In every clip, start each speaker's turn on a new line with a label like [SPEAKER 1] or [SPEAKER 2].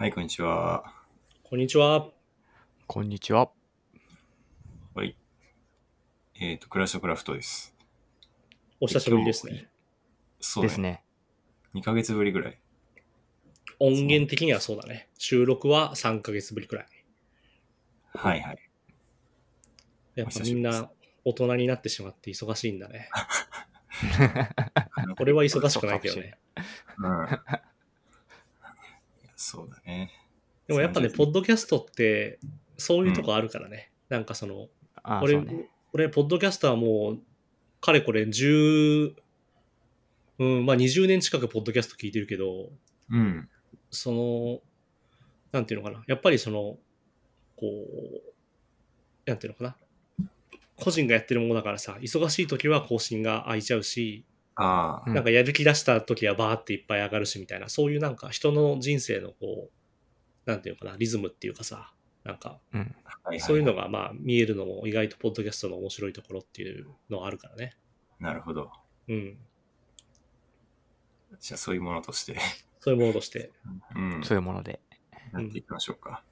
[SPEAKER 1] はい、こんにちは。
[SPEAKER 2] こんにちは。
[SPEAKER 3] こんにちは。
[SPEAKER 1] はい。えっ、と、クラッシュクラフトです。
[SPEAKER 2] お久しぶりですね。
[SPEAKER 1] そうね。
[SPEAKER 3] ですね。
[SPEAKER 1] 2ヶ月ぶりぐらい。
[SPEAKER 2] 音源的にはそうだね。収録は3ヶ月ぶりくらい。
[SPEAKER 1] はいはい。
[SPEAKER 2] やっぱみんな大人になってしまって忙しいんだね。俺は忙しくないけどね。
[SPEAKER 1] うん。そうだね。
[SPEAKER 2] でもやっぱね、
[SPEAKER 1] 30
[SPEAKER 2] ポッドキャストってそういうとこあるからね。なんかその、
[SPEAKER 3] あ、
[SPEAKER 2] 俺、
[SPEAKER 3] そうね。
[SPEAKER 2] 俺、ポッドキャストはもう、かれこれ10、うん、まあ20年近くポッドキャスト聞いてるけど、
[SPEAKER 1] うん。
[SPEAKER 2] その、なんていうのかな。やっぱりその、こう、なんていうのかな。個人がやってるものだからさ、忙しい時は更新が空いちゃうし、
[SPEAKER 1] ああ、
[SPEAKER 3] うん
[SPEAKER 2] なんかやる気出した時はバーっていっぱい上がるしみたいな、そういうなんか人の人生のこう、なんていうのかな、リズムっていうかさ、なんか、そういうのがまあ見えるのも意外とポッドキャストの面白いところっていうのはあるからね。
[SPEAKER 1] なるほど。
[SPEAKER 2] うん。
[SPEAKER 1] じゃあ、そういうものとして、
[SPEAKER 2] そういうものとして。
[SPEAKER 1] うん。
[SPEAKER 3] そういうもので。
[SPEAKER 1] やっていきましょうか。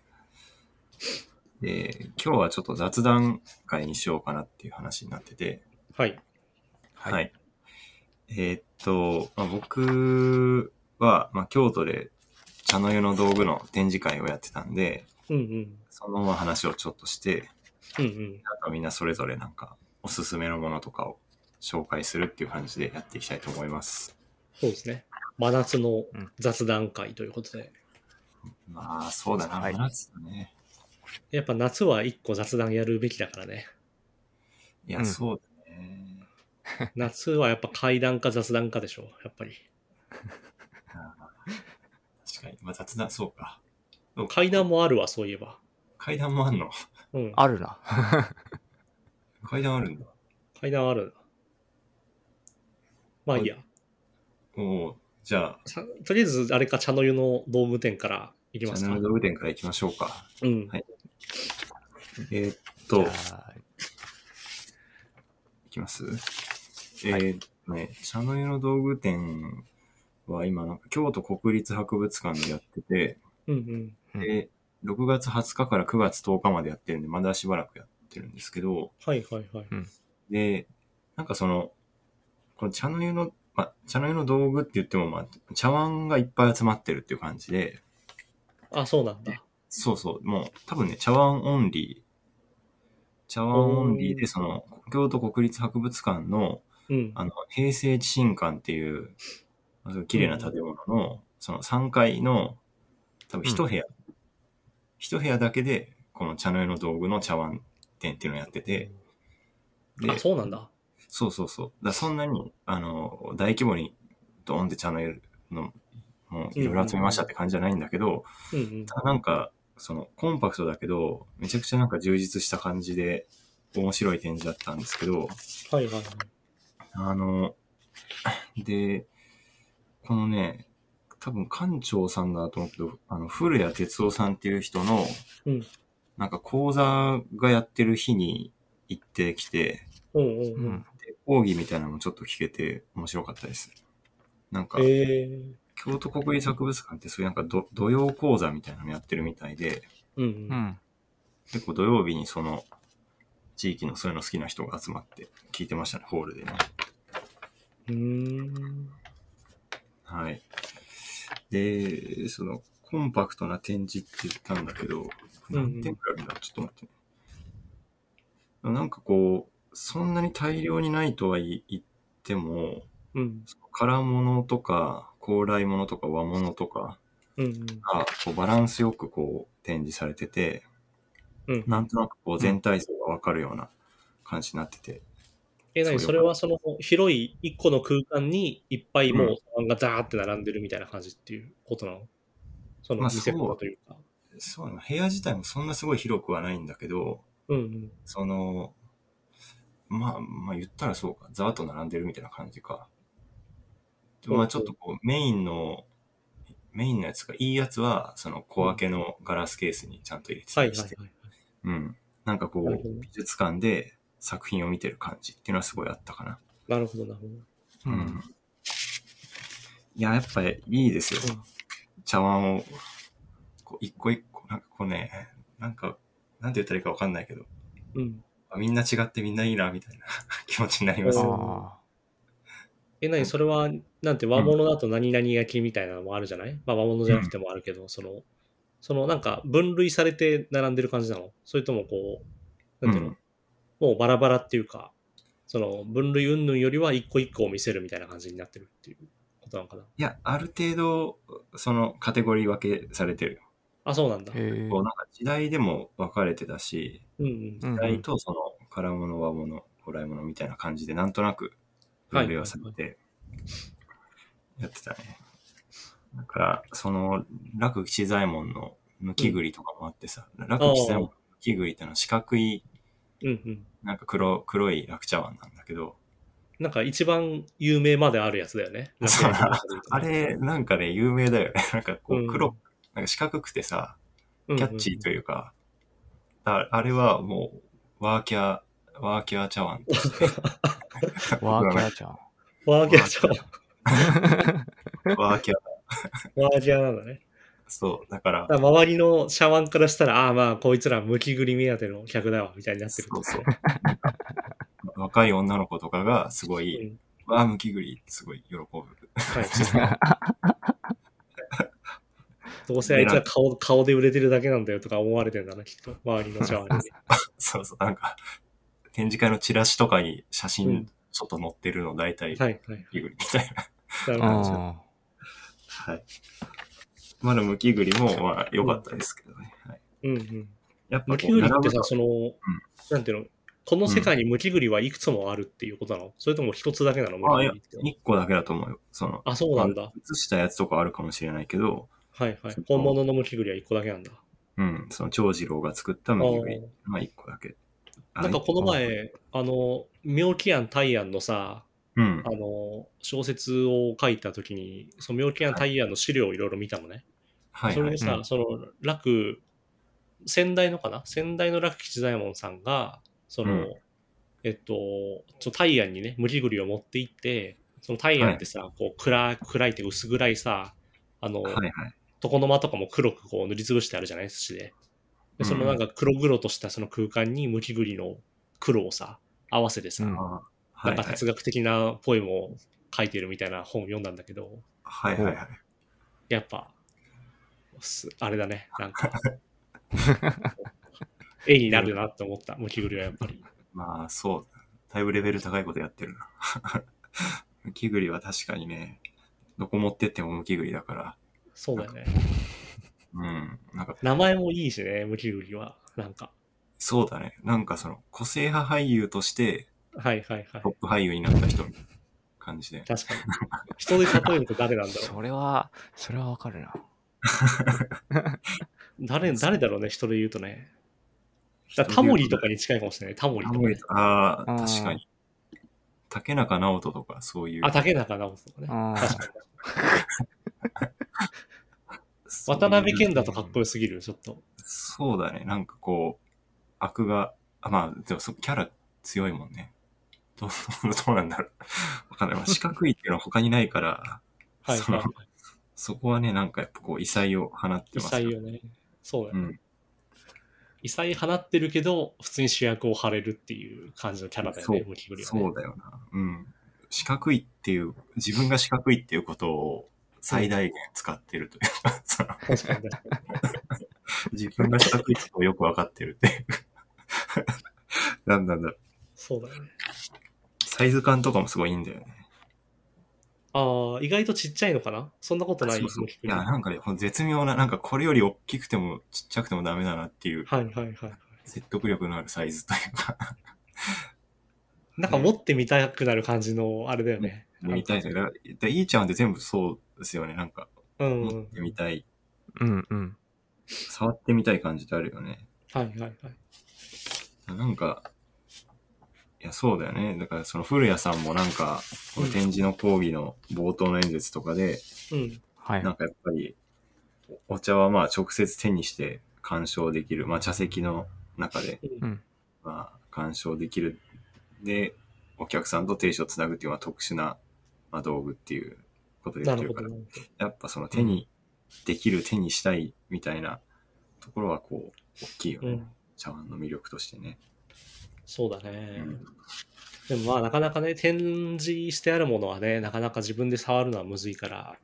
[SPEAKER 1] で、今日はちょっと雑談会にしようかなっていう話になってて、
[SPEAKER 2] はい。
[SPEAKER 1] はい。えーっと、まあ、僕は、まあ、京都で茶の湯の道具の展示会をやってたんで、
[SPEAKER 2] うんうん。
[SPEAKER 1] その話をちょっとして、
[SPEAKER 2] うんうん。
[SPEAKER 1] あとみんなそれぞれなんかおすすめのものとかを紹介するっていう感じでやっていきたいと思います。
[SPEAKER 2] そうですね。真夏の
[SPEAKER 3] うん
[SPEAKER 2] 雑談会ということで。
[SPEAKER 1] まあ、そうだな、
[SPEAKER 3] はい
[SPEAKER 1] 真夏だね。
[SPEAKER 2] やっぱ夏は一個雑談やるべきだからね。
[SPEAKER 1] いや、
[SPEAKER 3] うん
[SPEAKER 1] そう。
[SPEAKER 2] 夏はやっぱ怪談か雑談かでしょ、やっぱり。
[SPEAKER 1] 確かに。まあ、雑談、そうか。
[SPEAKER 2] 怪談もあるわ、そういえば。
[SPEAKER 1] 階段もあんの？
[SPEAKER 2] うん。
[SPEAKER 3] あるな。
[SPEAKER 1] 階段あるんだ。
[SPEAKER 2] 階段あるな。まあいいや。
[SPEAKER 1] おおじゃあ、
[SPEAKER 2] さとりあえず、あれか、茶の湯のドーム店から行きます
[SPEAKER 1] ャンネル。道具店から行きましょうか。
[SPEAKER 2] うん。
[SPEAKER 1] はいえーっと、い
[SPEAKER 3] あ
[SPEAKER 1] きます？えーっとね、茶の湯の道具店は今なんか京都国立博物館でやってて、
[SPEAKER 2] うんうん。
[SPEAKER 1] で、6月20日から9月10日までやってるんで、まだしばらくやってるんですけど、
[SPEAKER 2] はいはいはい。
[SPEAKER 1] で、なんかその、この茶の湯の、まあ、茶の湯の道具って言っても、まあ、茶碗がいっぱい集まってるっていう感じで、
[SPEAKER 2] あ、そうなんだ。
[SPEAKER 1] そうそう、もう多分ね、茶碗オンリー、茶碗オンリーで、その、京都国立博物館の、
[SPEAKER 2] うん。
[SPEAKER 1] あの、平成地震館っていう、綺麗な建物の、その3階の、多分一部屋、一部屋だけで、この茶の湯の道具の茶碗店っていうのをやってて、で
[SPEAKER 2] あ、そうなんだ。
[SPEAKER 1] そうそうそう。だそんなに、あの、大規模にドーンって茶の湯の、もういろいろ集めましたって感じじゃないんだけど、
[SPEAKER 2] うんうん。
[SPEAKER 1] ただなんか、その、コンパクトだけど、めちゃくちゃなんか充実した感じで、面白い展示だったんですけど、
[SPEAKER 2] はいはいはい。
[SPEAKER 1] あの、で、このね、多分館長さんだと思うけど、あの、古谷哲夫さんっていう人の、
[SPEAKER 2] うん
[SPEAKER 1] なんか講座がやってる日に行ってきて、
[SPEAKER 2] うんうん
[SPEAKER 3] う
[SPEAKER 2] うん。
[SPEAKER 1] 講義みたいなのもちょっと聞けて面白かったです。なんか、
[SPEAKER 2] ええ
[SPEAKER 1] 京都国立博物館ってそういうなんかど土曜講座みたいなのやってるみたいで、
[SPEAKER 2] うんう。
[SPEAKER 3] うんん。
[SPEAKER 1] 結構土曜日にその地域のそういうの好きな人が集まって聞いてましたね、ホールでね。
[SPEAKER 2] うーん。
[SPEAKER 1] はい。で、そのコンパクトな展示って言ったんだけど、何点くらいあるんだちょっと待ってね。なんかこう、そんなに大量にないとは言言っても、
[SPEAKER 2] うん。
[SPEAKER 1] 空物とか、高麗物とか和物とか。がこうバランスよくこう展示されてて、
[SPEAKER 2] うん。
[SPEAKER 1] なんとなくこう全体像がわかるような感じになってて、
[SPEAKER 2] え、なに
[SPEAKER 1] そ
[SPEAKER 2] れはその広い一個の空間にいっぱいもう茶碗がザーって並んでるみたいな感じっていうことなの？その
[SPEAKER 1] まあ
[SPEAKER 2] 見せ方というか。
[SPEAKER 1] そうなの部屋自体もそんなすごい広くはないんだけど、
[SPEAKER 2] うんうん。
[SPEAKER 1] その、まあ、まあ言ったらそうか、ざーっと並んでるみたいな感じか。でまあちょっとこう、メインの、メインのやつが、いいやつは、その小分けのガラスケースにちゃんと入れてたりして。うん。なんかこう、美術館で作品を見てる感じっていうのはすごいあったかな。
[SPEAKER 2] なるほどなるほど。
[SPEAKER 1] うん。いや、やっぱりいいですよ。茶碗をこう一個一個、なんかこうね、なんか、なんて言ったらいいかわかんないけど、
[SPEAKER 2] うん。
[SPEAKER 1] あみんな違ってみんないいな、みたいな 気持ちになりますよ。
[SPEAKER 3] あ
[SPEAKER 2] え、何？それは、なんて和物だと何々焼きみたいなのもあるじゃない、まあ和物じゃなくてもあるけど、その、そのなんか分類されて並んでる感じなの？それともこう、なんていうの、
[SPEAKER 1] うん
[SPEAKER 2] もうバラバラっていうか、その分類云々よりは一個一個を見せるみたいな感じになってるっていうことなのかない
[SPEAKER 1] や、ある程度、そのカテゴリー分けされてるよ。
[SPEAKER 2] あ、そうなんだ。
[SPEAKER 1] こうなんか時代でも分かれてたし、
[SPEAKER 2] うんうん。
[SPEAKER 3] うん
[SPEAKER 1] 時代とその空物、和物、古来物みたいな感じで、なんとなく分類はされて、やってたね。だから、その、楽吉左衛門の抜き栗とかもあってさ、楽吉左衛門の抜き栗ってのは四角い、
[SPEAKER 2] うんうん。
[SPEAKER 1] なんか黒、黒い楽茶碗なんだけど、
[SPEAKER 2] なんか一番有名まであるやつだよね。
[SPEAKER 1] あれ、なんかね、有名だよね。なんかこ
[SPEAKER 2] うん
[SPEAKER 1] う、黒、なんか四角くてさ、
[SPEAKER 2] キ
[SPEAKER 1] キャッチーというか、だあれはもう、ワーキャー、ワーキャー茶碗として、
[SPEAKER 3] ワーキャーちゃん。
[SPEAKER 2] ワーキャーちゃん。
[SPEAKER 1] ワーキャー、
[SPEAKER 2] ワーキャーなんだね。
[SPEAKER 1] そう、だから
[SPEAKER 2] だ、から周りの茶碗からしたら、ああまあ、こいつらむきぐり目当ての客だわ、みたいになってる。
[SPEAKER 1] そうそう。若い女の子とかがすご
[SPEAKER 2] う
[SPEAKER 1] い、
[SPEAKER 2] ん。
[SPEAKER 1] わあ、むきぐりってすごい喜ぶ。
[SPEAKER 2] はい。どうせあいつは顔顔で売れてるだけなんだよとか思われてんだな、きっと。周りの茶碗に。
[SPEAKER 1] そうそう、なんか、展示会のチラシとかに写
[SPEAKER 2] うん
[SPEAKER 1] 真ちょっと載ってるの大体、
[SPEAKER 2] はいはい。
[SPEAKER 1] むきぐりみたいな。
[SPEAKER 2] なるほど。
[SPEAKER 3] あ
[SPEAKER 1] はい。まだむきぐりも、まあ、良かったですけどね。はい、
[SPEAKER 2] うんうん。
[SPEAKER 1] やっぱこう
[SPEAKER 2] むきぐりってさ、その、なんていうの、この世界にむきぐりはいくつもあるっていうことなの？それとも一つだけなの？む
[SPEAKER 1] あ、いや。一個だけだと思うよ。その、
[SPEAKER 2] あ、そうなんだ。
[SPEAKER 1] 写したやつとかあるかもしれないけど、
[SPEAKER 2] はいはい。本物のむきぐりは一個だけなんだ。
[SPEAKER 1] うん、その長次郎が作ったむきぐり、まあ一個だけ。
[SPEAKER 2] なんかこの前、あの、妙義庵大安のさ、
[SPEAKER 1] うん
[SPEAKER 2] あ。の、小説を書いたときに、その妙義庵大安の資料をいろいろ見たのね。
[SPEAKER 1] はいはい。
[SPEAKER 2] それでさ、
[SPEAKER 3] うん
[SPEAKER 2] その楽、先代のかな？先代の楽吉左衛門さんが、その、
[SPEAKER 1] うん
[SPEAKER 2] えっと、ちょ大安にね、無地栗を持って行って、その大安ってさ、こう暗い、暗いって薄暗いさ、あの、
[SPEAKER 1] はいはい。
[SPEAKER 2] 床の間とかも黒くこう塗りつぶしてあるじゃない？土で。でそのなんか黒々としたその空間に無地栗の黒をさ、合わせてさ、
[SPEAKER 3] うん。
[SPEAKER 2] なんか哲学的なポエムを書いてるみたいな本を読んだんだけど、
[SPEAKER 1] はいはいはい。
[SPEAKER 2] やっぱ、すあれだね、なんか、絵になるなって思った、ムキグリはやっぱり。
[SPEAKER 1] まあそう。だいぶレベル高いことやってるな。ムキグリは確かにね、どこ持ってってもムキグリだから。
[SPEAKER 2] そうだよね。
[SPEAKER 1] うん。なんか、
[SPEAKER 2] 名前もいいしね、ムキグリは。なんか。
[SPEAKER 1] そうだね。なんかその、個性派俳優として
[SPEAKER 2] はいはいはい
[SPEAKER 1] トッ。プ俳優になった人の感じで。
[SPEAKER 2] 確かに。人で例えると誰なんだろう。
[SPEAKER 3] それは、それはわかるな。
[SPEAKER 2] 誰、誰だろうね、人で言うとね。だタモリとかに近いかもしれない。タモリとか、ね
[SPEAKER 1] タモリ。ああ、
[SPEAKER 3] うん
[SPEAKER 1] 確かに。竹中直人とかそういう。
[SPEAKER 2] あ、竹中直人とかね。確かに。渡辺謙だとかっこよすぎる、ちょっと。
[SPEAKER 1] そうだね。なんかこう、悪が、あまあ、でもそキャラ強いもんね。どう、どうなんだろう。わかんない。まあ四角いっていうのは他にないから、
[SPEAKER 2] はいはい。
[SPEAKER 1] そこはね、なんかやっぱこう、異彩を放って
[SPEAKER 2] 異
[SPEAKER 1] ます
[SPEAKER 2] 彩よね。そうだよね。
[SPEAKER 1] うん。
[SPEAKER 2] 異彩放ってるけど、普通に主役を張れるっていう感じのキャラだよね、
[SPEAKER 1] そう
[SPEAKER 2] ムキグリはね。
[SPEAKER 1] そうだよな。うん。四角いっていう、自分が四角いっていうことを最大限使ってるというか、その
[SPEAKER 2] 確かに確かに。
[SPEAKER 1] 自分が四角いことをよくわかってるっていう。なんだんだ。
[SPEAKER 2] そうだよね。
[SPEAKER 1] サイズ感とかもすごいいいんだよね。
[SPEAKER 2] ああ、意外とちっちゃいのかな？そんなことない
[SPEAKER 1] そうそういや、なんかね、ほんと絶妙な、なんかこれより大きくてもちっちゃくてもダメだなっていう
[SPEAKER 2] はいはいはい。
[SPEAKER 1] 説得力のあるサイズというか、
[SPEAKER 2] なんか持ってみたくなる感じのあれだよね。
[SPEAKER 1] 見たいですね。だからでいいちゃんって全部そうですよね。なんか、
[SPEAKER 2] うん、う
[SPEAKER 1] 持っ
[SPEAKER 2] ん。
[SPEAKER 1] てみたい、
[SPEAKER 3] うんうん。
[SPEAKER 1] 触ってみたい感じってあるよね。
[SPEAKER 2] はいはいはい。
[SPEAKER 1] なんか、いや、そうだよね。だから、その古谷さんもなんか、この展示の講義の冒頭の演説とかで、
[SPEAKER 2] うん。
[SPEAKER 3] はい
[SPEAKER 1] なん。かやっぱり、お茶はまあ直接手にして鑑賞できる。まあ茶席の中で、
[SPEAKER 3] うん。
[SPEAKER 1] まあ鑑賞できる。で、お客さんと停止をつなぐっていうのは特殊な、まあ、道具っていうことで言ってるから
[SPEAKER 2] なるほど。な、るほど。
[SPEAKER 1] やっぱその手にできる手にしたいみたいなところはこう、大きいよね。
[SPEAKER 2] うん。
[SPEAKER 1] 茶碗の魅力としてね。
[SPEAKER 2] そうだね。
[SPEAKER 1] うん
[SPEAKER 2] でもまあなかなかね、展示してあるものはね、なかなか自分で触るのはむずいから、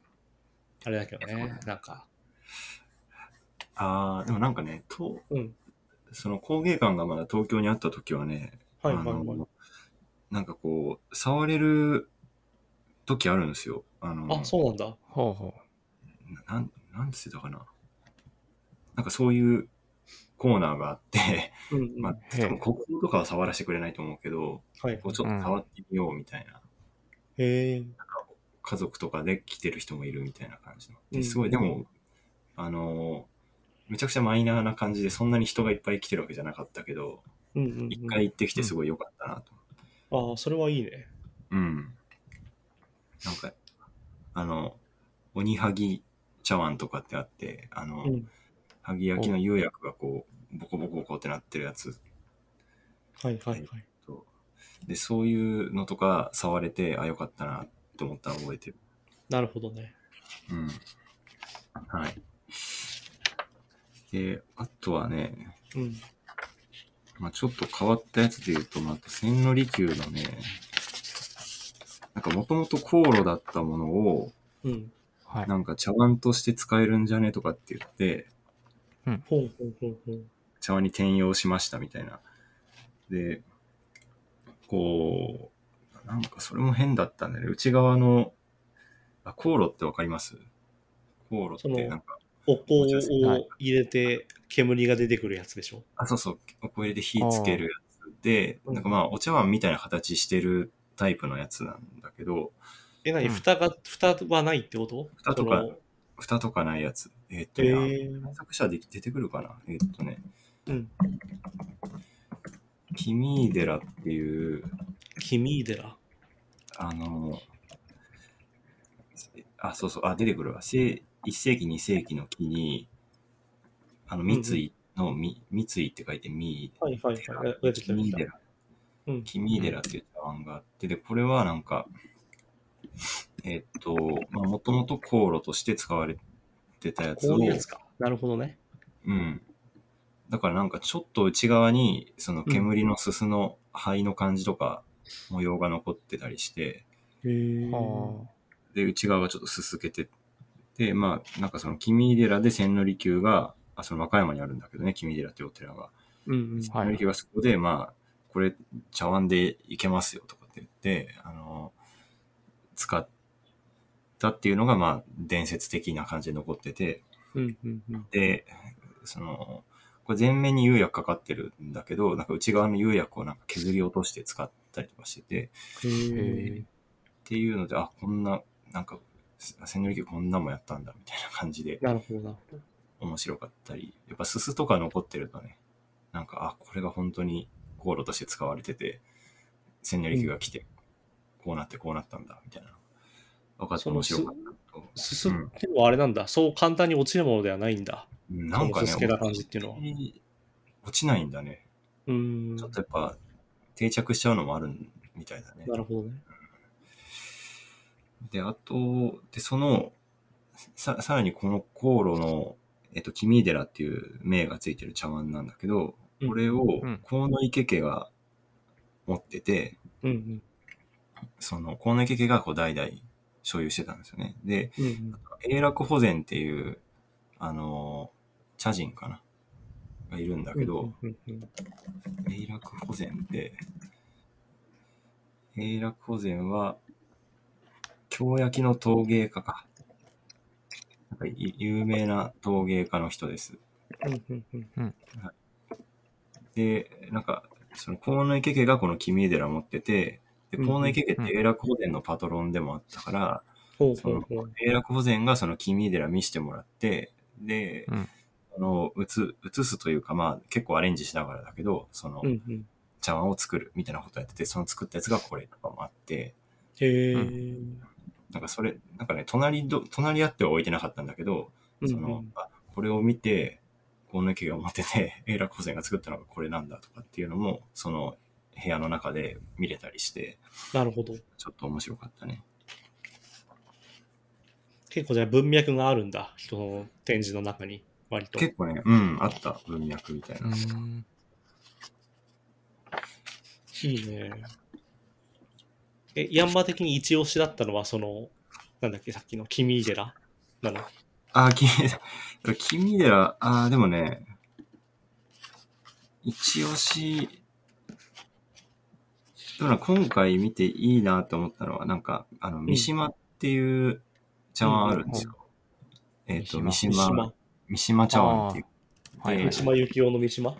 [SPEAKER 2] あれだけどね、なんか。
[SPEAKER 1] ああ、でもなんかね、と
[SPEAKER 2] うん。
[SPEAKER 1] その工芸館がまだ東京にあった時はね、
[SPEAKER 2] はいはいはい
[SPEAKER 1] あのなんかこう、触れる時あるんですよ。あの、
[SPEAKER 2] あ、そうなんだ。
[SPEAKER 3] ほうほ
[SPEAKER 1] なん、なんつってたかな。なんかそういうコーナーがあって、
[SPEAKER 2] うん、うん。
[SPEAKER 1] まあ、国語とかは触らせてくれないと思うけど、
[SPEAKER 2] はい。
[SPEAKER 1] こうちょっと触ってみようみたいな、
[SPEAKER 2] へえ。
[SPEAKER 1] 家族とかで来てる人もいるみたいな感じの。
[SPEAKER 2] うん
[SPEAKER 1] ですごい、でも、あの、めちゃくちゃマイナーな感じで、そんなに人がいっぱい来てるわけじゃなかったけど、
[SPEAKER 2] うんうん、うん。
[SPEAKER 1] 一回行ってきてすごい良かったなと。
[SPEAKER 2] ああ、それはいいね。
[SPEAKER 1] うん。なんか、あの、鬼はぎ茶碗とかってあって、あの、
[SPEAKER 2] うん。
[SPEAKER 1] はぎ焼きの釉薬がこう、ボコボコボコってなってるやつ
[SPEAKER 2] はいはいはい。
[SPEAKER 1] と、で、そういうのとか触れて、あ、よかったなって思ったのを覚えてる。
[SPEAKER 2] なるほどね。
[SPEAKER 1] うん。はい。で、あとはね、
[SPEAKER 2] うん。
[SPEAKER 1] まあちょっと変わったやつで言うと、また千利休のね、なんかもともと航路だったものを、
[SPEAKER 2] うん。
[SPEAKER 3] う。はい。
[SPEAKER 1] なんか茶碗として使えるんじゃねとかって言って、
[SPEAKER 2] ほうほうほうほう。
[SPEAKER 1] 茶碗に転用しましたみたいな。で、こう、なんかそれも変だったんだよね。内側の、あ、航路ってわかります航路ってなんか、
[SPEAKER 2] お香を入れて煙が出てくるやつでしょ。
[SPEAKER 1] あ、そうそう、おこ入れで火つけるやつで、なんかまあお茶碗みたいな形してるタイプのやつなんだけど、
[SPEAKER 2] え、なに、
[SPEAKER 3] うん
[SPEAKER 2] 蓋が、蓋はないってこと
[SPEAKER 1] 蓋とか蓋とかないやつ。えーっと
[SPEAKER 2] え
[SPEAKER 1] ね、
[SPEAKER 2] ー
[SPEAKER 1] 検索者で出てくるかなえーっとね、
[SPEAKER 2] うん。
[SPEAKER 1] キミーデラっていう、
[SPEAKER 2] キミーデラ。
[SPEAKER 1] あの、あ、そうそう、あ、出てくるわ。せ1世紀、2世紀の木に、あの、三井の、み三井って書いて、ミー
[SPEAKER 2] はいはいはい。あ出てき
[SPEAKER 1] キ
[SPEAKER 2] た出てきた
[SPEAKER 1] ミーデラ。
[SPEAKER 2] うん。
[SPEAKER 1] キミーデラっていう茶碗があって、で、これはなんか、えっと、まあ、もともと航路として使われてたやつを、
[SPEAKER 2] こういうやつか。なるほどね。
[SPEAKER 1] うん。だからなんかちょっと内側に、その煙のすすの灰の感じとか、模様が残ってたりして、
[SPEAKER 2] へえ。
[SPEAKER 3] は
[SPEAKER 1] で、内側がちょっとすすけてで、まあ、なんかその、君寺で千利休が、あ、その和歌山にあるんだけどね、君寺っていうお寺が。
[SPEAKER 2] うんうん。
[SPEAKER 1] 千利休がそこで、まあ、これ、茶碗でいけますよとかって言って、あの、使ったっていうのが、まあ、伝説的な感じで残ってて、
[SPEAKER 2] うんうんうん。
[SPEAKER 1] で、その、これ全面に釉薬かかってるんだけど、なんか内側の釉薬をなんか削り落として使ったりとかしてて。っていうので、あ、こんな、なんか、千利休こんなもやったんだみたいな感じで
[SPEAKER 2] なるほどなるほど。
[SPEAKER 1] 面白かったり、やっぱすすとか残ってるとね、なんか、あ、これが本当に航路として使われてて、千利休が来て、こうなってこうなったんだ、みたいな。分かって面白かったと。
[SPEAKER 2] すすってのはあれなんだ。そう簡単に落ちるものではないんだ。
[SPEAKER 1] うんなんかね、
[SPEAKER 2] けた感じっていうのは
[SPEAKER 1] 落ちないんだね。
[SPEAKER 2] うーん。
[SPEAKER 1] ちょっとやっぱ定着しちゃうのもあるみたいだね。
[SPEAKER 2] なるほどね。
[SPEAKER 1] で、あと、で、その、さ、さらにこの航路の、えっと、君寺っていう名がついてる茶碗なんだけど、
[SPEAKER 2] うん
[SPEAKER 1] これを
[SPEAKER 3] うん、
[SPEAKER 1] 河野池家が持ってて、
[SPEAKER 2] うんうん。
[SPEAKER 1] その、河野池家がこう代々所有してたんですよね。で、
[SPEAKER 2] うんうん。
[SPEAKER 1] 永楽保全っていう、あの、茶人かながいるんだけど、永楽保全って、永楽保全は、京焼きの陶芸家か。なんかい有名な陶芸家の人です。で、なんか、その河野池家がこの君寺を持ってて、で、
[SPEAKER 2] うん
[SPEAKER 1] 河野池家って永楽保全のパトロンでもあったから、その。永楽保全がその君寺見せてもらって、で、
[SPEAKER 3] うん
[SPEAKER 1] あの、映、映すというか、まあ結構アレンジしながらだけど、その。茶碗を作るみたいなことやってて、その作ったやつがこれとかもあって、
[SPEAKER 2] へえ。
[SPEAKER 3] う
[SPEAKER 1] なんかそれ、なんかね、隣ど、隣り合っては置いてなかったんだけど、その、
[SPEAKER 2] うんうん
[SPEAKER 1] あ、これを見て、河野家が持ってて、永楽保全が作ったのがこれなんだとかっていうのも、その部屋の中で見れたりして、
[SPEAKER 2] なるほど。
[SPEAKER 1] ちょっと面白かったね。
[SPEAKER 2] 結構じゃあ文脈があるんだ。人の展示の中に、割と。
[SPEAKER 1] 結構ね、うん、あった文脈みたいうな。
[SPEAKER 3] ん。
[SPEAKER 2] いいね。え、ヤンマ的に一押しだったのは、その、なんだっけ、さっきの君寺？なの？
[SPEAKER 1] あー、君、君寺、あー、でもね、一押し、でもな今回見ていいなと思ったのは、なんか、あの、三島っていう茶碗あるんですよ。えっ、と、三
[SPEAKER 3] 三
[SPEAKER 1] 島、
[SPEAKER 2] 三島。
[SPEAKER 1] 茶碗っていう。
[SPEAKER 3] はいはい
[SPEAKER 2] 三島由紀夫の三島？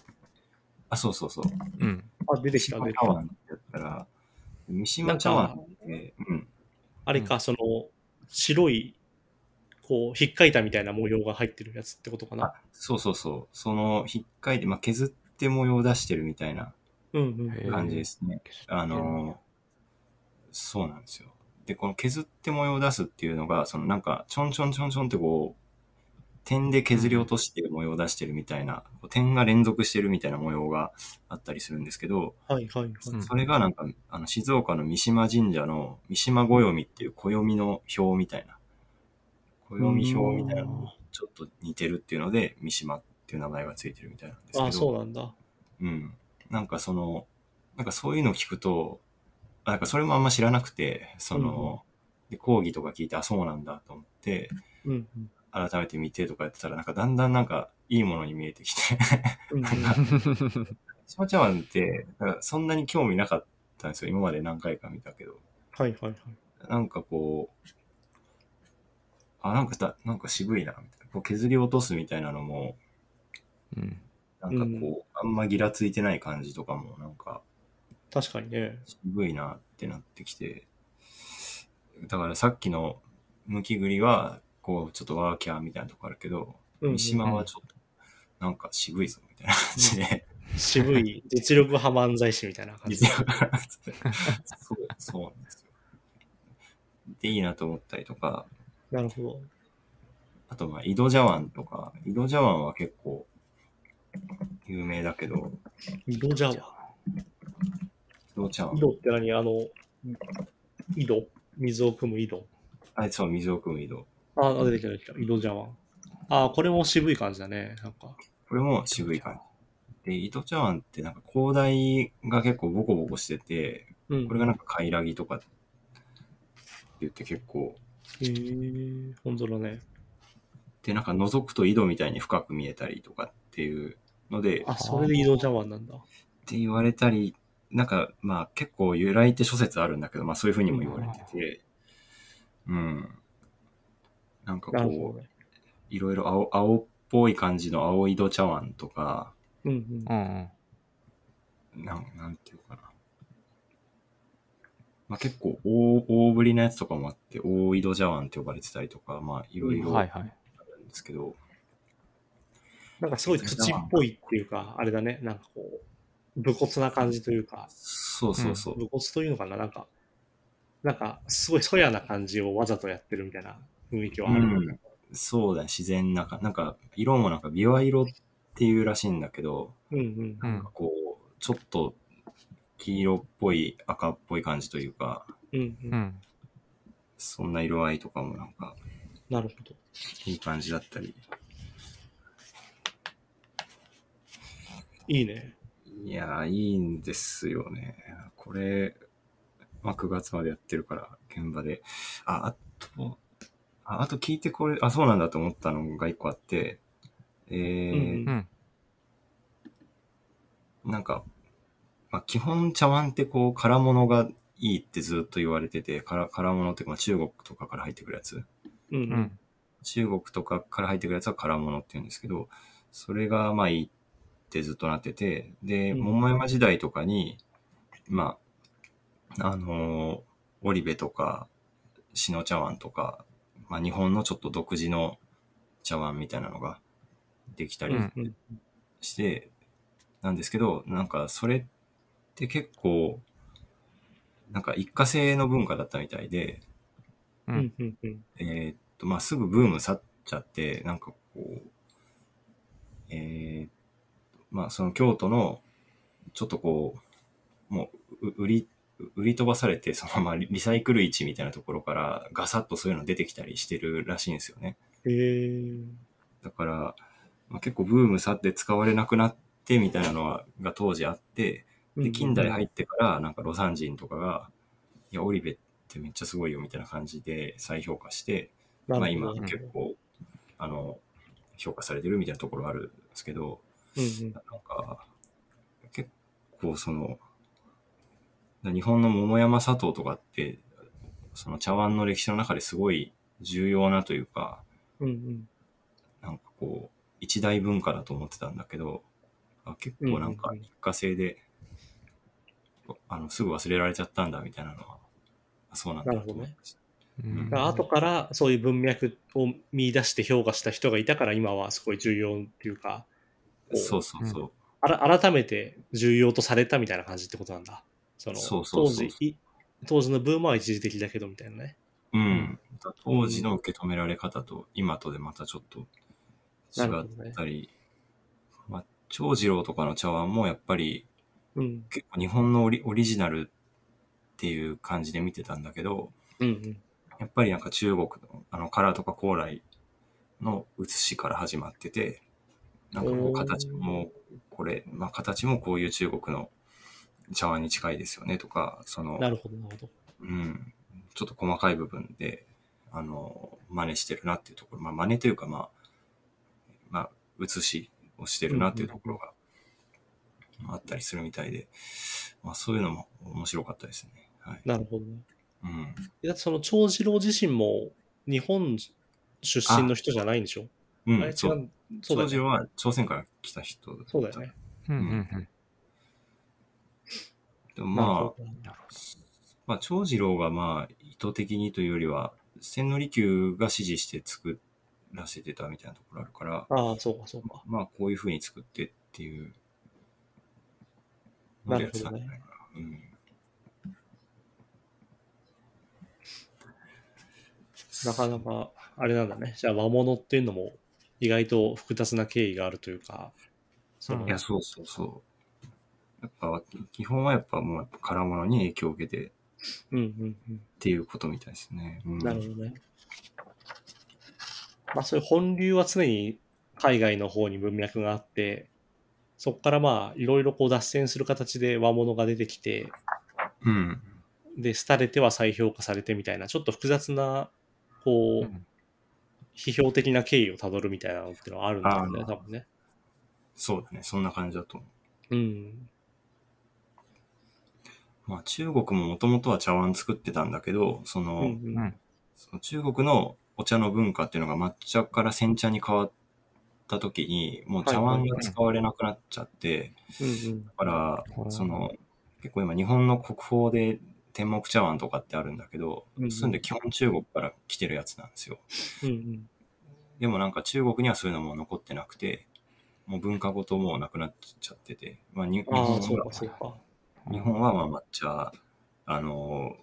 [SPEAKER 1] あ、そうそうそう。
[SPEAKER 3] うん。
[SPEAKER 2] あ、出てきた、出てきた。
[SPEAKER 1] 三島茶碗ってやったら、三島茶碗って、うん。
[SPEAKER 2] あれか、その、白い、こう、引っかいたみたいな模様が入ってるやつってことかな？
[SPEAKER 1] あ、そうそうそう。その、引っかいて、まあ、削って模様を出してるみたいな
[SPEAKER 2] うんうん。
[SPEAKER 3] へー
[SPEAKER 1] 感じですね。あの、そうなんですよ。で、この削って模様を出すっていうのが、そのなんか、ちょんちょんちょんちょんってこう、点で削り落として模様を出してるみたいな、こう点が連続してるみたいな模様があったりするんですけど、
[SPEAKER 2] はいはいはい。
[SPEAKER 3] うん
[SPEAKER 1] それがなんか、あの、静岡の三島神社の三島暦っていう暦の表みたいな、暦表みたいなのにちょっと似てるっていうので、三島っていう名前がついてるみたいなんですけど。
[SPEAKER 2] あ、そうなんだ。
[SPEAKER 1] うん。なんかその、なんかそういうのを聞くと、あなんかそれもあんま知らなくて、その、で講義とか聞いて、あ、そうなんだと思って、
[SPEAKER 2] うんうん。
[SPEAKER 1] 改めて見てとかやってたら、なんかだんだんなんかいいものに見えてきて、
[SPEAKER 2] うんうん
[SPEAKER 1] しまちゃわんって、なんかそんなに興味なかったんですよ。今まで何回か見たけど。
[SPEAKER 2] はいはいはい。
[SPEAKER 1] なんかこう、あ、なんかだ、なんか渋いな、みたいな。こう削り落とすみたいなのも、
[SPEAKER 3] うん。
[SPEAKER 1] なんかこう、あんまギラついてない感じとかも、なんか、
[SPEAKER 2] 確かにね。
[SPEAKER 1] 渋いなってなってきて、だからさっきのむきぐりは、こう、ちょっとワーキャーみたいなとこあるけど、
[SPEAKER 2] うんうん
[SPEAKER 1] 三島はちょっと、なんか渋いぞ、みたいな感じで、
[SPEAKER 2] 渋い実力派漫才師みたいな感じ。
[SPEAKER 1] そう、そうなんですよ。で、いいなと思ったりとか、
[SPEAKER 2] なるほど。
[SPEAKER 1] あと、まあ、井戸茶碗とか、井戸茶碗は結構、有名だけど、
[SPEAKER 2] 井戸茶碗。
[SPEAKER 1] 井戸茶碗
[SPEAKER 2] 井。戸って何？あの、井戸？水を汲む井戸。
[SPEAKER 1] あ、そう、水を汲む井戸。
[SPEAKER 2] あ、あ出てきた出てきた。井戸茶碗。あ、これも渋い感じだね。なんか。
[SPEAKER 1] これも渋い感じ。で、糸茶碗ってなんか広大が結構ボコボコしてて、
[SPEAKER 2] うん。
[SPEAKER 1] これがなんかカイラギとかって言って結構、
[SPEAKER 2] へえ、本当だね。
[SPEAKER 1] で、なんか覗くと井戸みたいに深く見えたりとかっていうので、っ
[SPEAKER 2] あ、それで井戸茶碗なんだ。
[SPEAKER 1] て言われたり、なんかまあ結構由来って諸説あるんだけど、まあそういうふうにも言われてて、うん。なんかこう。いろいろ青青っぽい感じの青井戸茶碗とか、
[SPEAKER 2] うんうん。
[SPEAKER 1] なん、なんていうかな。まあ、結構大、大ぶりなやつとかもあって、大井戸茶碗って呼ばれてたりとか、まあ、いろいろあ
[SPEAKER 3] はいはい。
[SPEAKER 1] るんですけど、
[SPEAKER 2] なんかすごい土っぽいっていうか、あれだね。なんかこう、武骨な感じというか、
[SPEAKER 1] そうそうそう。
[SPEAKER 2] 武骨というのかななんか、なんか、すごいそやな感じをわざとやってるみたいな雰囲気はある。
[SPEAKER 1] うんそうだね、自然なか、なんか、色もなんか、ビワ色っていうらしいんだけど、
[SPEAKER 2] うんうん。
[SPEAKER 3] うん。
[SPEAKER 1] こう、ちょっと、黄色っぽい、赤っぽい感じというか、
[SPEAKER 2] うんう。
[SPEAKER 3] うんん。
[SPEAKER 1] そんな色合いとかもなんか、
[SPEAKER 2] なるほど。
[SPEAKER 1] いい感じだったり。
[SPEAKER 2] いいね。
[SPEAKER 1] いやー、いいんですよね。これ、まあ、9月までやってるから、現場で。あ、あと、ああと聞いてこれ、あ、そうなんだと思ったのが一個あって、えー
[SPEAKER 2] うん
[SPEAKER 3] うん。
[SPEAKER 1] なんか、まあ、基本茶碗ってこう、空物がいいってずっと言われてて、空空物ってまあ、中国とかから入ってくるやつ。
[SPEAKER 2] うんう。
[SPEAKER 3] うんん。
[SPEAKER 1] 中国とかから入ってくるやつは空物って言うんですけど、それがまあいいってずっとなってて、で、
[SPEAKER 2] うん
[SPEAKER 1] 桃山時代とかに、まあ、あのー、織部とか、篠茶碗とか、まあ日本のちょっと独自の茶碗みたいなのができたりして、なんですけど、なんかそれって結構、なんか一過性の文化だったみたいで。えーっと、まあ、すぐブーム去っちゃって、なんかこう、えー、まあ、その京都の、ちょっとこう、もう、う売り売り飛ばされて、そのままリリサイクル市みたいなところからガサッとそういうの出てきたりしてるらしいんですよね。
[SPEAKER 2] へえ。
[SPEAKER 1] だから、まあ、結構ブーム去って使われなくなってみたいなのはが当時あって、で、近代入
[SPEAKER 2] っ
[SPEAKER 1] ってから、なんかロサン人とかが、いや、オリベってめっちゃすごいよみたいな感じで再評価して、まあ今結構、あの、評価されてるみたいなところあるんですけど、
[SPEAKER 2] うんうん
[SPEAKER 1] なんか、結構その、日本の桃山砂糖とかって、その茶碗の歴史の中ですごい重要なというか、
[SPEAKER 2] うんうん
[SPEAKER 1] なんかこう、一大文化だと思ってたんだけど、あ結構なんか
[SPEAKER 2] うんうんうん
[SPEAKER 1] 一過性で、あの、すぐ忘れられちゃったんだみたいなのは、あそうなんだと思いました。
[SPEAKER 3] うん
[SPEAKER 2] だから後からそういう文脈を見出して評価した人がいたから今はすごい重要っていうか、こう
[SPEAKER 1] そうそうそう。
[SPEAKER 2] あら改めて重要とされたみたいな感じってことなんだ。その
[SPEAKER 1] そうそうそう
[SPEAKER 2] 当時い、当時のブームは一時的だけどみたいなね。
[SPEAKER 1] うん。当時の受け止められ方と今とでまたちょっと違ったり、まあ、長次郎とかの茶碗もやっぱり
[SPEAKER 2] うん。
[SPEAKER 1] 結構日本のオリオリジナルっていう感じで見てたんだけど、
[SPEAKER 2] うんうん。
[SPEAKER 1] やっぱりなんか中国のあのカラーとか高麗の写しから始まってて、なんかこう形もこれ、まあ形もこういう中国の茶碗に近いですよねとか、その、
[SPEAKER 2] なるほど、なるほど。
[SPEAKER 1] うん、ちょっと細かい部分で、あの、真似してるなっていうところ、まあ真似というかまあ、まあ、写しをしてるなっていうところがあったりするみたいで、まあそういうのも面白かったですね。はい。
[SPEAKER 2] なるほどね。
[SPEAKER 1] うん。
[SPEAKER 2] だってその長次郎自身も日本出身の人じゃないんでしょ？
[SPEAKER 1] うん、
[SPEAKER 2] う。
[SPEAKER 1] そう。
[SPEAKER 2] そうだよね。
[SPEAKER 1] 長次郎は朝鮮から来た人だった
[SPEAKER 2] そうだよね。。
[SPEAKER 3] うんうん
[SPEAKER 1] でもまあ、まあ、長次郎がまあ、意図的にというよりは、千利休が指示して作らせてたみたいなところあるから、
[SPEAKER 2] ああ、そうか、そうか。
[SPEAKER 1] まあ、こういう風に作ってっていう。
[SPEAKER 2] なるほどね
[SPEAKER 1] のでやってたんじゃないかな。うん。
[SPEAKER 2] なかなか、あれなんだね。じゃあ和物っていうのも意外と複雑な経緯があるというか、
[SPEAKER 1] いや、そうそうそう。やっぱ、基本はやっぱもうやっぱ空物に影響を受けてっ。ていうことみたいですね。うん、
[SPEAKER 2] なるほどね。まあそういう本流は常に海外の方に文脈があって、そこからまあいろいろこう脱線する形で和物が出てきて、
[SPEAKER 1] うん。
[SPEAKER 2] で、廃れては再評価されてみたいな、ちょっと複雑な、こう、
[SPEAKER 3] うん
[SPEAKER 2] 批評的な経緯をたどるみたいなのっていうのはあるんだろうね、多分ね。
[SPEAKER 1] そうだね。そんな感じだと思う。
[SPEAKER 2] うん。
[SPEAKER 1] まあ、中国ももともとは茶碗作ってたんだけど、その、
[SPEAKER 2] うんうん。
[SPEAKER 3] うん
[SPEAKER 1] その中国のお茶の文化っていうのが抹茶から煎茶に変わった時に、もう茶碗が使われなくなっちゃって、だから
[SPEAKER 3] う、ん
[SPEAKER 1] その、結構今日本の国宝で天目茶碗とかってあるんだけど
[SPEAKER 2] うんう、ん。
[SPEAKER 1] そういうんで基本中国から来てるやつなんですよ。
[SPEAKER 2] うんうん。
[SPEAKER 1] でもなんか中国にはそういうのも残ってなくて、もう文化ごともうなくなっちゃってて、まあに日本
[SPEAKER 2] そうか。
[SPEAKER 1] 日本はまあ抹茶、あの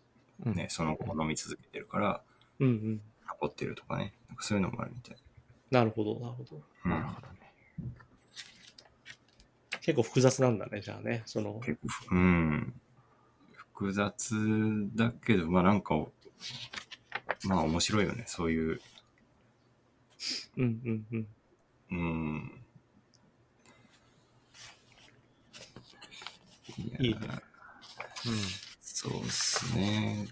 [SPEAKER 3] うん
[SPEAKER 1] ね、その後も飲み続けてるから、
[SPEAKER 2] うんうん。
[SPEAKER 1] 残ってるとかね、なんかそういうのもあるみたい。
[SPEAKER 2] なるほど、なるほど。
[SPEAKER 1] うん
[SPEAKER 3] なるほどね。
[SPEAKER 2] 結構複雑なんだね、じゃあね。その、
[SPEAKER 1] 結構ふ、うん。複雑だけど、まあなんか、まあ面白いよね、そういう、
[SPEAKER 2] うんうんうん。
[SPEAKER 1] うん。いや
[SPEAKER 2] いいね
[SPEAKER 1] そうっすね。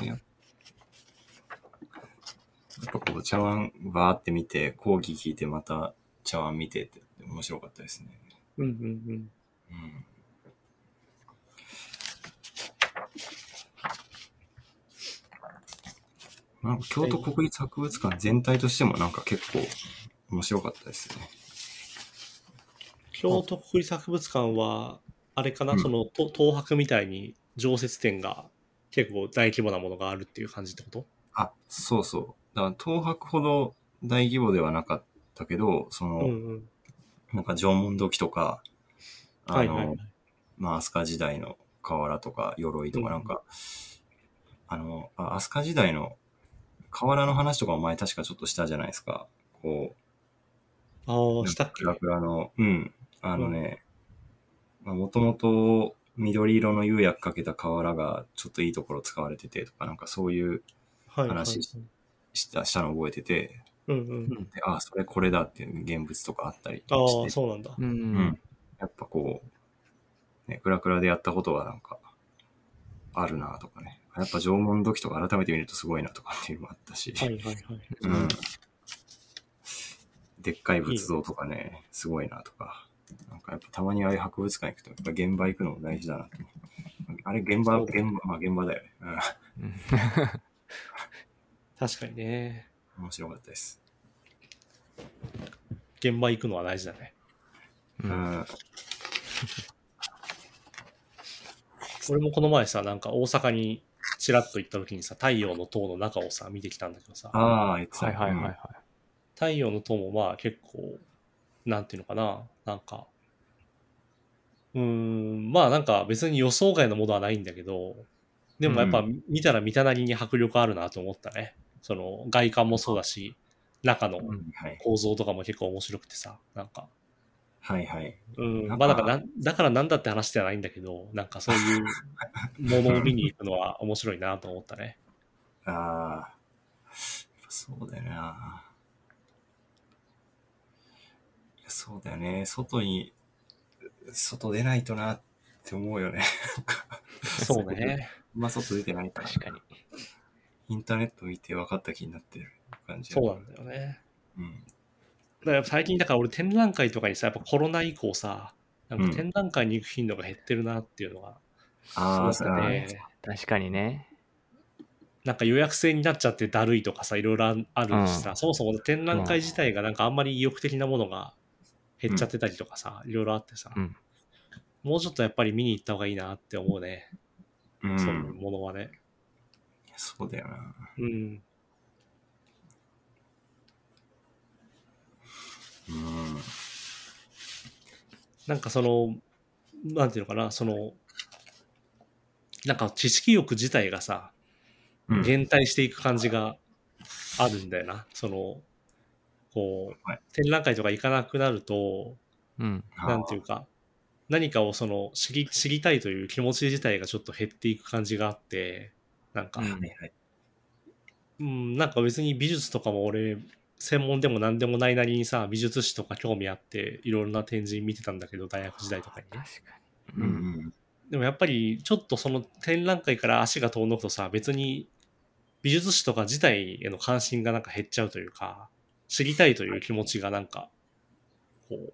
[SPEAKER 1] でやっぱこう茶碗バーって見て、講義聞いてまた茶碗見てって面白かったですね。
[SPEAKER 2] うんうんうん。
[SPEAKER 1] うん。なんか京都国立博物館全体としてもなんか結構面白かったですね。
[SPEAKER 2] 京都国立博物館は、あれかな、
[SPEAKER 1] うん
[SPEAKER 2] その、と東博みたいに常設展が結構大規模なものがあるっていう感じってこと？
[SPEAKER 1] あ、そうそう。だから東博ほど大規模ではなかったけど、その、
[SPEAKER 2] うんうん。
[SPEAKER 1] なんか縄文土器とか、あの、
[SPEAKER 2] はいはいはい。
[SPEAKER 1] まあ、飛鳥時代の瓦とか鎧とかなんか、あの、あ飛鳥時代の瓦の話とかお前確かちょっとしたじゃないですか。こ
[SPEAKER 2] あ
[SPEAKER 1] う、
[SPEAKER 2] あ、したっけ？
[SPEAKER 1] クラクラの、うん、あのね、まあ、もともと緑色の釉薬かけた瓦がちょっといいところ使われててとか、なんかそういう
[SPEAKER 2] はいはい。
[SPEAKER 1] 話したしたの覚えてて、
[SPEAKER 2] うんうん。
[SPEAKER 1] でああ、それこれだっていう現物とかあったり
[SPEAKER 2] ああ、
[SPEAKER 1] して、
[SPEAKER 2] そうなんだ。
[SPEAKER 3] うん。
[SPEAKER 1] うんやっぱこう、ね、クラクラでやったことがなんか、あるなとかね。やっぱ縄文土器とか改めて見るとすごいなとかっていうのもあったし、
[SPEAKER 2] はいはいはい。
[SPEAKER 1] うん。でっかい仏像とかね、すごいなとか。なんかやっぱたまにああいう博物館行くと、やっぱ現場行くのも大事だなと。あれ現場、現場、まあ現場だよね。
[SPEAKER 3] うん
[SPEAKER 2] 確かにね。
[SPEAKER 1] うん。面白かったです。
[SPEAKER 2] 現場行くのは大事だね。
[SPEAKER 3] う
[SPEAKER 1] うんん。
[SPEAKER 2] 俺もこの前さ、なんか大阪にちらっと行った時にさ、太陽の塔の中をさ、見てきたんだけどさ、
[SPEAKER 1] ああ、
[SPEAKER 3] はいはいはいはい。
[SPEAKER 2] 太陽の塔もまあ結構、なんていうのかな、なんか、うーん、まあなんか別に予想外のものはないんだけど、でもやっぱ
[SPEAKER 1] う
[SPEAKER 2] 見たら見たなりに迫力あるなと思ったね。その外観もそうだし、中の。構造とかも結構面白くてさ、なんか、
[SPEAKER 1] はいはい。
[SPEAKER 2] うん、まあだからな、だからなんだって話ではないんだけど、なんかそういう ものを見に行くのは面白いなと思ったね。
[SPEAKER 1] ああ、そうだよな。いやそうだよね。外に、外出ないとなって思うよね。
[SPEAKER 2] そうね。
[SPEAKER 1] あんま外出てないから。
[SPEAKER 3] 確かに。
[SPEAKER 1] インターネット見て分かった気になってる感じ。
[SPEAKER 2] そうなんだよね。
[SPEAKER 1] うん。
[SPEAKER 2] だから最近だから俺展覧会とかにさ、やっぱコロナ以降さ、なん
[SPEAKER 1] うん
[SPEAKER 2] か展覧会に行く頻度が減ってるなっていうのが、
[SPEAKER 1] ああ、
[SPEAKER 2] すごくて、
[SPEAKER 3] 確かにね。
[SPEAKER 2] なんか予約制になっちゃってだるいとかさ、いろいろああるしさ、
[SPEAKER 3] うん
[SPEAKER 2] そもそも展覧会自体がなんかあんまり意欲的なものが減っちゃってたりとかさ、いろいろあってさ、
[SPEAKER 3] うん
[SPEAKER 2] もうちょっとやっぱり見に行った方がいいなって思うね、
[SPEAKER 1] うん。
[SPEAKER 2] そういうものはね。
[SPEAKER 1] そうだよな。
[SPEAKER 2] うん。
[SPEAKER 1] うん。
[SPEAKER 2] なんかその、なんていうのかな、その、なんか知識欲自体がさ、
[SPEAKER 1] うん。
[SPEAKER 2] 減退していく感じがあるんだよな。その、こう、
[SPEAKER 1] はい
[SPEAKER 2] 展覧会とか行かなくなると、
[SPEAKER 3] うん。
[SPEAKER 2] なんていうか、何かをその知り知りたいという気持ち自体がちょっと減っていく感じがあって、なんか、
[SPEAKER 3] う
[SPEAKER 1] はいはい。
[SPEAKER 2] うん、なんか別に美術とかも俺、専門でも何でもないなりにさ、美術史とか興味あって、いろいろな展示見てたんだけど、大学時代とかにね。
[SPEAKER 3] 確か
[SPEAKER 1] う
[SPEAKER 3] に。うん。
[SPEAKER 1] ん。
[SPEAKER 2] でもやっぱりちょっとその展覧会から足が遠のくとさ、別に美術史とか自体への関心がなんか減っちゃうというか、知りたいという気持ちがなんか、こう、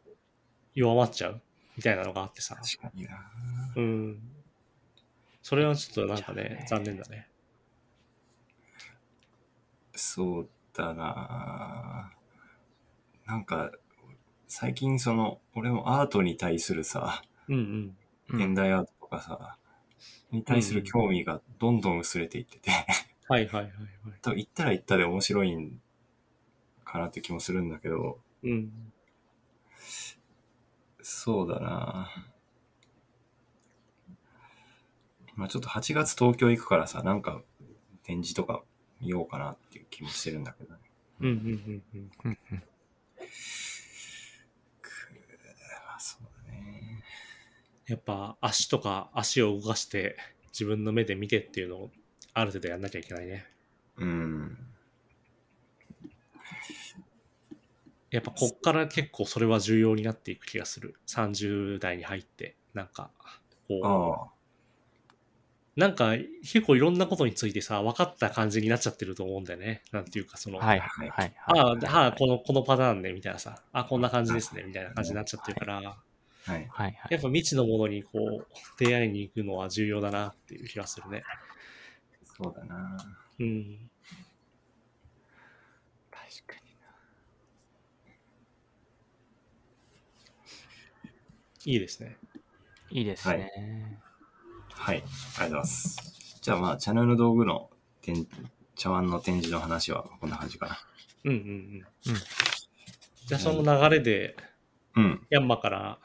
[SPEAKER 2] 弱まっちゃうみたいなのがあってさ。
[SPEAKER 1] 確かにな。
[SPEAKER 2] うん。それはちょっとなんか
[SPEAKER 3] ね
[SPEAKER 2] ね、残念だね。
[SPEAKER 1] そうだな。なんか、最近その、俺もアートに対するさ、
[SPEAKER 2] うんうん。
[SPEAKER 3] うん
[SPEAKER 1] 現代アートとかさ、に対する興味がどんどん薄れていってて、
[SPEAKER 2] はいはいはいはい。
[SPEAKER 1] 多分行ったら行ったで面白いんかなって気もするんだけど、
[SPEAKER 2] うん。
[SPEAKER 1] そうだな。まあちょっと8月東京行くからさ、なんか展示とか見ようかなっていう気もしてるんだけどね。
[SPEAKER 2] うんうんうんうん。
[SPEAKER 1] そうだね。
[SPEAKER 2] やっぱ足とか足を動かして自分の目で見てっていうのをある程度やんなきゃいけないね。
[SPEAKER 1] うん。
[SPEAKER 2] やっぱこっから結構それは重要になっていく気がする。30代に入って。なんか、こ。う、なんか結構いろんなことについてさ、分かった感じになっちゃってると思うんだよね。なんていうかその、
[SPEAKER 3] はいはいはい。
[SPEAKER 2] ああ、ああ、この、このパターンね、みたいなさ、あこんな感じですね、みたいな感じになっちゃってるから、
[SPEAKER 1] はい。
[SPEAKER 3] はいはい。
[SPEAKER 2] やっぱ未知のものにこう、出会いに行くのは重要だなっていう気がするね。
[SPEAKER 1] そうだな。
[SPEAKER 2] うん。
[SPEAKER 3] 確かに
[SPEAKER 2] いいですね。
[SPEAKER 3] いいですね。
[SPEAKER 1] はい。ありがとうございます。じゃあまあ、茶の湯の道具の展茶碗の展示の話はこんな感じかな。
[SPEAKER 2] うんうんうん。
[SPEAKER 3] うん
[SPEAKER 2] じゃあその流れで、
[SPEAKER 1] うん。
[SPEAKER 2] ヤンマから、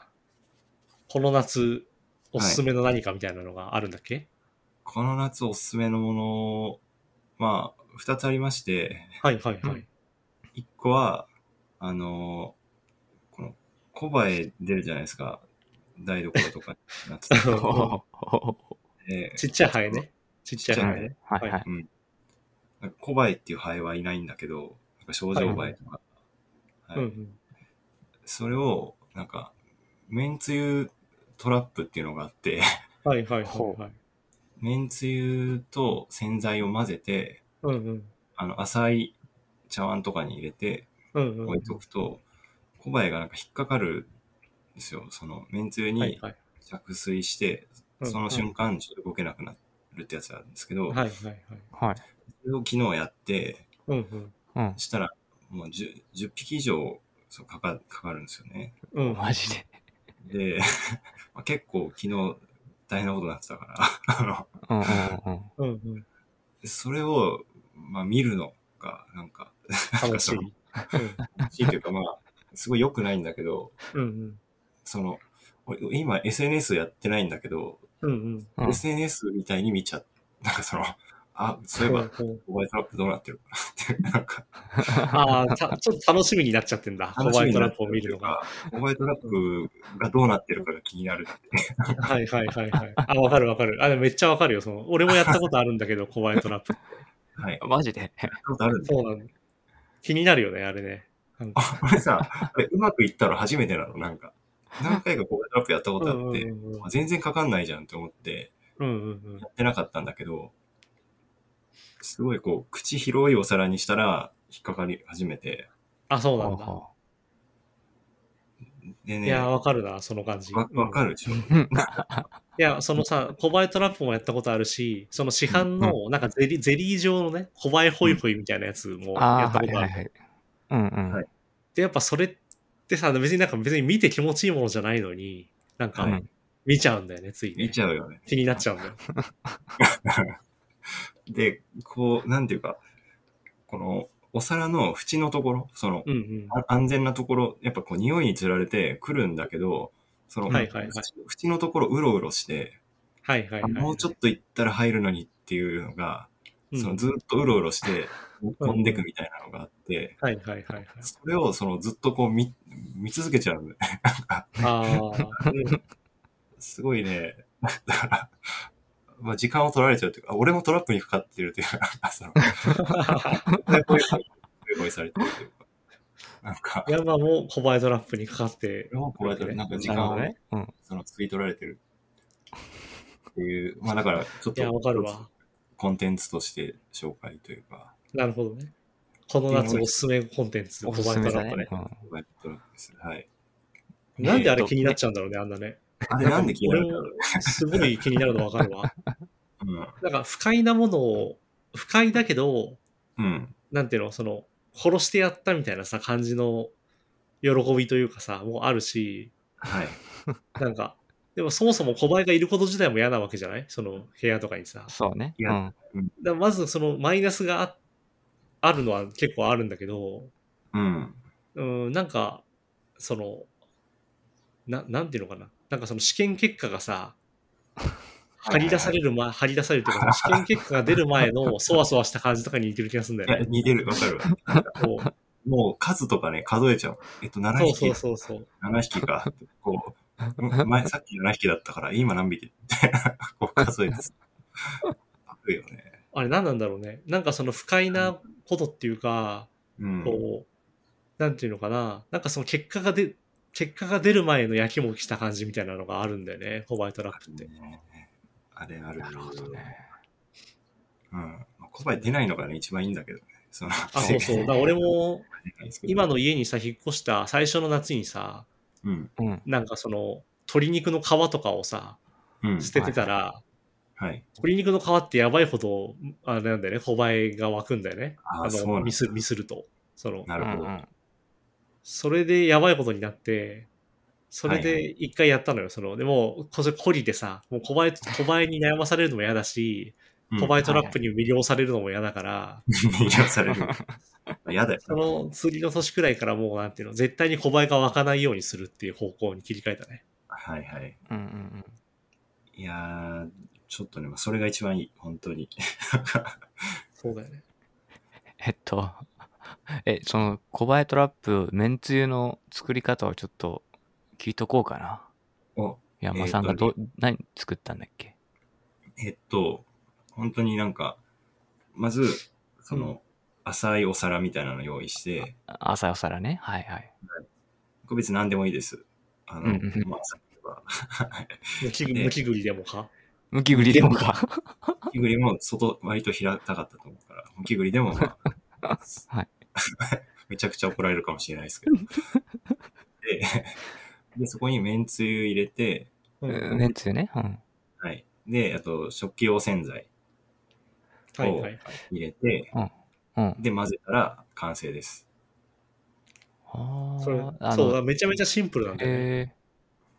[SPEAKER 2] この夏、おすすめの何かみたいなのがあるんだっけ、
[SPEAKER 1] この夏おすすめのもの、まあ、二つありまして、
[SPEAKER 2] はい、はいはいはい。
[SPEAKER 1] 一個は、あの、この、コバエ出るじゃないですか。台所とかになってた
[SPEAKER 2] ちっちゃいハエね。ちっちゃいハエね。
[SPEAKER 3] はいはい。
[SPEAKER 1] うん。なんかコバエっていうハエはいないんだけど、なんか症状バエとか、はい
[SPEAKER 2] うんうん。
[SPEAKER 1] それを、なんか、めんつゆトラップっていうのがあって、
[SPEAKER 2] はいはいはい
[SPEAKER 3] ほ
[SPEAKER 2] はい。
[SPEAKER 1] めんつゆと洗剤を混ぜて、
[SPEAKER 2] うんうん。
[SPEAKER 1] あの、浅い茶碗とかに入れて
[SPEAKER 2] うんうん。
[SPEAKER 1] 置いとくと、コバエがなんか引っかかるんですよ。その、めんつゆに。着水して、
[SPEAKER 2] うん
[SPEAKER 1] その瞬間ちょっと動けなくなるってやつなんですけど、
[SPEAKER 2] はいはいはい。
[SPEAKER 3] はい。
[SPEAKER 1] それを昨日やって、
[SPEAKER 2] うんうん。
[SPEAKER 3] うん。
[SPEAKER 1] したら、もう 10, 10匹以上そうかかかかるんですよね。
[SPEAKER 2] うん。
[SPEAKER 3] マジで。
[SPEAKER 1] で、まあ結構昨日大変なことになってたから、あの、
[SPEAKER 3] うんうんうん。
[SPEAKER 2] うんうん。
[SPEAKER 1] それを、まあ見るのが、なんか、なん
[SPEAKER 2] 楽しい。
[SPEAKER 1] かその、楽しいというかまあ、すごい良くないんだけど、
[SPEAKER 2] うんうん。
[SPEAKER 1] その、俺今 SNS やってないんだけど、
[SPEAKER 2] うんうん。
[SPEAKER 3] うん
[SPEAKER 1] SNS みたいに見ちゃなんかその、あ、そういえば、ホワイトラップどうなってる？かなって、なんか、
[SPEAKER 2] ああ、たちょっと楽しみになっちゃってんだ。ホワイトラップを見るのが。
[SPEAKER 1] ホワイトラップがどうなってるかが気になるって。
[SPEAKER 2] はいはいはいはい。あ、わかるわかる。あ、でもめっちゃわかるよ。その、俺もやったことあるんだけど、ホワイトラップ。
[SPEAKER 1] はい。
[SPEAKER 3] マジで？
[SPEAKER 1] あるんだ。
[SPEAKER 2] そうなの。気になるよね、あれね。なんか
[SPEAKER 1] これさ、あれうまくいったの初めてなの？なんか。何回かホワイトラップやったことあって、
[SPEAKER 2] うんうんうん
[SPEAKER 1] あ全然かかんないじゃんって思って、
[SPEAKER 2] うんうん
[SPEAKER 1] やってなかったんだけど、すごいこう、口広いお皿にしたら、引っかかり始めて、
[SPEAKER 2] あ、そうなんだ。
[SPEAKER 1] でね、
[SPEAKER 2] いや、わかるな、その感じ。
[SPEAKER 1] わわかるでしょ、
[SPEAKER 2] いや、そのさ、コバエトラップもやったことあるし、その市販の、なんかゼリー、ゼリー状のね、コバエホイホイみたいなやつもやったことある。
[SPEAKER 3] はいはいはい。うんうん。
[SPEAKER 1] はい
[SPEAKER 2] で、やっぱそれってさ、別になんか別に見て気持ちいいものじゃないのに、なんか
[SPEAKER 1] はい
[SPEAKER 2] 見ちゃうんだよね、ついね
[SPEAKER 1] 見。ちゃうよね。
[SPEAKER 2] 気になっちゃうんだよ。
[SPEAKER 1] で、こう、なんていうか、この、お皿の縁のところ、その、
[SPEAKER 2] うんうん。
[SPEAKER 1] あ安全なところ、やっぱこう、匂いにつられてくるんだけど、その、
[SPEAKER 2] はいはいはい
[SPEAKER 1] 縁のところうろうろして、
[SPEAKER 2] はいはいはい。
[SPEAKER 1] あもうちょっと行ったら入るのにっていうのが、
[SPEAKER 2] うん
[SPEAKER 1] そのずっとうろうろして飛んでくみたいなのがあって、
[SPEAKER 2] はいはいはいはい。
[SPEAKER 1] それをそのずっとこう見見続けちゃう。
[SPEAKER 2] ああ、うん
[SPEAKER 1] すごいね、まあ時間を取られちゃうというか、あ俺もトラップにかかってるというか、その、ホイホイされてるというか、なんか、
[SPEAKER 2] 山もコバエトラップにかかって、
[SPEAKER 1] 俺もこうやってなんか時間をね。
[SPEAKER 3] うん。
[SPEAKER 1] その吸い取られてるっていう、まあだからちょっと
[SPEAKER 2] わ。
[SPEAKER 1] コンテンツとして紹介というか、
[SPEAKER 2] なるほどね。この夏おすすめコンテンツ、
[SPEAKER 3] お
[SPEAKER 2] コバエ
[SPEAKER 3] すすめだね。
[SPEAKER 1] はい。
[SPEAKER 2] なんであれ気になっちゃうんだろうね、あんなね。
[SPEAKER 1] あれなんで気になるんだろう
[SPEAKER 2] すごい気になるのわかるわ。
[SPEAKER 1] うん。
[SPEAKER 2] なんか不快なものを、不快だけど、
[SPEAKER 1] うん。
[SPEAKER 2] なんていうの、その、殺してやったみたいなさ、感じの喜びというかさ、もうあるし、
[SPEAKER 1] はい。
[SPEAKER 2] なんか、でもそもそも小林がいること自体も嫌なわけじゃない？その部屋とかにさ。
[SPEAKER 3] そうね。うん。
[SPEAKER 2] らまずそのマイナスがああるのは結構あるんだけど、
[SPEAKER 1] うん。
[SPEAKER 2] うん、なんか、その、な、なんていうのかな。なんかその試験結果がさ、張り出される前、張り出されるというか、試験結果が出る前のそわそわした感じとかに似てる気がするんだよね。
[SPEAKER 1] 似てる、わかるわ。もう数とかね、数えちゃう。えっと、7
[SPEAKER 2] そう
[SPEAKER 1] 匹、
[SPEAKER 2] そうそうそう。
[SPEAKER 1] 7匹か。こう、前さっき7匹だったから、今何匹みたいな、こう数えてさ。あるよね。
[SPEAKER 2] あれ何なんだろうね。なんかその不快なことっていうか、
[SPEAKER 1] うん。
[SPEAKER 2] こう、なんていうのかな。なんかその結果が出、結果が出る前のやきもきした感じみたいなのがあるんだよね。ホワイトラップって。
[SPEAKER 1] あれある。
[SPEAKER 3] なるほどね。
[SPEAKER 1] うん。まあ小林出ないのがね、一番いいんだけどね。その
[SPEAKER 2] あ、そうそう。だ俺も、今
[SPEAKER 1] の、
[SPEAKER 2] の家にさ、引っ越した最初の夏にさ、
[SPEAKER 1] うん。
[SPEAKER 3] うん。
[SPEAKER 2] なんかその、鶏肉の皮とかをさ、
[SPEAKER 1] うん。
[SPEAKER 2] 捨ててたら、
[SPEAKER 1] はい。
[SPEAKER 2] 鶏肉の皮ってやばいほど、あれなんだよね、小林が湧くんだよね。
[SPEAKER 1] ああ、そうなんだ
[SPEAKER 2] ミス、ミスると。その、
[SPEAKER 1] なるほど。
[SPEAKER 3] うん
[SPEAKER 2] それでやばいことになって、それ
[SPEAKER 1] はいは
[SPEAKER 2] で一回やったのよ。その、でも、これ懲りでさ、もう小林、小林に悩まされるのも嫌だし、
[SPEAKER 1] うん
[SPEAKER 2] 小林トラップに魅了されるのも嫌だから、
[SPEAKER 1] 魅了される。嫌だよ。
[SPEAKER 2] その次の年くらいからもうなんていうの、絶対に小林が湧かないようにするっていう方向に切り替えたね。
[SPEAKER 1] はいはい。
[SPEAKER 3] うんうん
[SPEAKER 1] いやー、ちょっとね、まあそれが一番いい、本当に。
[SPEAKER 2] そうだよね。
[SPEAKER 3] えっと、え、その、コバエトラップ、めんつゆの作り方をちょっと聞いとこうかな。
[SPEAKER 1] お、
[SPEAKER 3] 山さんがど、何作ったんだっけ？
[SPEAKER 1] えっと、本当になんか、まず、その、浅いお皿みたいなの用意して、
[SPEAKER 3] 朝お皿ね。はいはい。
[SPEAKER 1] これ別に何でもいいです。あの、
[SPEAKER 3] うんうんうん
[SPEAKER 1] まあ、さっきは、
[SPEAKER 2] むき
[SPEAKER 1] ね
[SPEAKER 2] むき栗でもか？
[SPEAKER 3] むきぐりでもか。
[SPEAKER 1] むきぐりも外、割と平たかったと思うから、むきぐりでもまあ、
[SPEAKER 3] はい。
[SPEAKER 1] めちゃくちゃ怒られるかもしれないですけど。で、でそこにめんつゆ入れて、
[SPEAKER 2] うん
[SPEAKER 3] めんつゆね。うん。
[SPEAKER 1] はい。で、あと、食器用洗剤
[SPEAKER 2] はいはいはい。
[SPEAKER 1] 入れて、
[SPEAKER 3] うん。
[SPEAKER 1] で、混ぜたら完成です。
[SPEAKER 3] あ
[SPEAKER 2] それそう、
[SPEAKER 3] の、
[SPEAKER 2] めちゃめちゃシンプルなんだよね。
[SPEAKER 3] え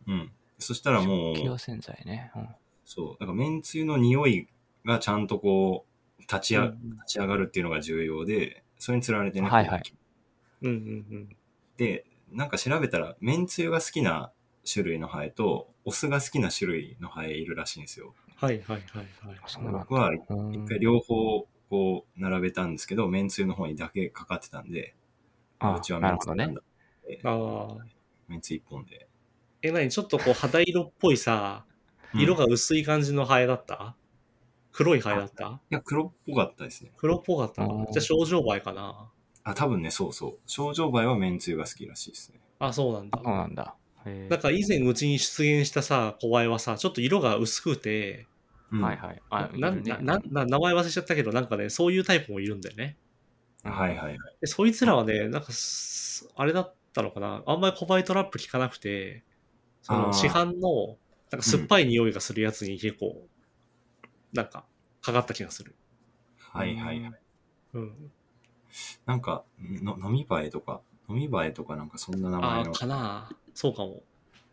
[SPEAKER 1] うん。そしたらも
[SPEAKER 3] ー、
[SPEAKER 1] う
[SPEAKER 3] 食器、用洗剤ね。うん。
[SPEAKER 1] そう、だからめんつゆの匂いがちゃんとこう、立ちあ、
[SPEAKER 2] うん
[SPEAKER 1] 立ち上がるっていうのが重要で、それにつられてね、
[SPEAKER 3] はいはい
[SPEAKER 2] うんうん
[SPEAKER 1] で、なんか調べたら、めんつゆが好きな種類のハエと、お酢が好きな種類のハエいるらしいんですよ。
[SPEAKER 2] はいはいはいはい。
[SPEAKER 3] そ
[SPEAKER 1] 僕は
[SPEAKER 3] うん
[SPEAKER 1] 一回両方こう並べたんですけど、めんつゆの方にだけかかってたんで、
[SPEAKER 3] あ
[SPEAKER 1] うちは
[SPEAKER 3] なるほどね
[SPEAKER 1] めんつゆなん。だ。
[SPEAKER 2] ああ。
[SPEAKER 1] めんつゆ一本で。
[SPEAKER 2] え、なにちょっとこう肌色っぽいさ、色が薄い感じのハエだった？黒いハエだった？
[SPEAKER 1] いや、黒っぽかったですね。
[SPEAKER 2] 黒っぽかったじゃあ症状映えかな？
[SPEAKER 1] あ、多分ね、そうそう。症状映えはめんつゆが好きらしいですね。
[SPEAKER 2] あ、そうなんだ
[SPEAKER 3] そう。なんだ。
[SPEAKER 2] なんか以前うちに出現したさ、小バエはさ、ちょっと色が薄くて、
[SPEAKER 1] うん
[SPEAKER 3] はいはい。あ、
[SPEAKER 2] な
[SPEAKER 3] るね
[SPEAKER 2] ななな名前忘れちゃったけど、なんかね、そういうタイプもいるんだよね。
[SPEAKER 1] はいはいはい。
[SPEAKER 2] で、そいつらはね、なんかす、あれだったのかな？あんまりコバエトラップ効かなくて、その市販の、なんか酸っぱい匂いがするやつに結構、なんか、かかった気がする。
[SPEAKER 1] はいはいはい。
[SPEAKER 2] うん。
[SPEAKER 1] なんか、の飲み映えとか、飲み映えとかなんかそんな名
[SPEAKER 2] ああ、
[SPEAKER 1] 前の。
[SPEAKER 2] かな。そうかも。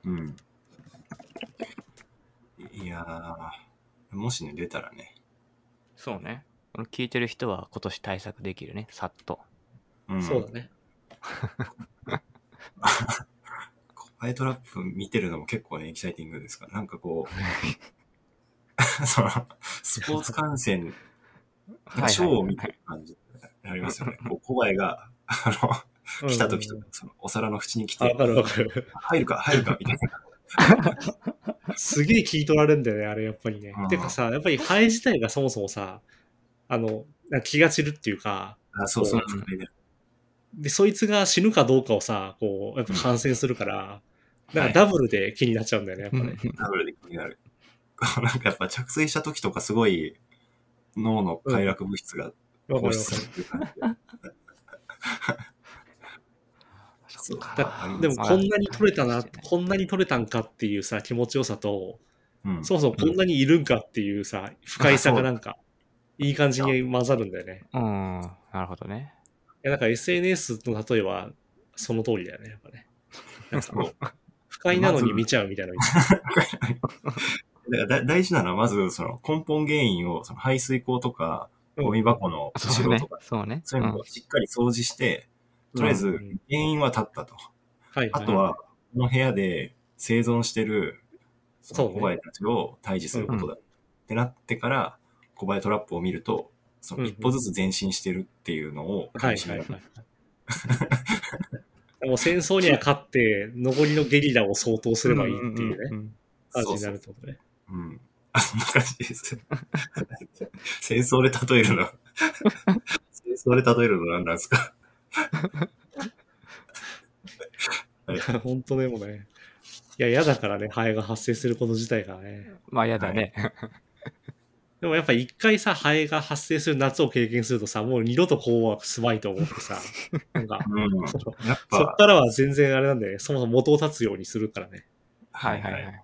[SPEAKER 1] うん。いやー、もしね、出たらね。
[SPEAKER 3] そうね。この聞いてる人は今年対策できるね。さっと。
[SPEAKER 1] うん、
[SPEAKER 2] そうだね。
[SPEAKER 1] コバエトラップ見てるのも結構ね、エキサイティングですから、なんかこう、その、スポーツ観戦、ショーを見てる感じになりますよね。こう、コバエが、あの、来た時とか、そのお皿の縁に来
[SPEAKER 2] あわ
[SPEAKER 1] て、
[SPEAKER 2] かるわかる。
[SPEAKER 1] 入るか、入るか、みたいな。
[SPEAKER 2] すげえ聞い取られるんだよね、あれ、やっぱりね
[SPEAKER 1] うん。
[SPEAKER 2] てかさ、やっぱりハエ自体がそもそもさ、あの、気が散るっていうか、
[SPEAKER 1] あ、そうそう、で、
[SPEAKER 2] そいつが死ぬかどうかをさ、こう、やっぱ感染するから、なん
[SPEAKER 1] はい
[SPEAKER 2] かダブルで気になっちゃうんだよね、やっぱね。
[SPEAKER 1] ダブルで気になる。なんかやっぱ着水した時とかすごい脳の快楽物質が放出され
[SPEAKER 2] る。
[SPEAKER 1] てる感じで。
[SPEAKER 2] もこんなに取れたな、
[SPEAKER 3] はい
[SPEAKER 2] こんなに取れたんかっていうさ、気持ちよさと、
[SPEAKER 1] うん
[SPEAKER 2] そもそもこんなにいるんかっていうさ、不快さがなんか、いい感じに混ざるんだよね。
[SPEAKER 3] うん。なるほどね。
[SPEAKER 2] いや、なんか SNS の例えは、その通りだよね、やっぱね。なんか 快なのに見ちゃうみたいなの
[SPEAKER 1] だからだ大事なのはまずその根本原因をその排水口とか
[SPEAKER 2] うん
[SPEAKER 1] ゴミ箱の後ろとか、。
[SPEAKER 3] そうね。
[SPEAKER 1] そういうのをしっかり掃除して、とりあえず
[SPEAKER 2] うん
[SPEAKER 1] 原因は立ったと。
[SPEAKER 2] はい、
[SPEAKER 1] あとは、この部屋で生存してるそのコバエたちを退治することだ。ってなってから、コバエトラップを見ると、その一歩ずつ前進してるっていうのを
[SPEAKER 2] はいはいはい。もう戦争には勝って、残りのゲリラを相当すればいいっていうね、
[SPEAKER 3] ね。
[SPEAKER 2] 感じになるってことね。
[SPEAKER 1] うん。あ、そんな感じです。戦争で例えるの。戦争で例えるの何なんですか？
[SPEAKER 2] 本当でもね。いや、嫌だからね、ハエが発生すること自体がね。
[SPEAKER 3] まあ嫌だね。
[SPEAKER 2] でもやっぱ一回さ、ハエが発生する夏を経験するとさ、もう二度とこうはすまいと思ってさ、なんか、
[SPEAKER 1] うん。
[SPEAKER 2] そそっ
[SPEAKER 1] ぱ、
[SPEAKER 2] からは全然あれなんで、そもそも元を立つようにするからね。
[SPEAKER 3] はいはいはい。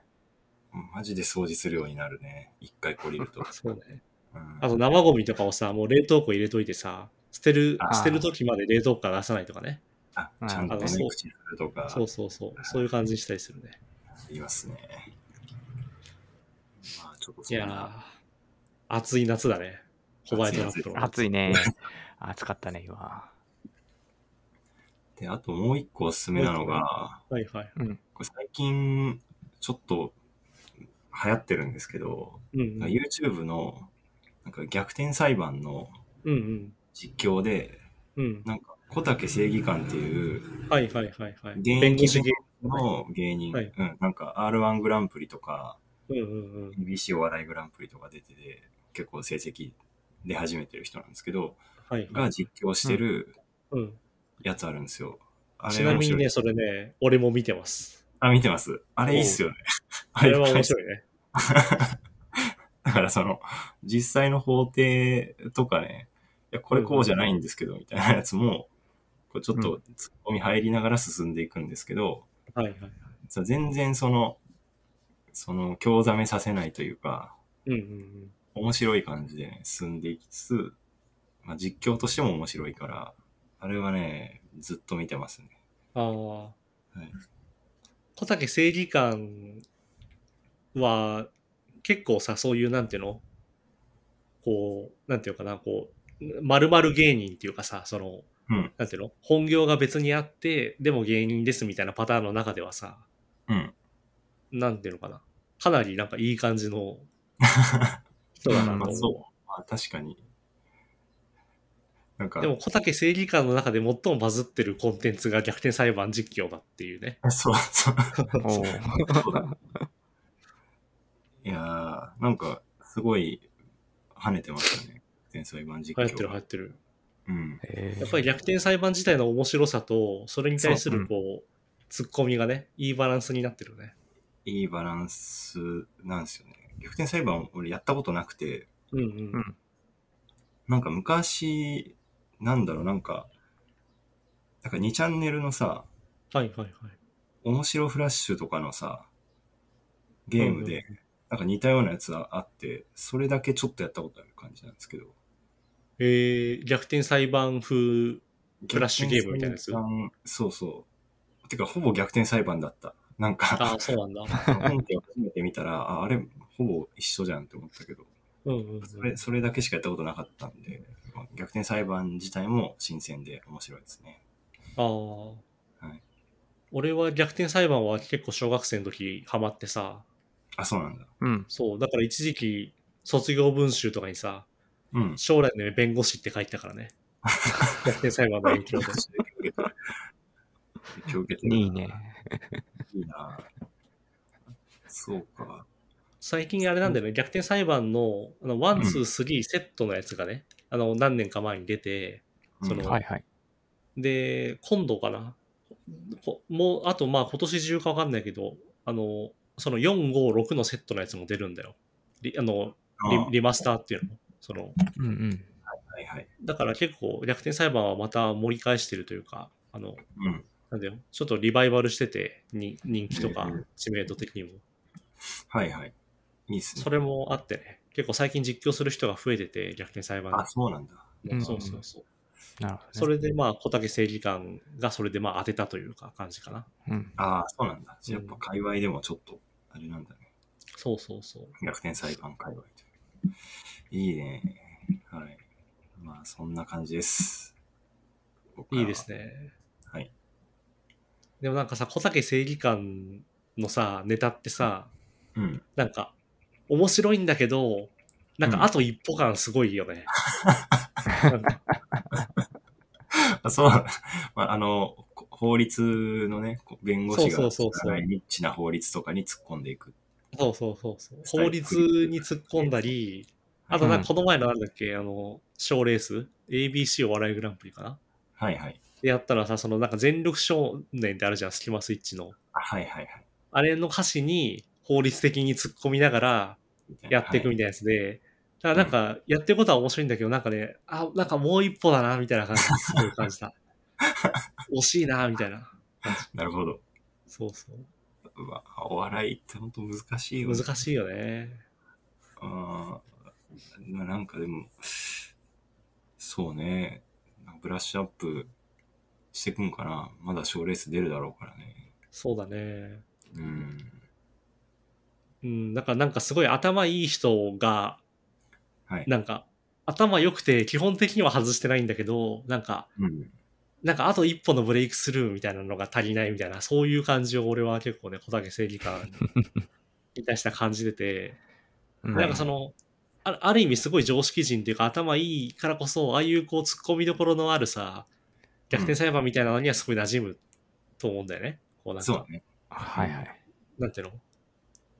[SPEAKER 1] マジで掃除するようになるね。一回懲りると。
[SPEAKER 2] そうね。
[SPEAKER 1] うん
[SPEAKER 2] あと生ゴミとかをさ、もう冷凍庫入れといてさ、捨てる捨てる時まで冷凍庫から出さないとかね。
[SPEAKER 1] あ、ちゃんとね、
[SPEAKER 2] あそう
[SPEAKER 1] 口にするとか、
[SPEAKER 2] そうそうそう。そういう感じにしたりするね。
[SPEAKER 1] 言いますね。まあ、ちょっと
[SPEAKER 2] いや
[SPEAKER 1] そんな。
[SPEAKER 2] ー、暑い夏だね。ホバイトラップの。
[SPEAKER 3] 暑いね。暑かったね、今。
[SPEAKER 1] で、あともう一個おすすめなのが、
[SPEAKER 2] はいはい。
[SPEAKER 3] うん。
[SPEAKER 1] これ最近、ちょっと流行ってるんですけど、
[SPEAKER 2] うんうん。
[SPEAKER 1] YouTube のなんか逆転裁判の
[SPEAKER 2] うんうん。
[SPEAKER 1] 実況で、
[SPEAKER 2] うん。
[SPEAKER 1] なんか小竹正義官っていう
[SPEAKER 2] はいはいはいはい。
[SPEAKER 1] 現役
[SPEAKER 2] 弁護士芸
[SPEAKER 1] の芸人、
[SPEAKER 2] はい
[SPEAKER 1] うん、なんか R1 グランプリとか、
[SPEAKER 2] うんうんうん。
[SPEAKER 1] BBC お笑いグランプリとか出てて、結構成績出始めてる人なんですけど、
[SPEAKER 2] はい。
[SPEAKER 1] が実況してる
[SPEAKER 2] うん。
[SPEAKER 1] やつあるんですよ。あ
[SPEAKER 2] ちなみにね、それね、俺も見てます。
[SPEAKER 1] あ、見てます。あれいいっすよね。
[SPEAKER 2] あれは面
[SPEAKER 1] い。
[SPEAKER 2] 白いね。
[SPEAKER 1] だからその、実際の法廷とかね、いや、これこうじゃないんですけど、みたいなやつも、こうちょっと突っ込み入りながら進んでいくんですけど、
[SPEAKER 2] はいはいはい。
[SPEAKER 1] 全然その、その、興ざめさせないというか、
[SPEAKER 2] うんうんうん。
[SPEAKER 1] 面白い感じでね、進んでいきつつ、まあ、実況としても面白いから、あれはね、ずっと見てますね。
[SPEAKER 2] ああ。
[SPEAKER 1] はい
[SPEAKER 2] 小竹正義感は、結構さ、そういう、なんていうの？こう、なんていうかな、こう、〇〇芸人っていうかさ、その、
[SPEAKER 1] うん
[SPEAKER 2] なんていうの？本業が別にあって、でも芸人ですみたいなパターンの中ではさ、
[SPEAKER 1] うん。
[SPEAKER 2] なんていうのかな？かなりなんかいい感じの 人だなう。
[SPEAKER 1] そう。まあ確かに。なんか、
[SPEAKER 2] でも小竹正義感の中で最もバズってるコンテンツが逆転裁判実況だっていうね。
[SPEAKER 1] そうそう。いやー、なんか、すごい跳ねてましたね。天才版実況が。
[SPEAKER 2] 流行ってる流行ってる。
[SPEAKER 1] うん。
[SPEAKER 2] やっぱり逆転裁判自体の面白さと、それに対す
[SPEAKER 3] そう
[SPEAKER 2] るこう、ツッコミがね、いいバランスになってるね。
[SPEAKER 1] いいバランスなんですよね。逆転裁判俺やったことなくて、
[SPEAKER 2] うんうん。
[SPEAKER 3] うん
[SPEAKER 1] なんか昔、なんだろう、なんか、なんか2チャンネルのさ、
[SPEAKER 2] はいはいはい。
[SPEAKER 1] 面白フラッシュとかのさ、ゲームで、
[SPEAKER 2] うん
[SPEAKER 1] なんか似たようなやつがあって、それだけちょっとやったことある感じなんですけど。
[SPEAKER 2] えー、逆転裁判風、フラッシュゲームみたいなやつ？
[SPEAKER 1] そうそう。てか、ほぼ逆転裁判だった。なんか、
[SPEAKER 2] ああ、そうなんだ。
[SPEAKER 1] 本編を初めて見たら、ああれ、ほぼ一緒じゃんって思ったけど、
[SPEAKER 2] うんうん、うん。
[SPEAKER 1] それそれだけしかやったことなかったんで、逆転裁判自体も新鮮で面白いですね。
[SPEAKER 2] ああ、
[SPEAKER 1] はい
[SPEAKER 2] 俺は逆転裁判は結構小学生の時ハマってさ、
[SPEAKER 1] あ、そうなんだ。
[SPEAKER 3] うん。
[SPEAKER 2] そう、だから一時期卒業文集とかにさ、
[SPEAKER 1] うん。
[SPEAKER 2] 将来の夢弁護士って書いてたからね。逆転裁判の影響で。
[SPEAKER 1] 影響受けてる
[SPEAKER 3] いいね。
[SPEAKER 1] いいなそうか。
[SPEAKER 2] 最近あれなんだよね、逆転裁判の、あの、 one、two、three セットのやつがね、あの、何年か前に出て、その
[SPEAKER 1] うん
[SPEAKER 3] はいはい。
[SPEAKER 2] で、今度かなこもう、あとまあ今年中かわかんないけど、あの、その4、5、6のセットのやつも出るんだよ。リあの
[SPEAKER 1] あ
[SPEAKER 2] リリマスターっていうのその、
[SPEAKER 3] うんうん。
[SPEAKER 1] はいはい。
[SPEAKER 2] だから結構逆転裁判はまた盛り返してるというか、あの、
[SPEAKER 1] うん。
[SPEAKER 2] なんだよ、ちょっとリバイバルしてて、に人気とか
[SPEAKER 1] うん
[SPEAKER 2] 知名度的にも。
[SPEAKER 1] はいはい。いいっすね。
[SPEAKER 2] それもあってね、結構最近実況する人が増えてて、逆転裁判
[SPEAKER 1] あ、そうなんだ。
[SPEAKER 3] うん
[SPEAKER 2] そうそうそう。
[SPEAKER 3] なるほど、ね。
[SPEAKER 2] それでまあ小竹正義感がそれでまあ当てたというか感じかな。
[SPEAKER 3] うん。
[SPEAKER 1] ああ、そうなんだ。やっぱ界隈でもちょっと、あれなんだね。
[SPEAKER 2] そうそうそう。
[SPEAKER 1] 逆転裁判界隈という。いいね。はい。まあ、そんな感じです。僕らは
[SPEAKER 2] いいです。ね。
[SPEAKER 1] はい。
[SPEAKER 2] でもなんかさ、小竹正義感のさ、ネタってさ、
[SPEAKER 1] うん。
[SPEAKER 2] なんか、面白いんだけど、なん
[SPEAKER 1] うん
[SPEAKER 2] かあと一歩感すごいよね。
[SPEAKER 1] そう、まあ、あの、こ法律のね、弁護士がニッチな法律とかに突っ込んでいく。
[SPEAKER 2] そうそうそうそう。法律に突っ込んだり、あとなんかこの前のなんだっけ、あの、賞レース ?ABC お笑いグランプリかな？
[SPEAKER 1] はいはい。
[SPEAKER 2] でやったらさ、そのなんか全力少年ってあるじゃん、スキマスイッチの。
[SPEAKER 1] あはいはいはい。
[SPEAKER 2] あれの歌詞に法律的に突っ込みながらやっていくみたいなやつで、だからなんかやってることは面白いんだけど、なんかね、あ、なんかもう一歩だな、みたいな感じすごい感じた。惜しいな、みたいな。
[SPEAKER 1] なるほど。
[SPEAKER 2] そうそう。
[SPEAKER 1] うわ、お笑いって本当難しいよね。
[SPEAKER 2] 難しいよね。
[SPEAKER 1] あーななんかでも、そうね、ブラッシュアップしてくんかな。まだ賞レース出るだろうからね。
[SPEAKER 2] そうだね。
[SPEAKER 1] うん。
[SPEAKER 2] うん、だからなんかすごい頭いい人が、
[SPEAKER 1] はい。
[SPEAKER 2] なんか頭良くて基本的には外してないんだけど、なんか、
[SPEAKER 1] うん。
[SPEAKER 2] なんかあと一歩のブレイクスルーみたいなのが足りないみたいな、そういう感じを俺は結構ね、小竹正義感に対して感じてて、
[SPEAKER 3] うん
[SPEAKER 2] なんかその、あある意味すごい常識人っていうか頭いいからこそ、ああいうこう突っ込みどころのあるさ、逆転裁判みたいなのにはすごい馴染むと思うんだよね。こうなんか
[SPEAKER 1] そうだね。
[SPEAKER 3] はいはい。
[SPEAKER 2] なんていうの？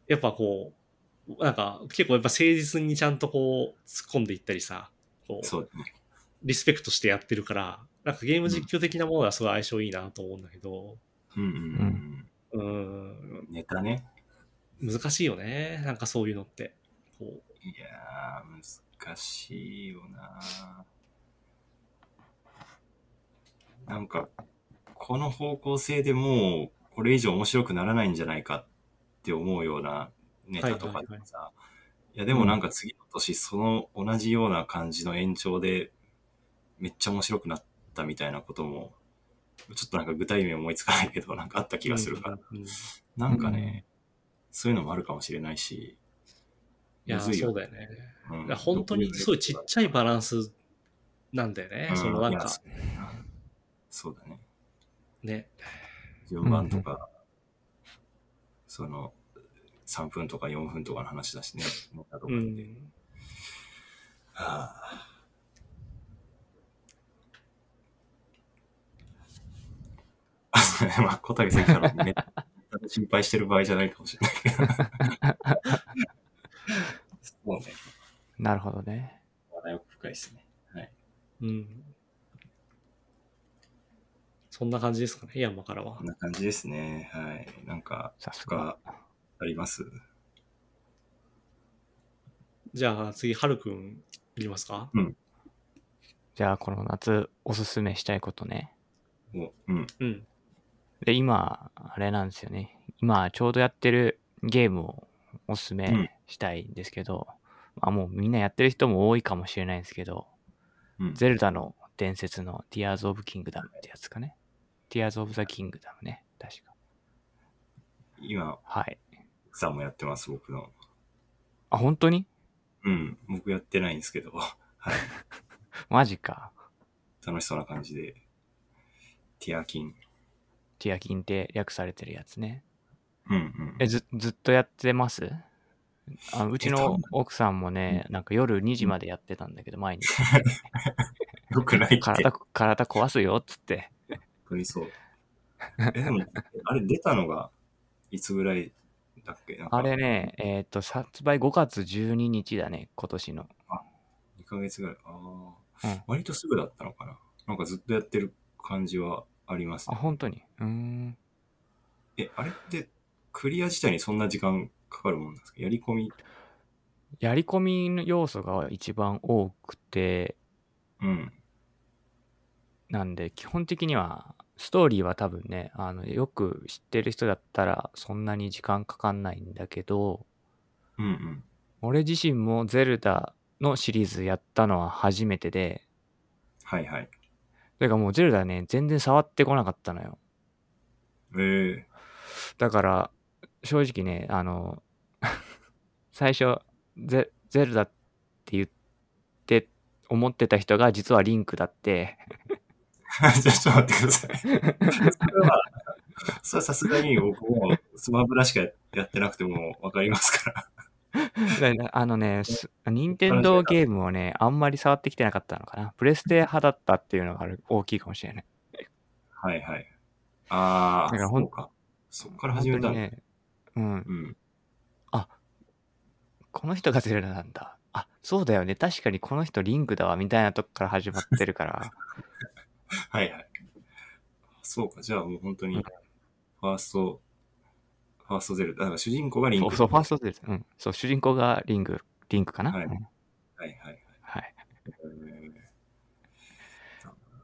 [SPEAKER 2] やっぱこう、なんか結構やっぱ誠実にちゃんとこう突っ込んでいったりさ、こう、
[SPEAKER 1] そうだね。
[SPEAKER 2] リスペクトしてやってるから、なんかゲーム実況的なものはすごい相性いいなと思うんだけど、
[SPEAKER 1] うんうん
[SPEAKER 2] うーん、
[SPEAKER 1] うん。ネタね。
[SPEAKER 2] 難しいよね。なんかそういうのって。こう
[SPEAKER 1] いやー、難しいよななんか、この方向性でもう、これ以上面白くならないんじゃないかって思うようなネタとかでさ、いやでもなんか次の年その同じような感じの延長でめっちゃ面白くなったみたいなことも、ちょっとなんか具体名思いつかないけど、なんかあった気がするから、
[SPEAKER 2] うんうんうん。い
[SPEAKER 1] なんかね、そういうのもあるかもしれないし、いよ
[SPEAKER 2] そうだよね。
[SPEAKER 1] うん。
[SPEAKER 2] いや本当にすごいちっちゃいバランスなんだよね。そのなんか、
[SPEAKER 1] いやそうだね。
[SPEAKER 2] ね。
[SPEAKER 1] 順番とか、その、3分とか4分とかの話だしね。ネタとか
[SPEAKER 2] う
[SPEAKER 1] で
[SPEAKER 2] ん。
[SPEAKER 1] はあ まあ、小竹さんからね、心配してる場合じゃないかもしれないけど。そうね。
[SPEAKER 3] なるほどね。
[SPEAKER 1] 話題奥深いですね。はい。
[SPEAKER 2] うん。そんな感じですかね、山からは
[SPEAKER 1] こん。な感じですね。はい。なんか、
[SPEAKER 3] さすが。
[SPEAKER 1] 他あります？
[SPEAKER 2] じゃあ次、はるくんいきますか
[SPEAKER 3] じゃあ、この夏おすすめしたいことね。
[SPEAKER 1] おうん。
[SPEAKER 2] うん。
[SPEAKER 3] で、今、あれなんですよね。今、ちょうどやってるゲームをおすす
[SPEAKER 1] うん
[SPEAKER 3] めしたいんですけど、まあもうみんなやってる人も多いかもしれないんですけど、
[SPEAKER 1] うん。
[SPEAKER 3] ゼルダの伝説の Tears of Kingdom ってやつかね。Tears of the Kingdom ね。確か。
[SPEAKER 1] 今、
[SPEAKER 3] はい。
[SPEAKER 1] 奥さんもやってます、僕の。
[SPEAKER 3] あ、本当に？
[SPEAKER 1] うん。僕やってないんですけど、はい。
[SPEAKER 3] マジか。
[SPEAKER 1] 楽しそうな感じで。ティアキン。
[SPEAKER 3] ティアキンって略されてるやつね。
[SPEAKER 1] うんうん。
[SPEAKER 3] え、ず、ずっとやってます？あうちの奥さんもね、なんか夜2時までやってたんだけど、毎日。
[SPEAKER 1] よくないって。
[SPEAKER 3] 体、体壊すよっつって。
[SPEAKER 1] 本当にそう。え、でも、あれ出たのが、いつぐらいだっけ？
[SPEAKER 3] あれね、えっ、と、発売5月12日だね、今年の。
[SPEAKER 1] 2ヶ月ぐらい。ああ、
[SPEAKER 3] うん
[SPEAKER 1] 割とすぐだったのかな。なんかずっとやってる感じはあります
[SPEAKER 3] あ、
[SPEAKER 1] ね。
[SPEAKER 3] 本当に？うーん。
[SPEAKER 1] え、あれって、クリア自体にそんな時間かかるもんなんですか？やり込み
[SPEAKER 3] やり込みの要素が一番多くて、
[SPEAKER 1] うん。
[SPEAKER 3] なんで、基本的には、ストーリーは多分ね、あの、よく知ってる人だったら、そんなに時間かかんないんだけど、
[SPEAKER 1] うんうん。
[SPEAKER 3] 俺自身もゼルダのシリーズやったのは初めてで、
[SPEAKER 1] はいはい。
[SPEAKER 3] それかもうゼルダね、全然触ってこなかったのよ。
[SPEAKER 1] ええ
[SPEAKER 3] だから、正直ね、あの、最初ゼ、ゼルダって言って思ってた人が実はリンクだって、
[SPEAKER 1] じゃあちょっと待ってください。それは、さすがに僕もスマブラしかやってなくてもわかりますから。
[SPEAKER 3] あのね、す任天堂ゲームをね、あんまり触ってきてなかったのかな。プレステ派だったっていうのがある大きいかもしれない。
[SPEAKER 1] はいはい。ああ、
[SPEAKER 3] だからほん
[SPEAKER 1] そうか。そっから始めた
[SPEAKER 3] ね、うん、
[SPEAKER 1] うん。
[SPEAKER 3] この人がゼルダなんだ。あ、そうだよね。確かにこの人リンクだわ、みたいなとこから始まってるから。
[SPEAKER 1] はいはい。そうか。じゃあもう本当に、ファースト、ファーストゼルダ。だから主人公がリンク。
[SPEAKER 3] そうそう、ファーストゼルダ。うん。そう、主人公がリンク、リンクかな？
[SPEAKER 1] はい
[SPEAKER 3] うん
[SPEAKER 1] はいはいはい。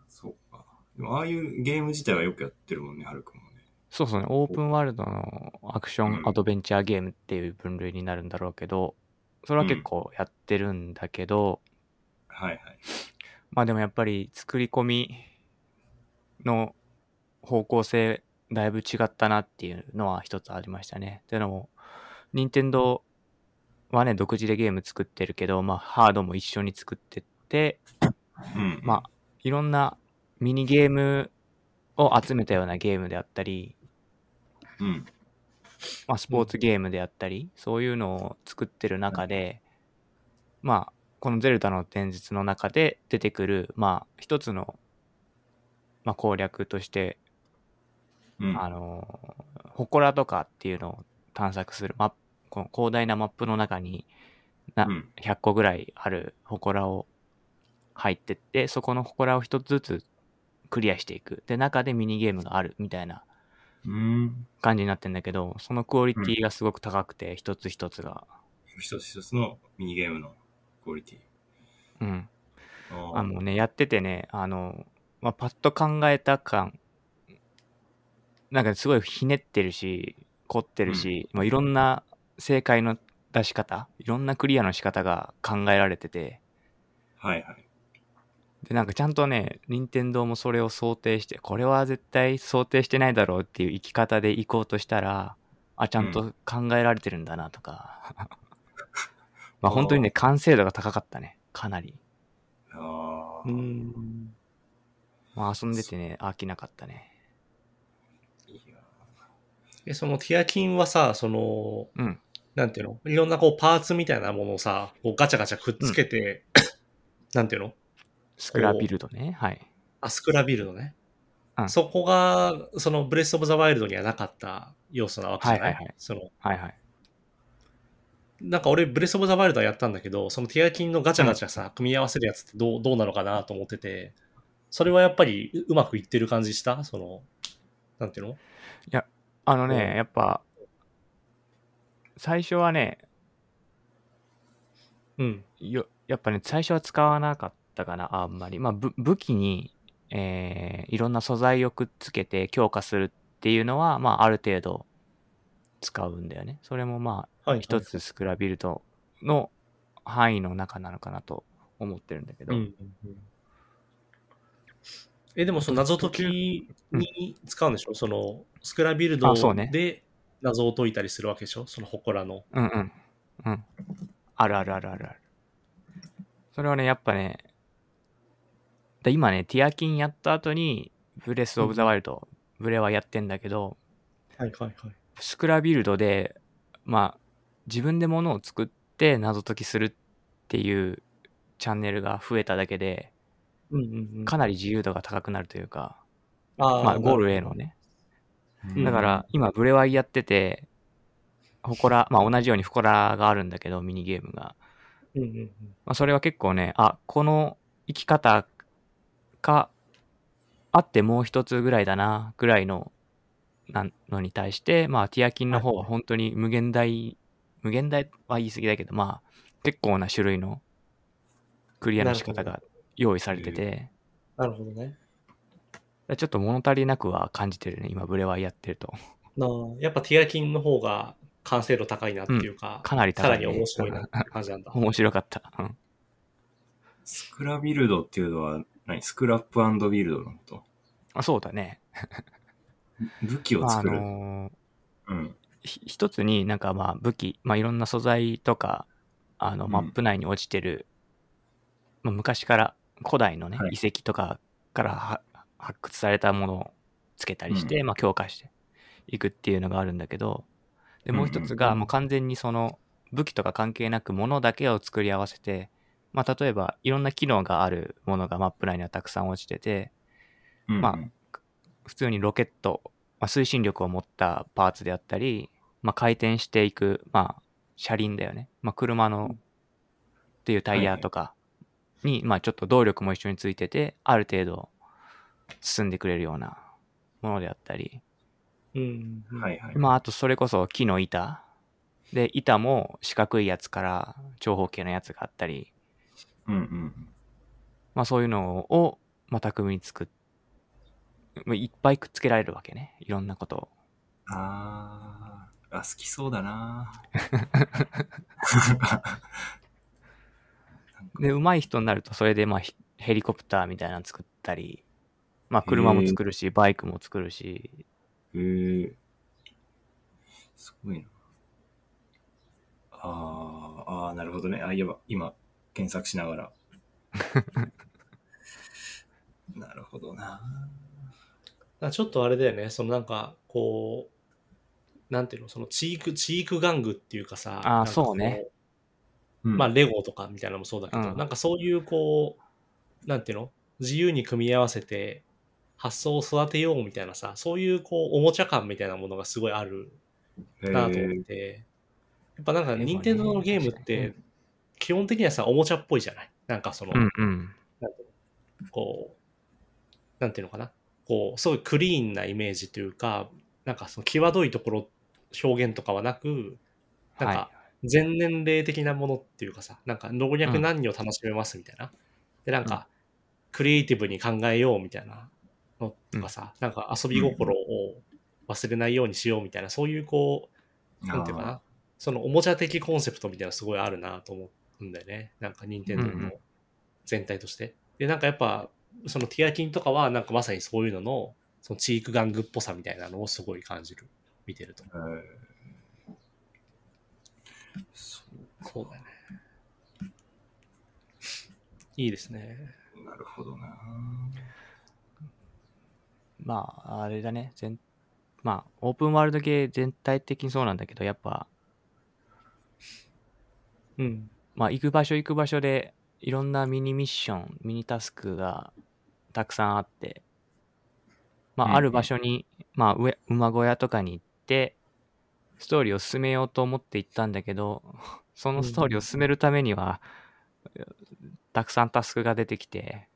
[SPEAKER 1] そうか。でもああいうゲーム自体はよくやってるもんね、はるくんもね。
[SPEAKER 3] そうそうね、オープンワールドのアクショ
[SPEAKER 1] うん
[SPEAKER 3] ンアドベンチャーゲームっていう分類になるんだろうけど、それは結構やってるんだけど、
[SPEAKER 1] はいはい。
[SPEAKER 3] まあでもやっぱり作り込みの方向性だいぶ違ったなっていうのは一つありましたね。っていうのも、任天堂はね、独自でゲーム作ってるけど、まあハードも一緒に作ってって、
[SPEAKER 1] うん。
[SPEAKER 3] まあいろんなミニゲームを集めたようなゲームであったり、
[SPEAKER 1] うん。
[SPEAKER 3] まあ、スポーツゲームであったり、そういうのを作ってる中で、まあ、このゼルダの伝説の中で出てくる、まあ、一つの、まあ、攻略として、
[SPEAKER 1] うん。
[SPEAKER 3] あのー祠とかっていうのを探索する、マップこの広大なマップの中にな
[SPEAKER 1] うん。
[SPEAKER 3] 100個ぐらいある祠を入ってって、そこの祠を一つずつクリアしていく。で、中でミニゲームがあるみたいな
[SPEAKER 1] うん。
[SPEAKER 3] 感じになってんだけど、そのクオリティがすごく高くて、一つ一つが。
[SPEAKER 1] 一つ一つのミニゲームのクオリティ。
[SPEAKER 3] うん。
[SPEAKER 1] あー
[SPEAKER 3] あのね、やっててね、あの、まあ、パッと考えた感、なんかすごいひねってるし、凝ってるし、まあ、いろんな正解の出し方、いろんなクリアの仕方が考えられてて、
[SPEAKER 1] はいはい。
[SPEAKER 3] で、なんかちゃんとね、任天堂もそれを想定して、これは絶対想定してないだろうっていう生き方で行こうとしたら、あ、ちゃんと考えられてるんだなとか。まあ本当にね、完成度が高かったね。かなり。
[SPEAKER 1] ああ、
[SPEAKER 2] うん。
[SPEAKER 3] まあ遊んでてね、飽きなかったね。
[SPEAKER 2] え、そのティアキンはさ、その、
[SPEAKER 3] うん。
[SPEAKER 2] なんていうの？いろんなこうパーツみたいなものをさ、こうガチャガチャくっつけて、なんていうの？
[SPEAKER 3] スクラビルドね。はい。
[SPEAKER 2] あ、スクラビルドね。
[SPEAKER 3] うん
[SPEAKER 2] そこが、そのブレス・オブ・ザ・ワイルドにはなかった要素なわけじゃない,、
[SPEAKER 3] はいはいはい
[SPEAKER 2] その
[SPEAKER 3] はいはい。
[SPEAKER 2] なんか俺、ブレス・オブ・ザ・ワイルドはやったんだけど、そのティアキンのガチャガチャさ、組み合わせるやつってどうどうなのかなと思ってて、それはやっぱりううまくいってる感じした？その、なんていうの？
[SPEAKER 3] あのね、
[SPEAKER 2] うん
[SPEAKER 3] やっぱ、最初はね、
[SPEAKER 2] うん。
[SPEAKER 3] よやっぱね、最初は使わなかったかな、あんまり。まあ、ぶ武器に、えーいろんな素材をくっつけて強化するっていうのは、まあ、ある程度使うんだよね。それもまあ、
[SPEAKER 2] はい。
[SPEAKER 3] 一つスクラビルドの範囲の中なのかなと思ってるんだけど、
[SPEAKER 2] うんうんうん。え、でもその謎解きに使うんでしょ、その、スクラビルドで謎を解いたりするわけでしょ？その祠の。
[SPEAKER 3] うんうん。うん。あるあるあるあるある。それはね、やっぱね、で今ね、ティアキンやった後に、ブレス・オブ・ザ・ワイルド、ブレはやってんだけど、
[SPEAKER 2] はいはいはい。
[SPEAKER 3] スクラビルドで、まあ、自分で物を作って謎解きするっていうチャンネルが増えただけで、
[SPEAKER 2] うんうんうん。
[SPEAKER 3] かなり自由度が高くなるというか、
[SPEAKER 2] あ
[SPEAKER 3] まあ、ゴールへのね。
[SPEAKER 1] うん
[SPEAKER 3] だから、今、ブレワイやってて、祠、まあ同じように祠があるんだけど、ミニゲームが。
[SPEAKER 2] うんうんうん。
[SPEAKER 3] まあ、それは結構ね、あ、この生き方か、あってもう一つぐらいだな、ぐらいの、なのに対して、まあ、ティアキンの方は本当に無限大、無限大は言い過ぎだけど、まあ、結構な種類のクリアの仕方
[SPEAKER 2] な
[SPEAKER 3] が用意されてて、
[SPEAKER 2] なるほどね。
[SPEAKER 3] ちょっと物足りなくは感じてるね、今、ブレワイやってると。
[SPEAKER 2] なあやっぱティアキンの方が完成度高いなっていうか、
[SPEAKER 3] かなり高い、ね。
[SPEAKER 2] さらに面白いなって感じなんだ。
[SPEAKER 3] 面白かった。うん
[SPEAKER 1] スクラビルドっていうのは何？スクラップビルドのこ
[SPEAKER 3] あそうだね。
[SPEAKER 1] と 武器を
[SPEAKER 3] まあ、あ
[SPEAKER 1] 作る。
[SPEAKER 3] のー
[SPEAKER 1] うん。
[SPEAKER 3] ひ一つになんかまあ武器、まあ、いろんな素材とかあの
[SPEAKER 1] うん
[SPEAKER 3] マップ内に落ちてる、まあ、昔から古代のね、
[SPEAKER 1] はい。
[SPEAKER 3] 遺跡とかからは発掘されたものをつけたりして、
[SPEAKER 1] う
[SPEAKER 3] まあ、強化していくっていうのがあるんだけどでもう一つ
[SPEAKER 2] うん。うん
[SPEAKER 3] がもう完全にその武器とか関係なく物だけを作り合わせて、まあ、例えばいろんな機能があるものがマップ内にはたくさん落ちてて
[SPEAKER 1] うん
[SPEAKER 3] ま普通にロケット、まあ、推進力を持ったパーツであったり、まあ、回転していく、まあ、車輪だよね。まあ、車のっていうタイヤとかに、まあ、ちょっと動力も一緒についてて、ある程度進んでくれるようなものであったり、
[SPEAKER 2] うんうん。
[SPEAKER 1] はいはい。
[SPEAKER 3] まあ、あとそれこそ木の板。で、板も四角いやつから長方形のやつがあったり、
[SPEAKER 1] うんうん。
[SPEAKER 3] まあ、そういうのを、まあ、巧みに作っまあいっぱいくっつけられるわけね。いろんなことを。
[SPEAKER 1] あーあ、好きそうだな
[SPEAKER 3] で、上手い人になると、それで、まあ、ひヘリコプターみたいなの作ったり、まあ、車も作るし、バイクも作るし、
[SPEAKER 1] へえ。すごいな。あーあー、なるほどね。あ、いえば、今、検索しながら。なるほどな。
[SPEAKER 2] ちょっとあれだよね、そのなんか、こう、なんていうの、そのチーク、チーク玩具っていうかさ、
[SPEAKER 3] あー
[SPEAKER 2] なんかこ
[SPEAKER 3] そうね。
[SPEAKER 1] うん。
[SPEAKER 2] まあ、レゴとかみたいなのもそうだけど、
[SPEAKER 3] うん。
[SPEAKER 2] なんかそういうこう、なんていうの？自由に組み合わせて、発想を育てようみたいなさ、そういうこう、おもちゃ感みたいなものがすごいあるなと思って、やっぱなんか、任天堂のゲームって、基本的にはさ、おもちゃっぽいじゃない？なんかその、
[SPEAKER 3] うんうん。
[SPEAKER 2] こう、なんていうのかな？こう、すごいクリーンなイメージというか、なんかその際どいところ、表現とかはなく、なん
[SPEAKER 3] は
[SPEAKER 2] か全年齢的なものっていうかさ、なんか老若男女楽しめますみたいな。で、なんか、クリエイティブに考えようみたいなのとかさ、なんか遊び心を忘れないようにしようみたいな、そういうこう、なんていうかな、そのおもちゃ的コンセプトみたいなのすごいあるなと思うんだよね。なんか任天堂の全体として。で、なんかやっぱ、そのティアキンとかはなんかまさにそういうのの、そのチーク玩具っぽさみたいなのをすごい感じる。見てると。
[SPEAKER 1] えーそう
[SPEAKER 2] だね。いいですね。
[SPEAKER 1] なるほどな。
[SPEAKER 3] まあ、あれだね。全まあ、オープンワールド系全体的にそうなんだけど、やっぱ、
[SPEAKER 2] うん。
[SPEAKER 3] まあ、行く場所行く場所で、いろんなミニミッション、ミニタスクがたくさんあって、まあ、ある場所に、まあ、上馬小屋とかに行って、ストーリーを進めようと思って行ったんだけど、そのストーリーを進めるためには、たくさんタスクが出てきて、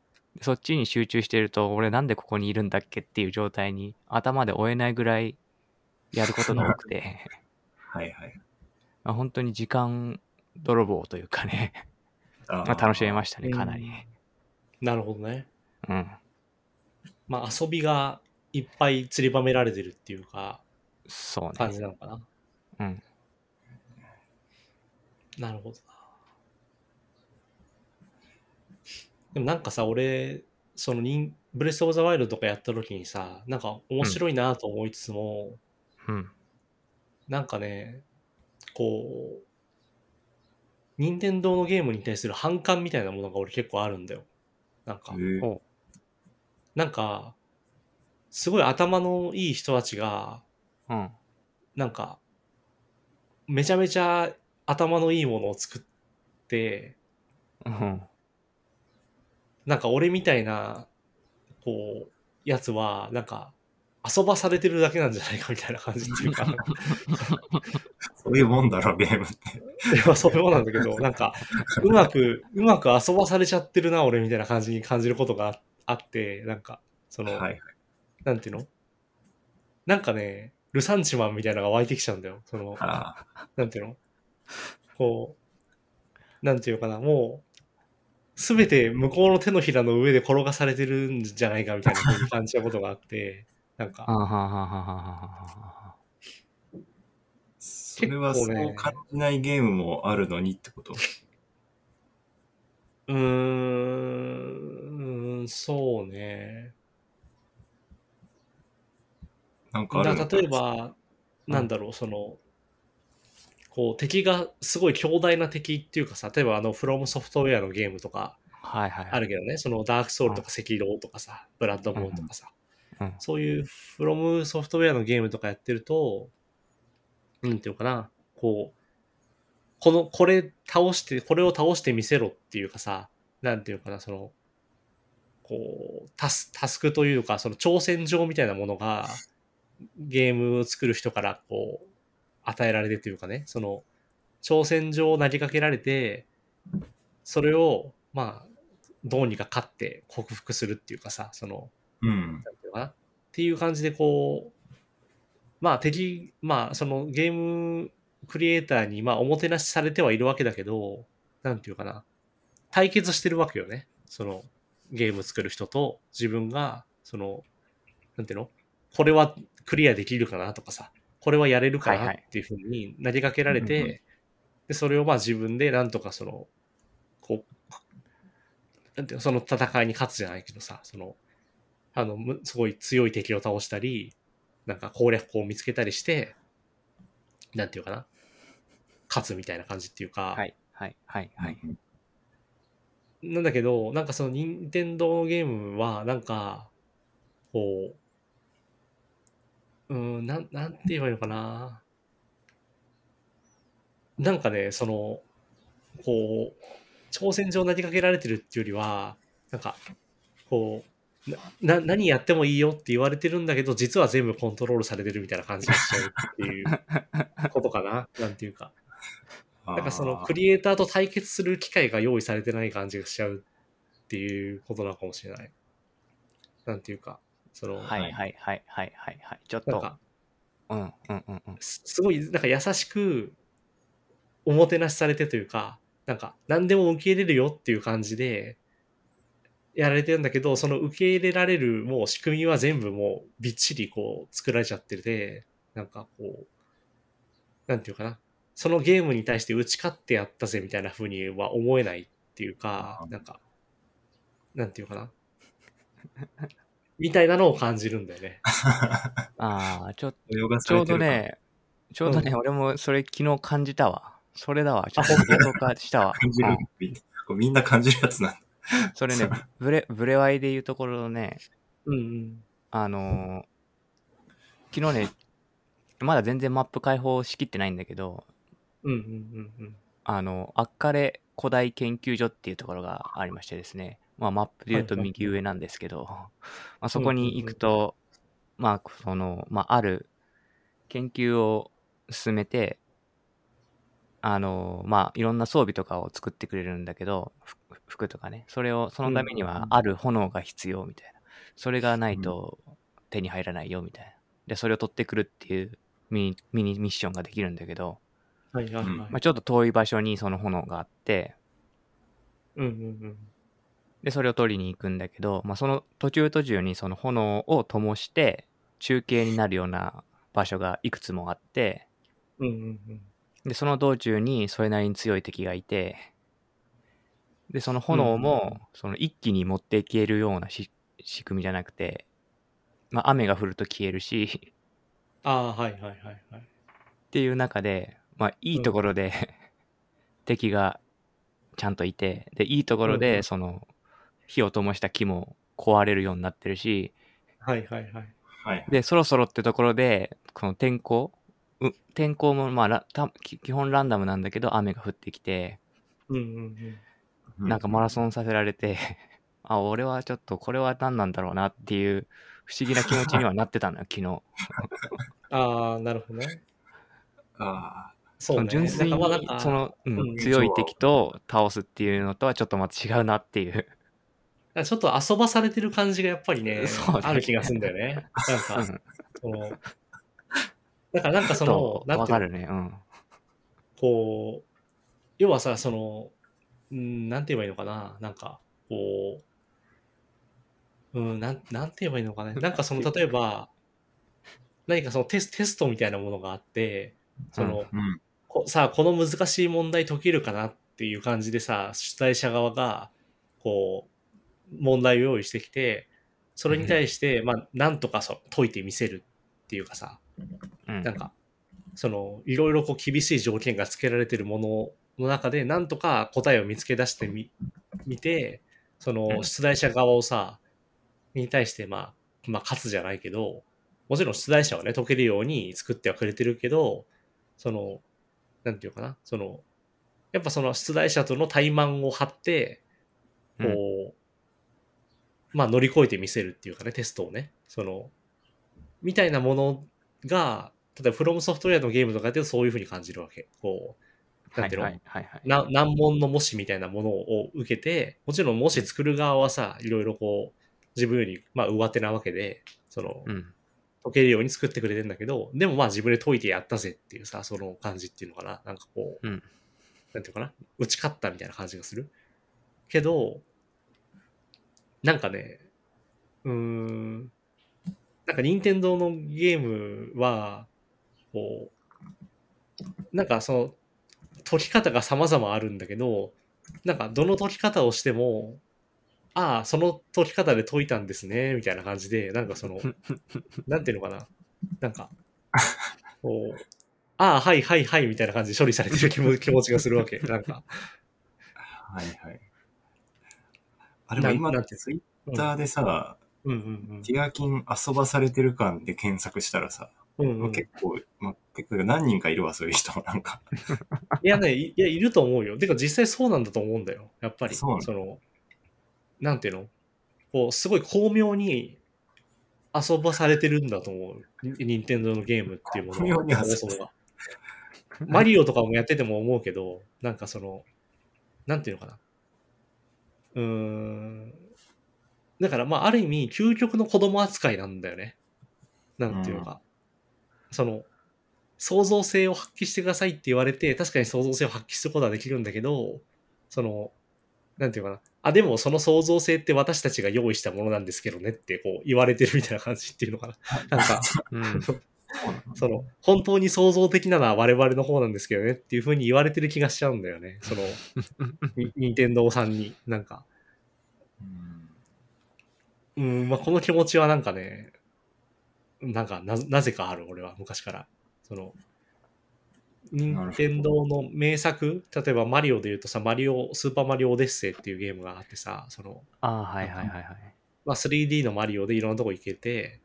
[SPEAKER 3] そっちに集中してると、俺なんでここにいるんだっけっていう状態に頭で追えないぐらいやることが多くて、
[SPEAKER 1] はいはい。
[SPEAKER 3] まあ本当に時間泥棒というかね、
[SPEAKER 1] あ
[SPEAKER 3] まあ、楽しめま
[SPEAKER 1] し
[SPEAKER 3] したね、かなり。
[SPEAKER 2] なるほどね。
[SPEAKER 3] うん。
[SPEAKER 2] まあ遊びがいっぱい散りばめられてるっていうか、
[SPEAKER 3] そう
[SPEAKER 2] 感じ
[SPEAKER 3] ね。
[SPEAKER 2] なのかな？
[SPEAKER 3] うん。
[SPEAKER 2] なるほどな。でもなんかさ、俺、そのブレス・オブ・ザ・ワイルドとかやった時にさ、なんか面白いなと思いつつも、
[SPEAKER 3] うん。
[SPEAKER 2] なんかね、こう、任天堂のゲームに対する反感みたいなものが俺結構あるんだよ。なんか
[SPEAKER 1] え、ー
[SPEAKER 3] お
[SPEAKER 2] なんか、すごい頭のいい人たちが、
[SPEAKER 3] うん。
[SPEAKER 2] なんか、めちゃめちゃ頭のいいものを作って、
[SPEAKER 3] うん。
[SPEAKER 2] なんか俺みたいな、こう、やつは、なんか、遊ばされてるだけなんじゃないかみたいな感じっていうか、
[SPEAKER 1] そういうもんだろ、ゲームって。
[SPEAKER 2] いやそういうものなんだけど、なんか、うまく、うまく遊ばされちゃってるな、俺みたいな感じに感じることがあって、なんか、その、
[SPEAKER 1] はいはい。
[SPEAKER 2] なんていうの？なんかね、ルサンチマンみたいなのが湧いてきちゃうんだよ。その、なんていうの？こう、なんていうかな、もう、すべて向こうの手のひらの上で転がされてるんじゃないかみたいな風に感じたことがあって、なんか、
[SPEAKER 1] それはそう感じないゲームもあるのにってこと
[SPEAKER 2] うーん、そうね。
[SPEAKER 1] なんかあるの？
[SPEAKER 2] だ例えば、なんだろう、その、こう、敵がすごい強大な敵っていうかさ、例えばあの、フロムソフトウェアのゲームとか
[SPEAKER 3] はいはい。
[SPEAKER 2] あるけどね、そのダークソウルとか赤狼とかさ、ブラッドボーンとかさ、
[SPEAKER 3] うん。
[SPEAKER 2] そういうフロムソフトウェアのゲームとかやってると、なんていうのかな、こう、この、これ倒して、これを倒してみせろっていうかさ、なんていうのかな、その、こう、タス、タスクというか、その挑戦状みたいなものが、ゲームを作る人からこう、与えられてというかね、その、挑戦状を投げかけられて、それを、まあ、どうにか勝って克服するっていうかさ、その、
[SPEAKER 1] うん。
[SPEAKER 2] なんていうのかなっていう感じでこう、まあ敵、まあそのゲームクリエイターにまあおもてなしされてはいるわけだけど、なんていうかな、対決してるわけよね。そのゲーム作る人と自分が、その、なんていうのこれはクリアできるかなとかさ、これはやれるかないっていうふうに投げかけられて、で、それをまあ自分でなんとかその、こう、なんていうのその戦いに勝つじゃないけどさ、その、あの、むすごい強い敵を倒したり、なんか攻略法を見つけたりして、なんていうかな、勝つみたいな感じっていうか、
[SPEAKER 3] はいはいはいはい。
[SPEAKER 2] なんだけど、なんかその任天堂のゲームは、なんか、こう、うーん、なん、なんて言えばいいのかな。なんかね、その、こう、挑戦状投げかけられてるっていうよりは、なんか、こう、な、何やってもいいよって言われてるんだけど、実は全部コントロールされてるみたいな感じがしちゃうっていう ことかな。なんていうか。なんかそのクリエイターと対決する機会が用意されてない感じがしちゃうっていうことなのかもしれない。なんていうか、その、
[SPEAKER 3] はいはいはいはいはいはい。ちょっと、
[SPEAKER 2] なんか、
[SPEAKER 3] うんうんうんうん。
[SPEAKER 2] すすごい、なんか優しく、おもてなしされてというか、なんか、何でも受け入れるよっていう感じで、やられてるんだけど、その受け入れられるもう仕組みは全部もうびっちりこう作られちゃってて、なんかこう、なんていうかな。そのゲームに対して打ち勝ってやったぜみたいな風には思えないっていうか、なんか、なんていうかな。みたいなのを感じるんだよね。
[SPEAKER 3] ああ、ちょ
[SPEAKER 1] 泳が
[SPEAKER 3] ちょうどね、ちょうどね、
[SPEAKER 2] う
[SPEAKER 3] 俺もそれ昨日感じたわ。それだわ。ちょっと言語化したわ。
[SPEAKER 1] 感じる、こうみんな感じるやつなんだ。
[SPEAKER 3] うんそれね、ブレ、ブレワイでいうところのね、
[SPEAKER 2] うんうん。
[SPEAKER 3] あのー昨日ね、まだ全然マップ開放しきってないんだけど、
[SPEAKER 2] うんうんうんうん。
[SPEAKER 3] あの、アッカレ古代研究所っていうところがありましてですね、まあマップで言うと右上なんですけど、まあそこに行くと、まあその、まあある研究を進めて、あの、まあいろんな装備とかを作ってくれるんだけど、ふ服とかね、それを、そのためにはある炎が必要みたいな。それがないと手に入らないよみたいな。で、それを取ってくるっていうミニミニミッションができるんだけど、
[SPEAKER 2] はいはいはい。
[SPEAKER 1] うん
[SPEAKER 3] まあ、ちょっと遠い場所にその炎があって、
[SPEAKER 2] うんうんうん。
[SPEAKER 3] で、それを取りに行くんだけど、まあ、その途中途中にその炎を灯して、中継になるような場所がいくつもあって、
[SPEAKER 2] うんうんうん。
[SPEAKER 3] で、その道中にそれなりに強い敵がいて、で、その炎
[SPEAKER 2] うん
[SPEAKER 3] も、その一気に持っていけるようなし仕組みじゃなくて、まあ、雨が降ると消えるし、
[SPEAKER 2] ああ、はいはいはいはい。
[SPEAKER 3] っていう中で、まあ、いいところで、敵がちゃんといて、で、いいところで、
[SPEAKER 2] ん
[SPEAKER 3] その、火を灯した木も壊れるようになってるし、
[SPEAKER 2] はいはいはい。
[SPEAKER 1] はい。
[SPEAKER 3] で、そろそろってところで、この天候、う天候も、まあラた、き基本ランダムなんだけど、雨が降ってきて、
[SPEAKER 2] うんうんうん。
[SPEAKER 3] なんかマラソンさせられて、あ、俺はちょっとこれは何なんだろうなっていう不思議な気持ちにはなってたのよ、昨日。
[SPEAKER 2] ああ、なるほどね。
[SPEAKER 1] あ
[SPEAKER 2] そうね。
[SPEAKER 3] 純粋にその、うん
[SPEAKER 2] うん
[SPEAKER 3] 強い敵と倒すっていうのとはちょっとまた違うなっていう。
[SPEAKER 2] ちょっと遊ばされてる感じがやっぱりね、
[SPEAKER 3] そうね
[SPEAKER 2] ある気がするんだよね。なんか、
[SPEAKER 3] うん
[SPEAKER 2] その、だからなんかそのなんていうの？
[SPEAKER 3] わかるね。うん。
[SPEAKER 2] こう、要はさ、その、うん、なんて言えばいいのかな、なんか、こう、うん、なん、なんて言えばいいのかな、なんかその、例えば、何かそのテステストみたいなものがあって、その、
[SPEAKER 1] あ。うん。
[SPEAKER 2] こさあ、この難しい問題解けるかなっていう感じでさ、出題者側が、こう、問題を用意してきて、それに対して、まあ、なんとかそう解いてみせるっていうかさ、
[SPEAKER 3] うん。
[SPEAKER 2] なんか、その、いろいろこう厳しい条件が付けられてるものの中で、なんとか答えを見つけ出してみ、見て、そうの、
[SPEAKER 3] ん。
[SPEAKER 2] 出題者側をさ、に対して、まあ、まあ、勝つじゃないけど、もちろん出題者はね、解けるように作ってはくれてるけど、その、なんていうかな、その、やっぱその出題者との怠慢を張って、こう、まあ乗り越えてみせるっていうかね、テストをね、その、みたいなものが、例えばフロムソフトウェアのゲームとかでそういう風に感じるわけ。こう、なんていうの、
[SPEAKER 3] はいはいはいはい。
[SPEAKER 2] な難問の模試みたいなものを受けて、もちろん模試作る側はさ、いろいろこう、自分より、まあ、上手なわけで、その、
[SPEAKER 3] うん。
[SPEAKER 2] 解けるように作ってくれてんだけど、でもまあ自分で解いてやったぜっていうさ、その感じっていうのかな。なんかこう、
[SPEAKER 3] うん
[SPEAKER 2] なんていうかな？打ち勝ったみたいな感じがする。けど、なんかね、うーん、なんか任天堂のゲームは、こう、なんかその、解き方が様々あるんだけど、なんかどの解き方をしても、ああ、その解き方で解いたんですね、みたいな感じで、なんかその、なんていうのかな。なんか、こう、ああ、はいはいはい、みたいな感じで処理されてる気持ちがするわけ。なんか、
[SPEAKER 1] はいはい。あ、でも今
[SPEAKER 2] なん
[SPEAKER 1] ってツイッターでさ、
[SPEAKER 2] うんうん
[SPEAKER 1] ティアキン遊ばされてる感で検索したらさ、
[SPEAKER 2] うん。うんうん、
[SPEAKER 1] 結構、まあ、結構何人かいるわ、そういう人もなんか。
[SPEAKER 2] いやね、いいや、いると思うよ。てか実際そうなんだと思うんだよ。やっぱり。
[SPEAKER 1] その
[SPEAKER 2] の、なんていうの？こう、すごい巧妙に遊ばされてるんだと思う。任天堂のゲームっていうもの
[SPEAKER 1] 巧妙に遊ば
[SPEAKER 2] マリオとかもやってても思うけど、なんかその、なんていうのかな？うん。だからまあ、ある意味、究極の子供扱いなんだよね。なんていうのか。その、創造性を発揮してくださいって言われて、確かに創造性を発揮することはできるんだけど、その、なんていうかな。あ、でもその創造性って私たちが用意したものなんですけどねってこう言われてるみたいな感じっていうのかな。なんか、
[SPEAKER 3] うん。
[SPEAKER 2] その、本当に創造的なのは我々の方なんですけどねっていう風に言われてる気がしちゃうんだよね。その、に任天堂さんに。なんか、
[SPEAKER 1] うん
[SPEAKER 2] うん、まあ、この気持ちはなんかね、なんかな、なぜかある、俺は、昔から。その、任天堂の名作、例えばマリオで言うとさ、マリオ、スーパーマリオオデッセイっていうゲームがあってさ、その、
[SPEAKER 3] ああ、はいはいはいはい。
[SPEAKER 2] まあ、3D のマリオでいろんなとこ行けて、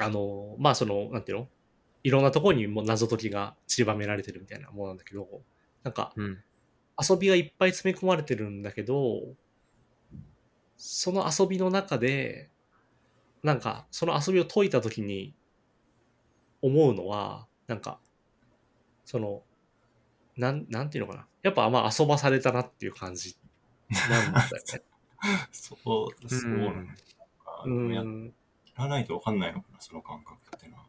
[SPEAKER 2] あの、まあその、なんていうの？いろんなとこにもう謎解きが散りばめられてるみたいなものなんだけど、なんか
[SPEAKER 3] うん。
[SPEAKER 2] 遊びがいっぱい詰め込まれてるんだけど、その遊びの中で、なんかその遊びを解いたときに思うのは、なんか、その、なん、なんていうのかな？やっぱまあ遊ばされたなっていう感じなんだよね。
[SPEAKER 1] そう、そうなのか。
[SPEAKER 2] う
[SPEAKER 1] でもや
[SPEAKER 2] ん。
[SPEAKER 1] らないとわかんないのかな、その感覚ってのは。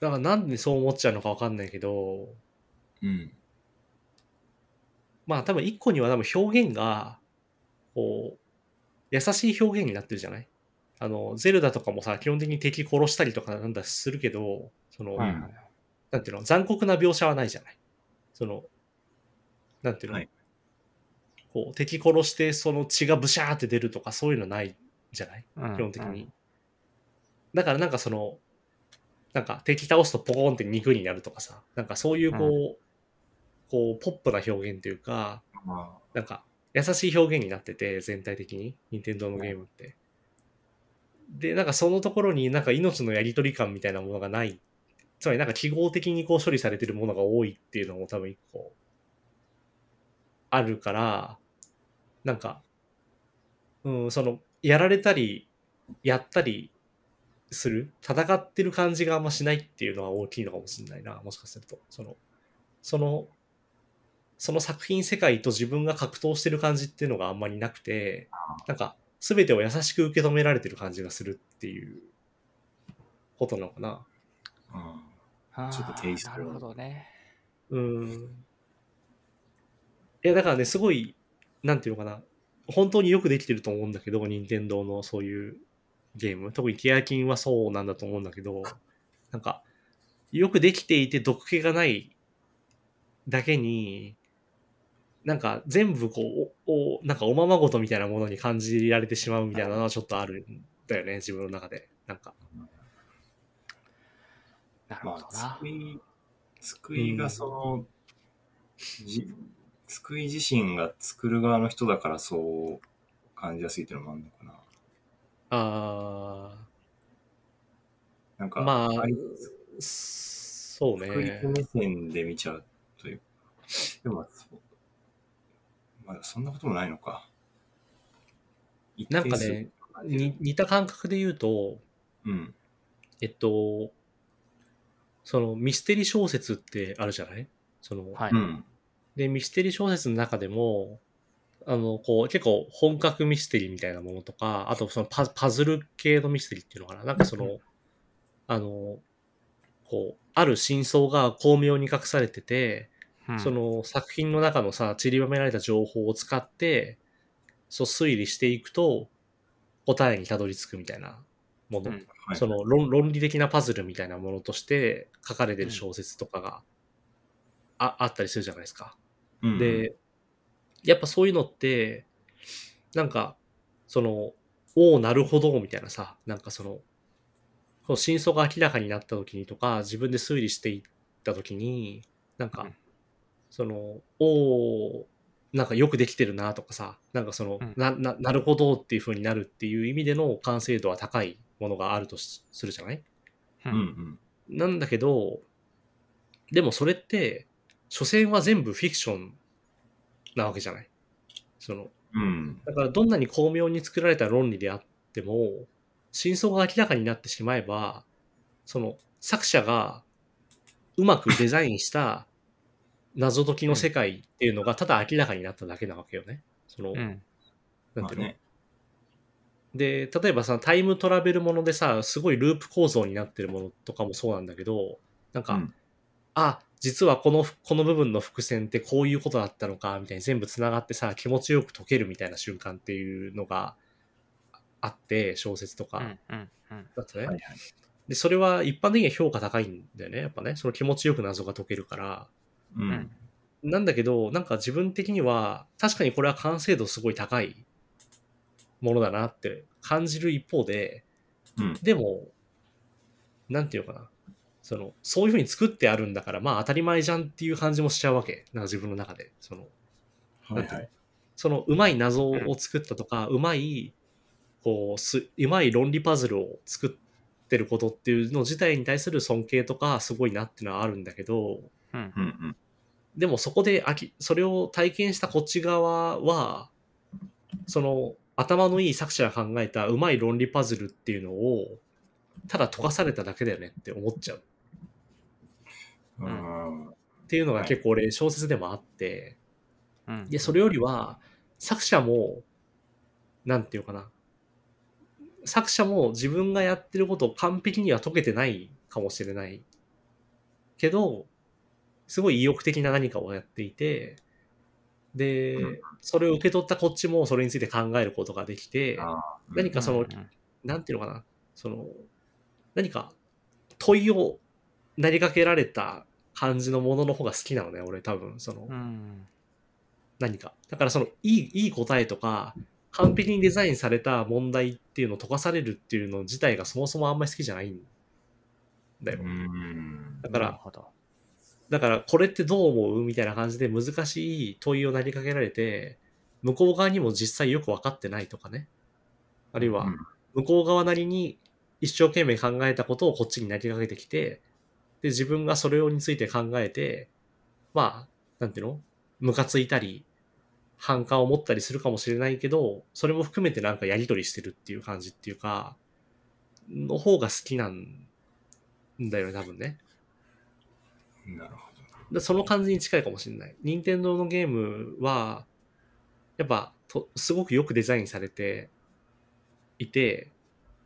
[SPEAKER 2] だからなんでそう思っちゃうのかわかんないけど、
[SPEAKER 1] うん。
[SPEAKER 2] まあ多分一個には多分表現が、こう、優しい表現になってるじゃない？あの、ゼルダとかもさ、基本的に敵殺したりとかなんだするけど、その、
[SPEAKER 3] はいはい。
[SPEAKER 2] なんていうの、残酷な描写はないじゃない？その、なんていうの、
[SPEAKER 1] はい
[SPEAKER 2] こう、敵殺してその血がブシャーって出るとかそういうのないじゃない？
[SPEAKER 3] うん
[SPEAKER 2] 基本的に。。だからなんかその、なんか敵倒すとポコーンって肉になるとかさ、なんかそういうこう、こう、ポップな表現というか、
[SPEAKER 1] ま
[SPEAKER 2] なんか優しい表現になってて、全体的に、任天堂のゲームって。で、なんかそのところになんか命のやり取り感みたいなものがない。つまりなんか記号的にこう処理されてるものが多いっていうのも多分一個あるから、なんか、うん、その、やられたり、やったりする、戦ってる感じがあんましないっていうのは大きいのかもしれないな、もしかすると。その、その、その作品世界と自分が格闘してる感じっていうのがあんまりなくて、なんか、すべてを優しく受け止められてる感じがするっていうことなのかな。
[SPEAKER 1] あ、
[SPEAKER 3] あー
[SPEAKER 1] ちょっとテイスト
[SPEAKER 3] なるほどね。
[SPEAKER 2] うん。いや、だからね、すごい、なんていうのかな。本当によくできてると思うんだけど、任天堂のそういうゲーム。特にティアキンはそうなんだと思うんだけど、なんか、よくできていて毒気がないだけに、なんか全部こう、お、おなんかおままごとみたいなものに感じられてしまうみたいなのはちょっとあるんだよね、自分の中で。なんか。
[SPEAKER 3] なる
[SPEAKER 1] まあ、
[SPEAKER 3] ほどな。
[SPEAKER 1] 救い、救いがその、じ救い自身が作る側の人だからそう感じやすいっていうのもあるのかな。
[SPEAKER 2] あ
[SPEAKER 1] なんか、
[SPEAKER 2] ー、まあそう
[SPEAKER 1] 作り手
[SPEAKER 2] ね。
[SPEAKER 1] 目線で見ちゃうという。でも、まあ、そんなこともないのか。一
[SPEAKER 2] なんかね、に似た感覚で言うと、
[SPEAKER 1] うん。
[SPEAKER 2] えっと、そのミステリー小説ってあるじゃない？その、
[SPEAKER 3] はい。
[SPEAKER 1] うん。
[SPEAKER 2] で、ミステリー小説の中でも、あの、こう、結構本格ミステリーみたいなものとか、あとそのパパズル系のミステリーっていうのかな。なんかその、あの、こう、ある真相が巧妙に隠されてて、
[SPEAKER 3] うん。
[SPEAKER 2] そ、の作品の中のさ、散りばめられた情報を使って、そう推理していくと、答えにたどり着くみたいなもの。
[SPEAKER 3] うん。
[SPEAKER 1] はい、
[SPEAKER 2] その論論理的なパズルみたいなものとして書かれてる小説とかがああったりするじゃないですか。
[SPEAKER 1] うん、
[SPEAKER 2] で、やっぱそういうのって、なんか、その、おお、なるほど、みたいなさ、なんかその、この真相が明らかになった時にとか、自分で推理していった時に、なんか
[SPEAKER 3] うん、
[SPEAKER 2] その、おお、なんかよくできてるなとかさ、なんかその、
[SPEAKER 3] うん。
[SPEAKER 2] な、な、なるほどっていう風になるっていう意味での完成度は高いものがあるとしするじゃない？
[SPEAKER 3] う
[SPEAKER 1] うんうん。
[SPEAKER 2] なんだけど、でもそれって、所詮は全部フィクションなわけじゃないその、
[SPEAKER 1] うん。
[SPEAKER 2] だからどんなに巧妙に作られた論理であっても、真相が明らかになってしまえば、その作者がうまくデザインした謎解きの世界っていうのがただ明らかになっただけなわけよね。その、
[SPEAKER 3] うん。
[SPEAKER 2] なん
[SPEAKER 1] まあ
[SPEAKER 2] ていうの、
[SPEAKER 1] ね。
[SPEAKER 2] で、例えばさ、タイムトラベルものでさ、すごいループ構造になってるものとかもそうなんだけど、なんか、
[SPEAKER 1] うん
[SPEAKER 2] あ、実はこの、この部分の伏線ってこういうことだったのか、みたいに全部繋がってさ、気持ちよく解けるみたいな瞬間っていうのがあって、小説とか。だとね。
[SPEAKER 1] はいはい。
[SPEAKER 2] で、それは一般的には評価高いんだよね。やっぱね、その気持ちよく謎が解けるから。
[SPEAKER 1] うん。
[SPEAKER 2] なんだけど、なんか自分的には、確かにこれは完成度すごい高いものだなって感じる一方で、
[SPEAKER 1] うん。
[SPEAKER 2] でも、なんていうのかな。その、そういうふうに作ってあるんだから、まあ当たり前じゃんっていう感じもしちゃうわけ。なんか自分の中で。その、
[SPEAKER 1] はいはい。
[SPEAKER 2] その、うまい謎を作ったとか、うまい、こう、す、うまい論理パズルを作ってることっていうの自体に対する尊敬とか、すごいなっていうのはあるんだけど、
[SPEAKER 3] うん
[SPEAKER 1] う。んうん。
[SPEAKER 2] でもそこであき、それを体験したこっち側は、その頭のいい作者が考えたうまい論理パズルっていうのを、ただ解かされただけだよねって思っちゃうっていうのが結構俺小説でもあって、
[SPEAKER 3] うん。
[SPEAKER 2] で、それよりは作者も、なんていうかな、作者も自分がやってることを完璧には解けてないかもしれない。けど、すごい意欲的な何かをやっていて、で、
[SPEAKER 1] うん。
[SPEAKER 2] それを受け取ったこっちもそれについて考えることができて。何かその
[SPEAKER 3] うん。
[SPEAKER 2] なんていうのかな、その、何か問いを投げかけられた感じのものの方が好きなのね、俺多分、その、
[SPEAKER 3] うん。
[SPEAKER 2] 何か。だからその、いい、いい答えとか、完璧にデザインされた問題っていうのを解かされるっていうの自体がそもそもあんまり好きじゃないんだよ
[SPEAKER 1] う。ん。
[SPEAKER 2] だから。だからこれってどう思うみたいな感じで難しい問いを投げかけられて、向こう側にも実際よく分かってないとかね。あるいは、
[SPEAKER 1] うん
[SPEAKER 2] 向こう側なりに一生懸命考えたことをこっちに投げかけてきて、で、自分がそれについて考えて、まあ、なんていうの？ムカついたり、反感を持ったりするかもしれないけど、それも含めてなんかやりとりしてるっていう感じっていうか、の方が好きなんだよね、多分ね。
[SPEAKER 1] なるほ
[SPEAKER 2] でその感じに近いかもしれない。任天堂のゲームは、やっぱと、すごくよくデザインされていて、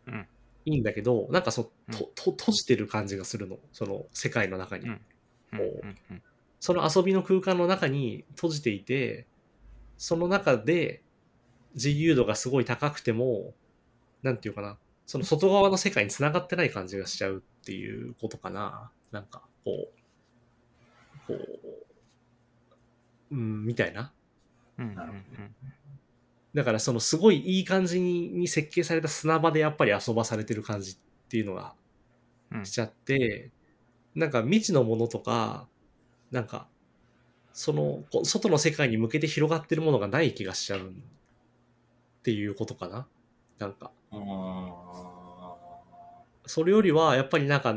[SPEAKER 3] うん
[SPEAKER 2] いいんだけど、なんかそ、
[SPEAKER 3] うん。
[SPEAKER 2] と、と、閉じてる感じがするの。その世界の中に。もうその遊びの空間の中に閉じていて、その中で自由度がすごい高くても、なんていうかな、その外側の世界に繋がってない感じがしちゃうっていうことかな。なんか、こう、こう、うん、みたいな。
[SPEAKER 3] うん。うん。
[SPEAKER 1] なるほ
[SPEAKER 2] だからそのすごいいい感じにに設計された砂場でやっぱり遊ばされてる感じっていうのが
[SPEAKER 3] うん。
[SPEAKER 2] しちゃって、なんか未知のものとか、なんか、その、こ外の世界に向けて広がってるものがない気がしちゃうっていうことかな。なんか、それよりはやっぱりなんか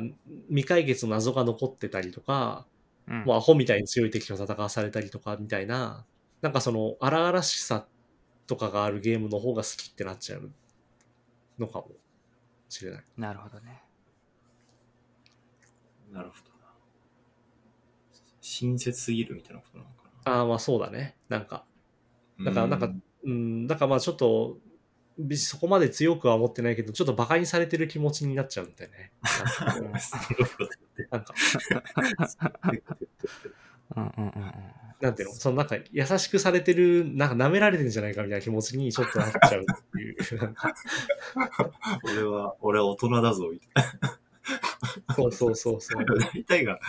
[SPEAKER 2] 未解決の謎が残ってたりとか、
[SPEAKER 3] うん。
[SPEAKER 2] もうアホみたいに強い敵と戦わされたりとかみたいな、なんかその荒々しさとかがあるゲームの方が好きってなっちゃうのかもしれない。
[SPEAKER 3] なるほどね。
[SPEAKER 1] ーなるほどな。親切すぎるみたいなことなのか
[SPEAKER 2] ああ、まあそうだね。なんか、
[SPEAKER 1] な。
[SPEAKER 2] だからなんかうん、だからまあちょっと、別にそこまで強くは思ってないけど、ちょっと馬鹿にされてる気持ちになっちゃうんだよね。なんか
[SPEAKER 1] そ う
[SPEAKER 2] んか、
[SPEAKER 3] うんうん。
[SPEAKER 2] なんていうの？そのなんか優しくされてる、なんか舐められてんじゃないかみたいな気持ちにちょっとなっちゃうっていう。
[SPEAKER 1] 俺は、俺は大人だぞ、みたい
[SPEAKER 2] そうそうそうそう。
[SPEAKER 1] な。大体が、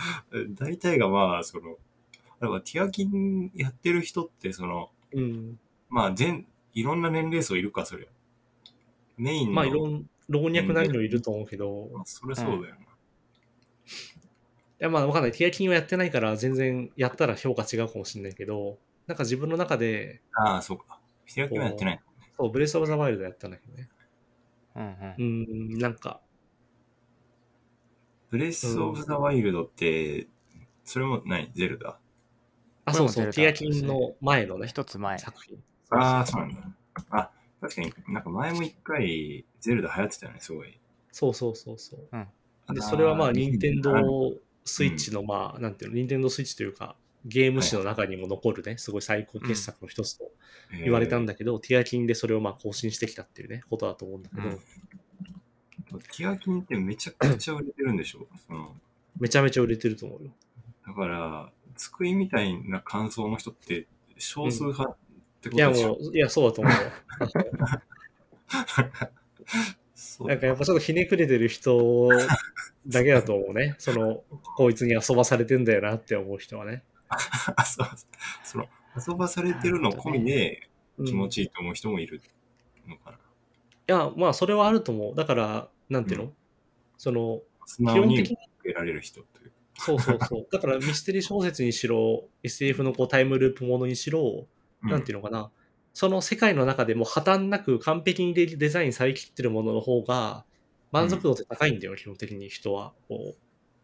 [SPEAKER 1] 大体がまあ、その、だからティアキンやってる人って、その、
[SPEAKER 2] うん。
[SPEAKER 1] まあ、全、いろんな年齢層いるか、そりゃ。メインの。
[SPEAKER 2] まあいろん、老若男女いると思うけど、
[SPEAKER 1] まあそれそうだよな。
[SPEAKER 2] いやまあわかんない。ティアキンはやってないから全然やったら評価違うかもしれないけど、なんか自分の中で、
[SPEAKER 1] ああ、そうか。ティアキンはやってない。
[SPEAKER 2] そう、ブレスオブザワイルドやったんだけどね。
[SPEAKER 3] うんうん
[SPEAKER 2] うん、なんか、
[SPEAKER 1] ブレス・オブ・ザ・ワイルドって、それも何ゼルダ？
[SPEAKER 2] あ、そうそう、ティアキンの前のね、
[SPEAKER 3] 一つ前。
[SPEAKER 2] 作品。
[SPEAKER 1] ああ、そうなんだ。あ、確かになんか前も一回、ゼルダ流行ってたよね、すごい。
[SPEAKER 2] そうそうそうそう。
[SPEAKER 3] うん
[SPEAKER 2] で、それはまあ、
[SPEAKER 1] ー
[SPEAKER 2] 任天堂スイッチの、まあ、なんていうの、任天堂スイッチというか、ゲーム史の中にも残るね、すごい最高傑作の一つと言われたんだけど、ティアキンでそれをまあ更新してきたっていうね、ことだと思うんだけど、
[SPEAKER 3] うん。
[SPEAKER 1] ティアキンってめちゃくちゃ売れてるんでしょ？その。
[SPEAKER 2] めちゃめちゃ売れてると思うよ。
[SPEAKER 1] だから、つくいみたいな感想の人って少数派ってこ
[SPEAKER 2] いや
[SPEAKER 1] とでしょ、
[SPEAKER 2] もう、いや、そうだと思う なんかやっぱちょっとひねくれてる人だけだと思うね。その、こいつに遊ばされてんだよなって思う人はね。
[SPEAKER 1] あそうその遊ばされてるの込みで
[SPEAKER 2] うん
[SPEAKER 1] 気持ちいいと思う人もいるのかな。
[SPEAKER 2] いや、まあ、それはあると思う。だから、なんていうの、
[SPEAKER 1] う
[SPEAKER 2] その、基本的に
[SPEAKER 1] けられる人という。
[SPEAKER 2] そうそうそう。だから、ミステリー小説にしろ、SF のこうタイムループものにしろ、なんていうのかな。その世界の中でも破綻なく完璧にデデザインされきってるものの方が、満足度って高いんだよ、基本的に人は。こ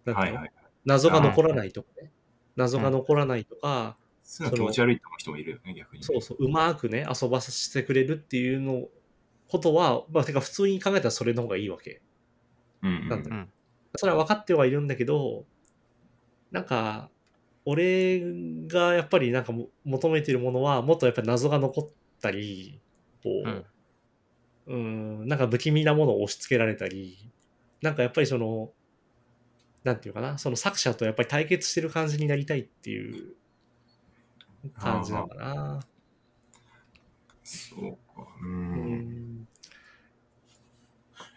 [SPEAKER 2] う、なんていうの、
[SPEAKER 1] はいはい。
[SPEAKER 2] 謎が残らないとかね。謎が残らないとか、
[SPEAKER 1] 気持ち悪いと思う人もいるよね、逆に。
[SPEAKER 2] そうそう、うまくね、遊ばせてくれるっていうの、ことは、まあ、てか普通に考えたらそれの方がいいわけ。
[SPEAKER 1] うんうん。
[SPEAKER 2] なん。それは分かってはいるんだけど、なんか、俺がやっぱりなんかも求めてるものは、もっとやっぱり謎が残ったり、こう、うん、なんか不気味なものを押し付けられたり、なんかやっぱりその、なんていうかな、その作者とやっぱり対決してる感じになりたいっていう感じなのかな。
[SPEAKER 1] そうか。う。
[SPEAKER 2] うんん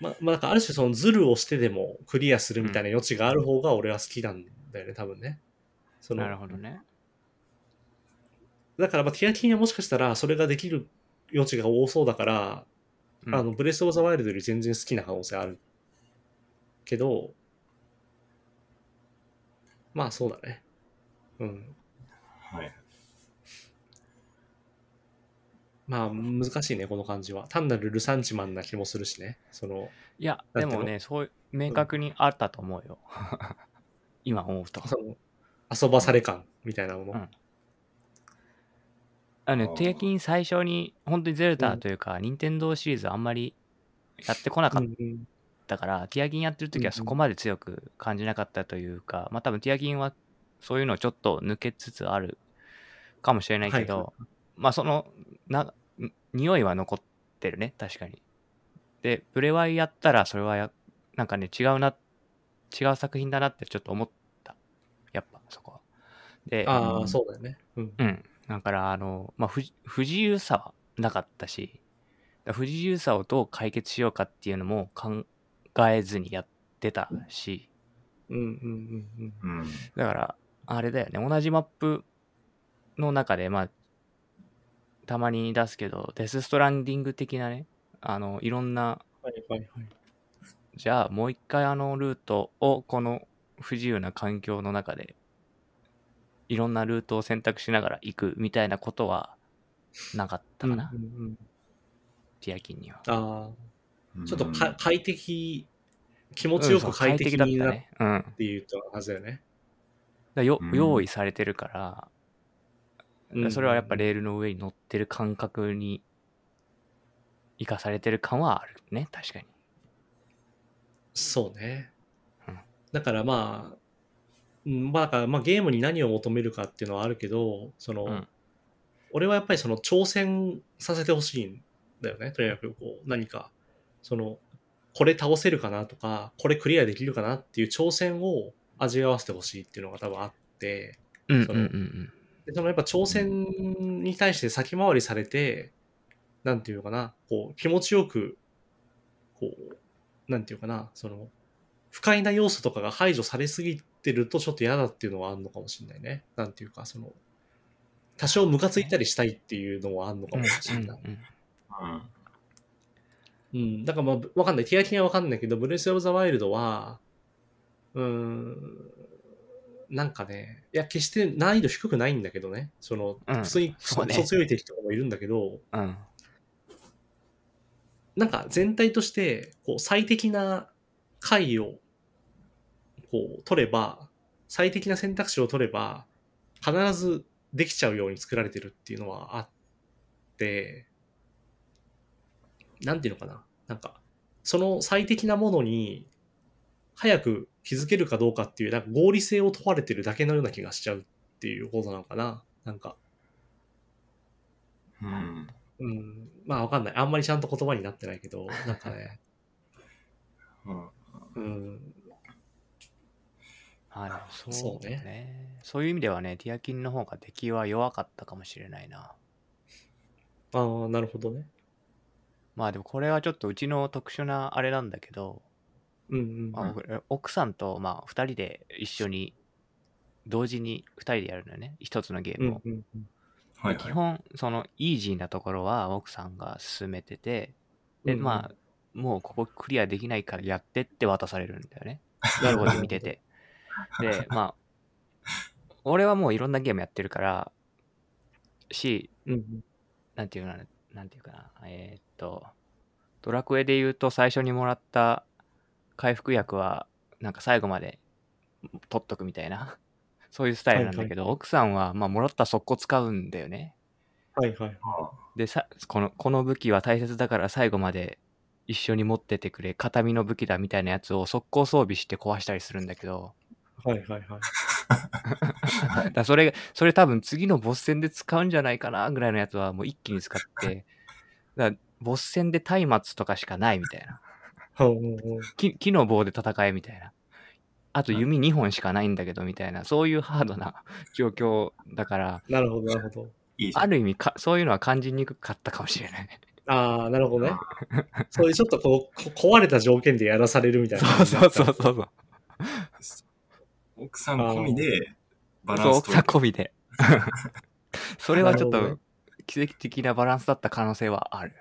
[SPEAKER 2] ま、まあ、なんかある種そのズルをしてでもクリアするみたいな余地がある方が俺は好きなんだよね、多分ね。その
[SPEAKER 3] なるほどね。
[SPEAKER 2] だからまあティアキンはもしかしたらそれができる余地が多そうだから、
[SPEAKER 3] うん
[SPEAKER 2] あのブレス・オブ・ザ・ワイルドより全然好きな可能性あるけど、まあそうだね。うん。
[SPEAKER 1] はい。
[SPEAKER 2] まあ難しいね、この感じは。単なるルサンチマンな気もするしね。その、
[SPEAKER 3] いや、でもね、そういう、明確にあったと思うよ。今思うと。
[SPEAKER 2] 遊ばされ感みたいなもの。
[SPEAKER 3] うんあの定金最初に、本当にゼルダというか、任天堂シリーズあんまりやってこなかったから、ティアキンやってる時はそこまで強く感じなかったというか、まあ多分ティアキンはそういうのちょっと抜けつつあるかもしれないけど、
[SPEAKER 2] はい
[SPEAKER 3] まあそのな、ん匂いは残ってるね、確かに。で、プレワイやったらそれはやなんかね、違うな、違う作品だなってちょっと思った。やっぱそこは。で、
[SPEAKER 2] ああ、
[SPEAKER 1] うん
[SPEAKER 2] そうだよね。うん。
[SPEAKER 3] うん。だから、あの、まあ、不不自由さはなかったし、だ不自由さをどう解決しようかっていうのも考えずにやってたし、
[SPEAKER 2] うんうんうんうん。
[SPEAKER 1] うん。
[SPEAKER 3] だから、あれだよね、同じマップの中で、まあ、たまに出すけど、デスストランディング的なね、あの、いろんな、
[SPEAKER 2] はいはいはい。
[SPEAKER 3] じゃあもう一回あのルートをこの不自由な環境の中でいろんなルートを選択しながら行くみたいなことはなかったかな、
[SPEAKER 2] うんうんうん、
[SPEAKER 3] ティアキンには。
[SPEAKER 2] ああ、ちょっと
[SPEAKER 1] うん
[SPEAKER 2] か快適、気持ちよく快適
[SPEAKER 3] だっ
[SPEAKER 2] になっ
[SPEAKER 3] たね。うん。
[SPEAKER 2] ていうはずだよね。
[SPEAKER 3] だよ
[SPEAKER 1] うん
[SPEAKER 3] 用意されてるから、
[SPEAKER 2] うん
[SPEAKER 3] それはやっぱレールの上に乗ってる感覚に生かされてる感はあるね、確かに。
[SPEAKER 2] そうね
[SPEAKER 3] うん。
[SPEAKER 2] だからまあ、うんまあだからまあゲームに何を求めるかっていうのはあるけど、その、
[SPEAKER 3] うん
[SPEAKER 2] 俺はやっぱりその挑戦させてほしいんだよね。とにかくこう何か、その、これ倒せるかなとか、これクリアできるかなっていう挑戦を味わわせてほしいっていうのが多分あって、
[SPEAKER 3] うんうんうん
[SPEAKER 2] でそのやっぱ挑戦に対して先回りされて、なんていうのかな、こう気持ちよく、こう、なんていうかな、その、不快な要素とかが排除されすぎてるとちょっと嫌だっていうのはあるのかもしれないね。なんていうか、その、多少ムカついたりしたいっていうのはあるのか
[SPEAKER 3] うん。
[SPEAKER 2] もしれない。
[SPEAKER 3] うん。
[SPEAKER 2] だからまあ、わかんない。ティアキンはわかんないけど、ブレス・オブ・ザ・ワイルドは、うーん、なんかね、いや、決して難易度低くないんだけどね。その、
[SPEAKER 3] うん
[SPEAKER 2] 普通にクソ,、
[SPEAKER 3] ね
[SPEAKER 2] 強い敵とかもいるんだけど、
[SPEAKER 3] うん。
[SPEAKER 2] なんか全体として、こう、最適な回を、こう、取れば、最適な選択肢を取れば、必ずできちゃうように作られてるっていうのはあっって、なんていうのかな。なんか、その最適なものに早く気づけるかどうかっていう、なんか合理性を問われてるだけのような気がしちゃうっていうことなのかな。なんか、
[SPEAKER 1] うん。
[SPEAKER 2] うん、まあわかんない。あんまりちゃんと言葉になってないけど、なんかね、
[SPEAKER 1] う ん
[SPEAKER 2] うん、
[SPEAKER 3] あでもそう
[SPEAKER 2] そうね
[SPEAKER 3] ね。そういう意味ではね、ティアキンの方が敵は弱かったかもしれないな。
[SPEAKER 2] ああ、なるほどね。
[SPEAKER 3] まあでもこれはちょっとうちの特殊なあれなんだけど、
[SPEAKER 2] うんうん。
[SPEAKER 3] まあ僕奥さんとまあ2人で一緒に同時に2人でやるのよね一つのゲームを、
[SPEAKER 2] うんうんうん。
[SPEAKER 1] はいはい。
[SPEAKER 3] 基本そのイージーなところは奥さんが進めててで
[SPEAKER 2] うんうん
[SPEAKER 3] まあもうここクリアできないからやってって渡されるんだよね
[SPEAKER 2] なるほど
[SPEAKER 3] 見てて でまあ俺はもういろんなゲームやってるからし
[SPEAKER 2] うんうん。
[SPEAKER 3] なんていうかななんていうかなえーっとドラクエで言うと最初にもらった回復薬はなんか最後まで取っとくみたいな そういうスタイルなんだけど、奥さんはまあもらったら速攻使うんだよね
[SPEAKER 2] はいはい。
[SPEAKER 1] あ
[SPEAKER 3] でさこのこの武器は大切だから最後まで一緒に持っててくれ形見の武器だみたいなやつを速攻装備して壊したりするんだけど
[SPEAKER 2] はいはいはい。
[SPEAKER 3] だそれそれ多分次のボス戦で使うんじゃないかなぐらいのやつはもう一気に使ってだからボス戦で松明とかしかないみたいな
[SPEAKER 2] うんうんうん。
[SPEAKER 3] 木木の棒で戦えみたいなあと弓2本しかないんだけどみたいなそういうハードな 状況だから
[SPEAKER 2] なるほどなるほど。
[SPEAKER 1] いいじゃん。
[SPEAKER 3] ある意味かそういうのは感じにくかったかもしれない
[SPEAKER 2] ああ、なるほどね。そういうちょっとこう、こ壊れた条件でやらされるみたいな
[SPEAKER 3] そう
[SPEAKER 2] 感じだった。
[SPEAKER 3] そうそうそう
[SPEAKER 1] 奥さん込みでバラ
[SPEAKER 3] そう奥さん。込みで それはちょっと奇跡的なバランスだった可能性はある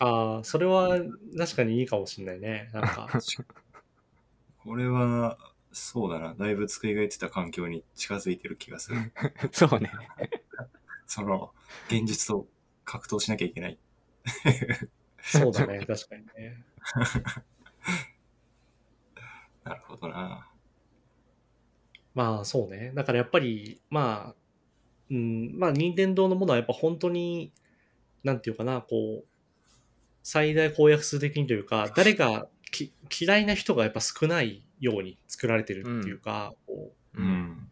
[SPEAKER 2] ああ、それは確かにいいかもしれないね。なんか、
[SPEAKER 1] これは、そうだな。だいぶ作りが言ってた環境に近づいてる気がする。
[SPEAKER 3] そうね
[SPEAKER 1] その、現実と格闘しなきゃいけない。
[SPEAKER 2] そうだね。確かにね。
[SPEAKER 1] なるほどな。
[SPEAKER 2] まあそうね。だからやっぱり、まあ、うん、まあ任天堂のものはやっぱ本当に、なんていうかな、こう、最大公約数的にというか、誰がき嫌いな人がやっぱ少ないように作られてるっていうか、こう
[SPEAKER 1] うん。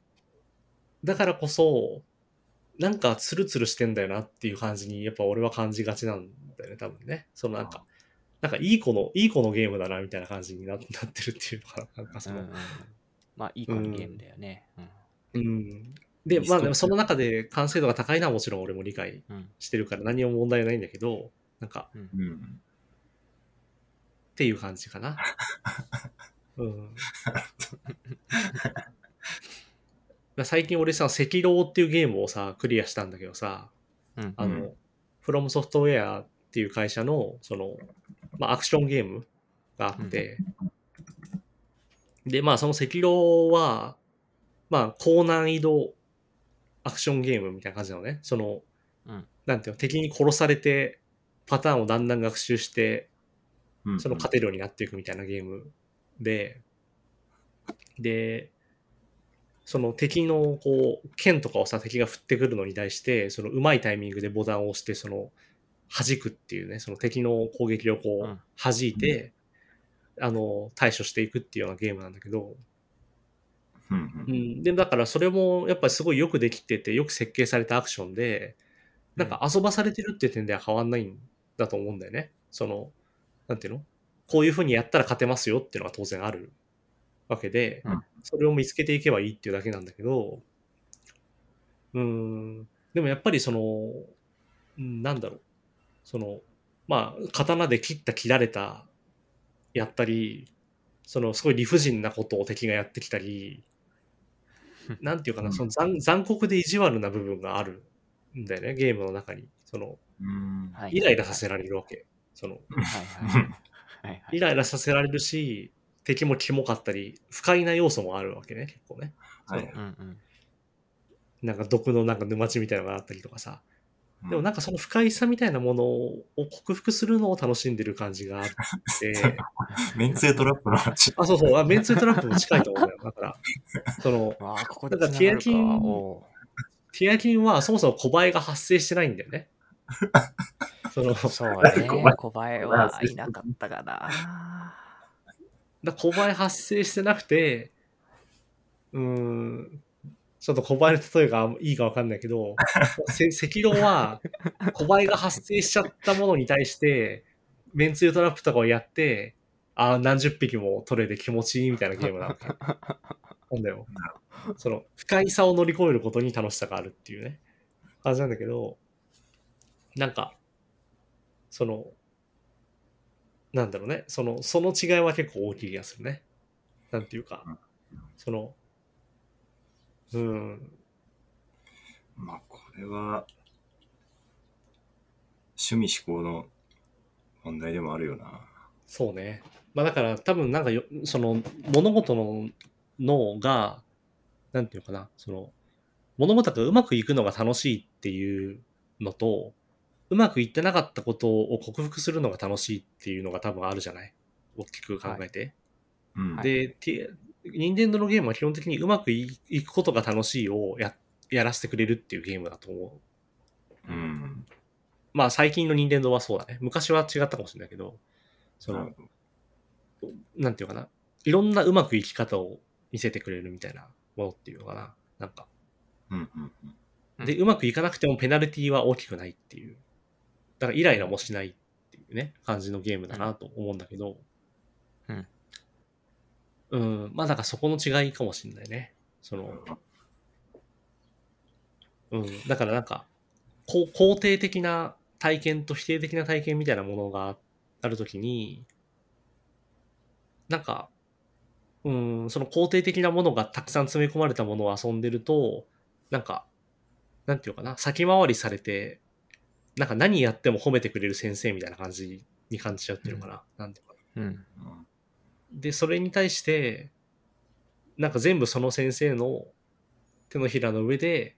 [SPEAKER 2] だからこそ、なんかツルツルしてんだよなっていう感じに、やっぱ俺は感じがちなんだよね、多分ね。そのなんか、なんかいい子の、いい子のゲームだなみたいな感じにな なってるっていうのかな。なんかその、
[SPEAKER 3] うんうんまあいい子のゲームだよね
[SPEAKER 2] うん。で、
[SPEAKER 1] リスト
[SPEAKER 2] まあでもその中で完成度が高いのはもちろん俺も理解
[SPEAKER 3] うんうん
[SPEAKER 2] してるから何も問題ないんだけど、なんか、
[SPEAKER 3] うん
[SPEAKER 1] うん。
[SPEAKER 2] っていう感じかな。うん。最近俺さ、赤狼っていうゲームをさ、クリアしたんだけどさ、
[SPEAKER 3] うん
[SPEAKER 2] あの、
[SPEAKER 1] うん
[SPEAKER 2] フロムソフトウェアっていう会社の、その、まあ、アクションゲームがあって、で、まあ、その赤狼は、まあ、高難易度アクションゲームみたいな感じなのね。その、
[SPEAKER 3] うん。
[SPEAKER 2] なんていうの、敵に殺されて、パターンをだんだん学習して、
[SPEAKER 1] うん。
[SPEAKER 2] その勝てるようになっていくみたいなゲーム。で、で、その敵のこう剣とかをさ敵が振ってくるのに対してそのうまいタイミングでボタンを押してその弾くっていうねその敵の攻撃をこ
[SPEAKER 3] うん。
[SPEAKER 2] う弾いて、あの対処していくっていうようなゲームなんだけど、
[SPEAKER 1] うん
[SPEAKER 2] う
[SPEAKER 1] うん。
[SPEAKER 2] ん、でだからそれもやっぱりすごいよくできててよく設計されたアクションでなんか遊ばされてるっていう点では変わんないんだと思うんだよね。そのなんていうの？こういう風にやったら勝てますよっていうのが当然あるわけで、
[SPEAKER 1] うん。
[SPEAKER 2] それを見つけていけばいいっていうだけなんだけど。うん。でもやっぱりそのうんなんだろう。そのまあ刀で切った切られたやったりそのすごい理不尽なことを敵がやってきたりなんていうかな、
[SPEAKER 1] うん
[SPEAKER 2] その残残酷で意地悪な部分があるんだよね、ゲームの中に。その、イライラさせられるわけ。その、イライラさせられるし、敵もキモかったり、不快な要素もあるわけね、結構ね。
[SPEAKER 1] はい
[SPEAKER 2] なんか毒のなんか沼地みたいなのがあったりとかさ。でもなんかその不快さみたいなものを克服するのを楽しんでる感じがあって、
[SPEAKER 1] メンツートラップの話。
[SPEAKER 2] あ、そうそう、あメンツートラップも近いと思うんだよ。だから、その、
[SPEAKER 3] ここで
[SPEAKER 2] なティアキン
[SPEAKER 3] お
[SPEAKER 2] ティアキンはそもそも小映えが発生してないんだよね。その、
[SPEAKER 3] そうね
[SPEAKER 1] 小林。
[SPEAKER 3] 小林はいなかったかな。
[SPEAKER 2] だ小林発生してなくて、うーん、ちょっと小林の例えがいいかわかんないけど、せ赤道は小林が発生しちゃったものに対して、メンツユトラップとかをやって、ああ、何十匹も取れて気持ちいいみたいなゲームなわけ。なんだよ。その、不快さを乗り越えることに楽しさがあるっていうね、感じなんだけど、なんか、その、なんだろうね、その、その違いは結構大きい気がするね。なんていうか、その、うん、
[SPEAKER 1] まあ、これは、趣味思考の問題でもあるよな。
[SPEAKER 2] そうね。まあだから多分なんかよ、その物事の脳が、なんていうのかな、その物事がうまくいくのが楽しいっていうのと、うまくいってなかったことを克服するのが楽しいっていうのが多分あるじゃない？大きく考えて。
[SPEAKER 1] うん。
[SPEAKER 2] で、て任天堂のゲームは基本的にうまくいいくことが楽しいをややらせてくれるっていうゲームだと思う。
[SPEAKER 1] うん。
[SPEAKER 2] まあ最近の任天堂はそうだね。昔は違ったかもしれないけど、その
[SPEAKER 1] な
[SPEAKER 2] んていうかな、いろんなうまくいき方を見せてくれるみたいなものっていうのかな。なんか。
[SPEAKER 1] うんうんうん。
[SPEAKER 3] うん
[SPEAKER 2] で、うまくいかなくてもペナルティは大きくないっていう。だからイライラもしないっていうね、感じのゲームだなと思うんだけど。
[SPEAKER 3] うん。
[SPEAKER 2] うん。まあだからそこの違いかもしれないね。その、うん。だからなんか、こう肯定的な体験と否定的な体験みたいなものがあるときに、なんか、うん、その肯定的なものがたくさん詰め込まれたものを遊んでると、なんか、なんていうのかな、先回りされて、なんか何やっても褒めてくれる先生みたいな感じに感じちゃうっていうのかな。なんていうかな。
[SPEAKER 3] うん。
[SPEAKER 1] うん
[SPEAKER 2] で、それに対して、なんか全部その先生の手のひらの上で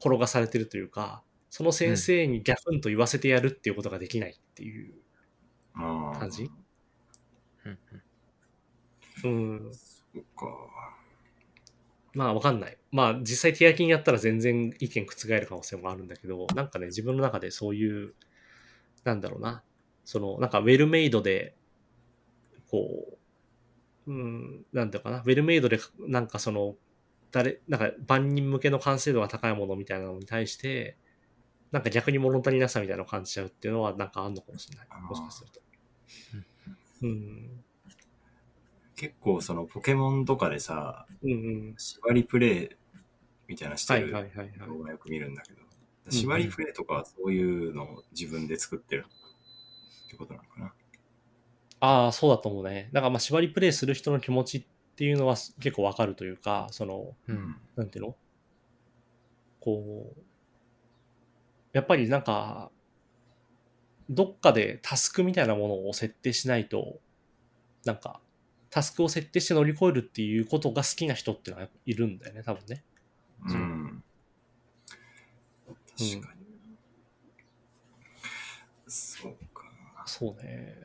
[SPEAKER 2] 転がされてるというか、その先生にギャフンと言わせてやるっていうことができないっていう。感じ
[SPEAKER 3] うん
[SPEAKER 2] うん。
[SPEAKER 1] そっか。
[SPEAKER 2] まあわかんない。まあ実際ティアキンやったら全然意見覆る可能性もあるんだけど、なんかね、自分の中でそういう、なんだろうな、その、なんかウェルメイドで、こう、うん、なんていうのかな、ウェルメイドで、なんかその、誰、なんか万人向けの完成度が高いものみたいなのに対して、なんか逆に物足りなさみたいなのを感じちゃうっていうのはなんかあんのかもしれないもしかすると。うん。
[SPEAKER 1] 結構そのポケモンとかでさ、
[SPEAKER 2] うんうん。
[SPEAKER 1] 縛りプレイみたいなしてる。動画よく見るんだけど、縛りプレイとかはそういうのを自分で作ってるってことなのかな。
[SPEAKER 2] ああ、そうだと思うね。だからまあ縛りプレイする人の気持ちっていうのは結構わかるというか、その、
[SPEAKER 3] うん。
[SPEAKER 2] なんていうの？こう、やっぱりなんか、どっかでタスクみたいなものを設定しないと、なんか、タスクを設定して乗り越えるっていうことが好きな人っていうのはいるんだよね、多分ね。
[SPEAKER 1] う。
[SPEAKER 2] ん
[SPEAKER 1] 確かに。そうか。
[SPEAKER 2] そうね。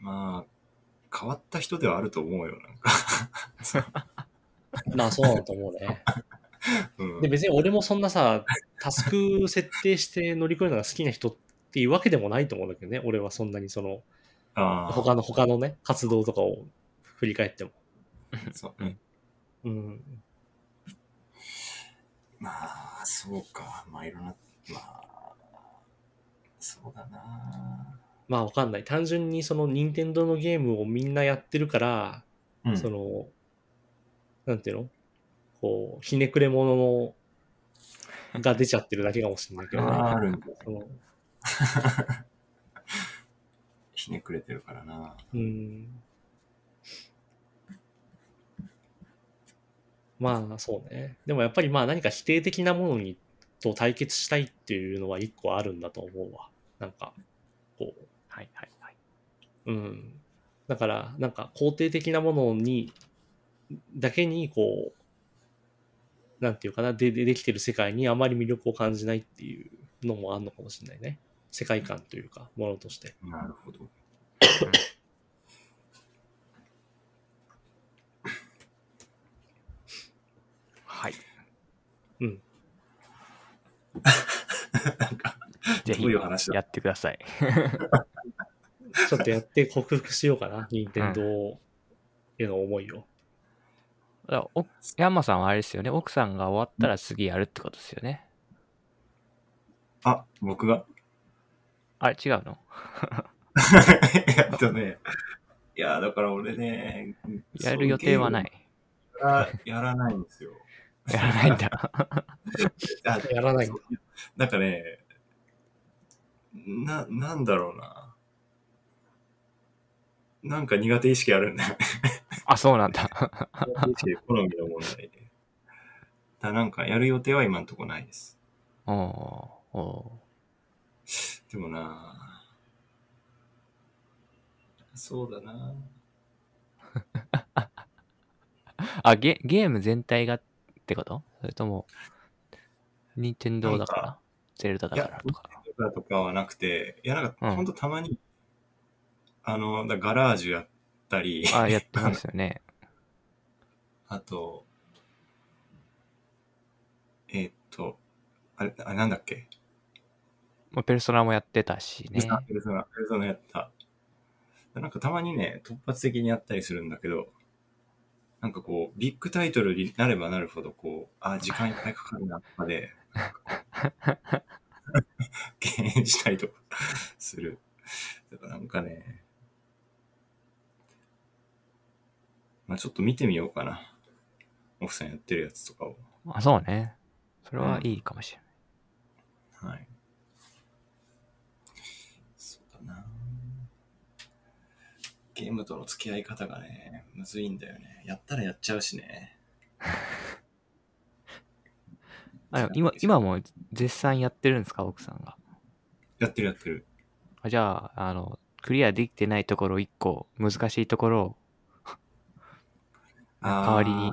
[SPEAKER 1] まあ、変わった人ではあると思うよ、なんか。
[SPEAKER 2] まあそうだと思うね。
[SPEAKER 1] うん
[SPEAKER 2] で、別に俺もそんなさ、タスク設定して乗り越えるのが好きな人っていうわけでもないと思うんだけどね。俺はそんなにその、
[SPEAKER 1] ああ、
[SPEAKER 2] 他の、他のね、活動とかを振り返っても。
[SPEAKER 1] そうね。
[SPEAKER 2] うん。
[SPEAKER 1] まあ、そうか。まあ、いろんな、まあ、そうだな。
[SPEAKER 2] まあわかんない。単純にその任天堂のゲームをみんなやってるから、
[SPEAKER 1] うん
[SPEAKER 2] その、なんていうの？こう、ひねくれ者の、が出ちゃってるだけかもしれないけどね。
[SPEAKER 1] あるんだ。ひねくれてるからな。
[SPEAKER 2] うん。まあそうね。でもやっぱりまあ何か否定的なものにと対決したいっていうのは一個あるんだと思うわ。なんか、こう、
[SPEAKER 3] はいはいはい。
[SPEAKER 2] うん。だから、なんか肯定的なものに、だけにこう、なんていうかな、で、でできてる世界にあまり魅力を感じないっていうのもあるのかもしれないね。世界観というか、ものとして。
[SPEAKER 1] なるほど。
[SPEAKER 3] はい。
[SPEAKER 1] なんか、
[SPEAKER 3] ぜひやってください。
[SPEAKER 2] ちょっとやって克服しようかな、任天堂への思いを。
[SPEAKER 3] だからおヤンマさんはあれですよね。奥さんが終わったら次やるってことですよね。
[SPEAKER 1] あ、僕が？
[SPEAKER 3] あれ違うの？
[SPEAKER 1] えっとね、いや、だから俺ね、
[SPEAKER 3] やる予定はない。
[SPEAKER 1] やらやらないんですよ。
[SPEAKER 3] やらないんだ。
[SPEAKER 1] あ
[SPEAKER 2] やらないんだ。
[SPEAKER 1] なんかね、な、なんだろうな。なんか苦手意識あるんだよね。
[SPEAKER 3] あ、そうなんだ。
[SPEAKER 1] 苦手意識で好みの問題で。だなんかやる予定は今んとこないです。
[SPEAKER 3] おーお
[SPEAKER 1] でもなそうだな
[SPEAKER 3] ー あゲ、ゲーム全体がってこと？それとも、任天堂だから？ゼルダだからとか？
[SPEAKER 1] とかとかはなくて、いやなんか
[SPEAKER 3] うん
[SPEAKER 1] ほんとたまに、あの、だガラージュやったり、
[SPEAKER 3] あ、やってますよね。
[SPEAKER 1] あと、えーっと、あれ、あれなんだっけ？
[SPEAKER 3] まあペルソナもやってたしね。
[SPEAKER 1] ペルソナ、ペルソナやった。なんかたまにね、突発的にやったりするんだけど、なんかこう、ビッグタイトルになればなるほど、こう、あ、時間いっぱいかかるな、とかで、敬遠したりとかする。だからなんかね、まあちょっと見てみようかな。奥さんやってるやつとかを。
[SPEAKER 3] あ、そうね。それはいいかもしれない。
[SPEAKER 1] はい。そうだなゲームとの付き合い方がね、むずいんだよね。やったらやっちゃうしね。
[SPEAKER 3] あでも今、今も絶賛やってるんですか奥さんが？
[SPEAKER 1] やってるやってる。
[SPEAKER 3] あじゃあ、あの、クリアできてないところ1個、難しいところを
[SPEAKER 1] あー
[SPEAKER 3] 代わりに。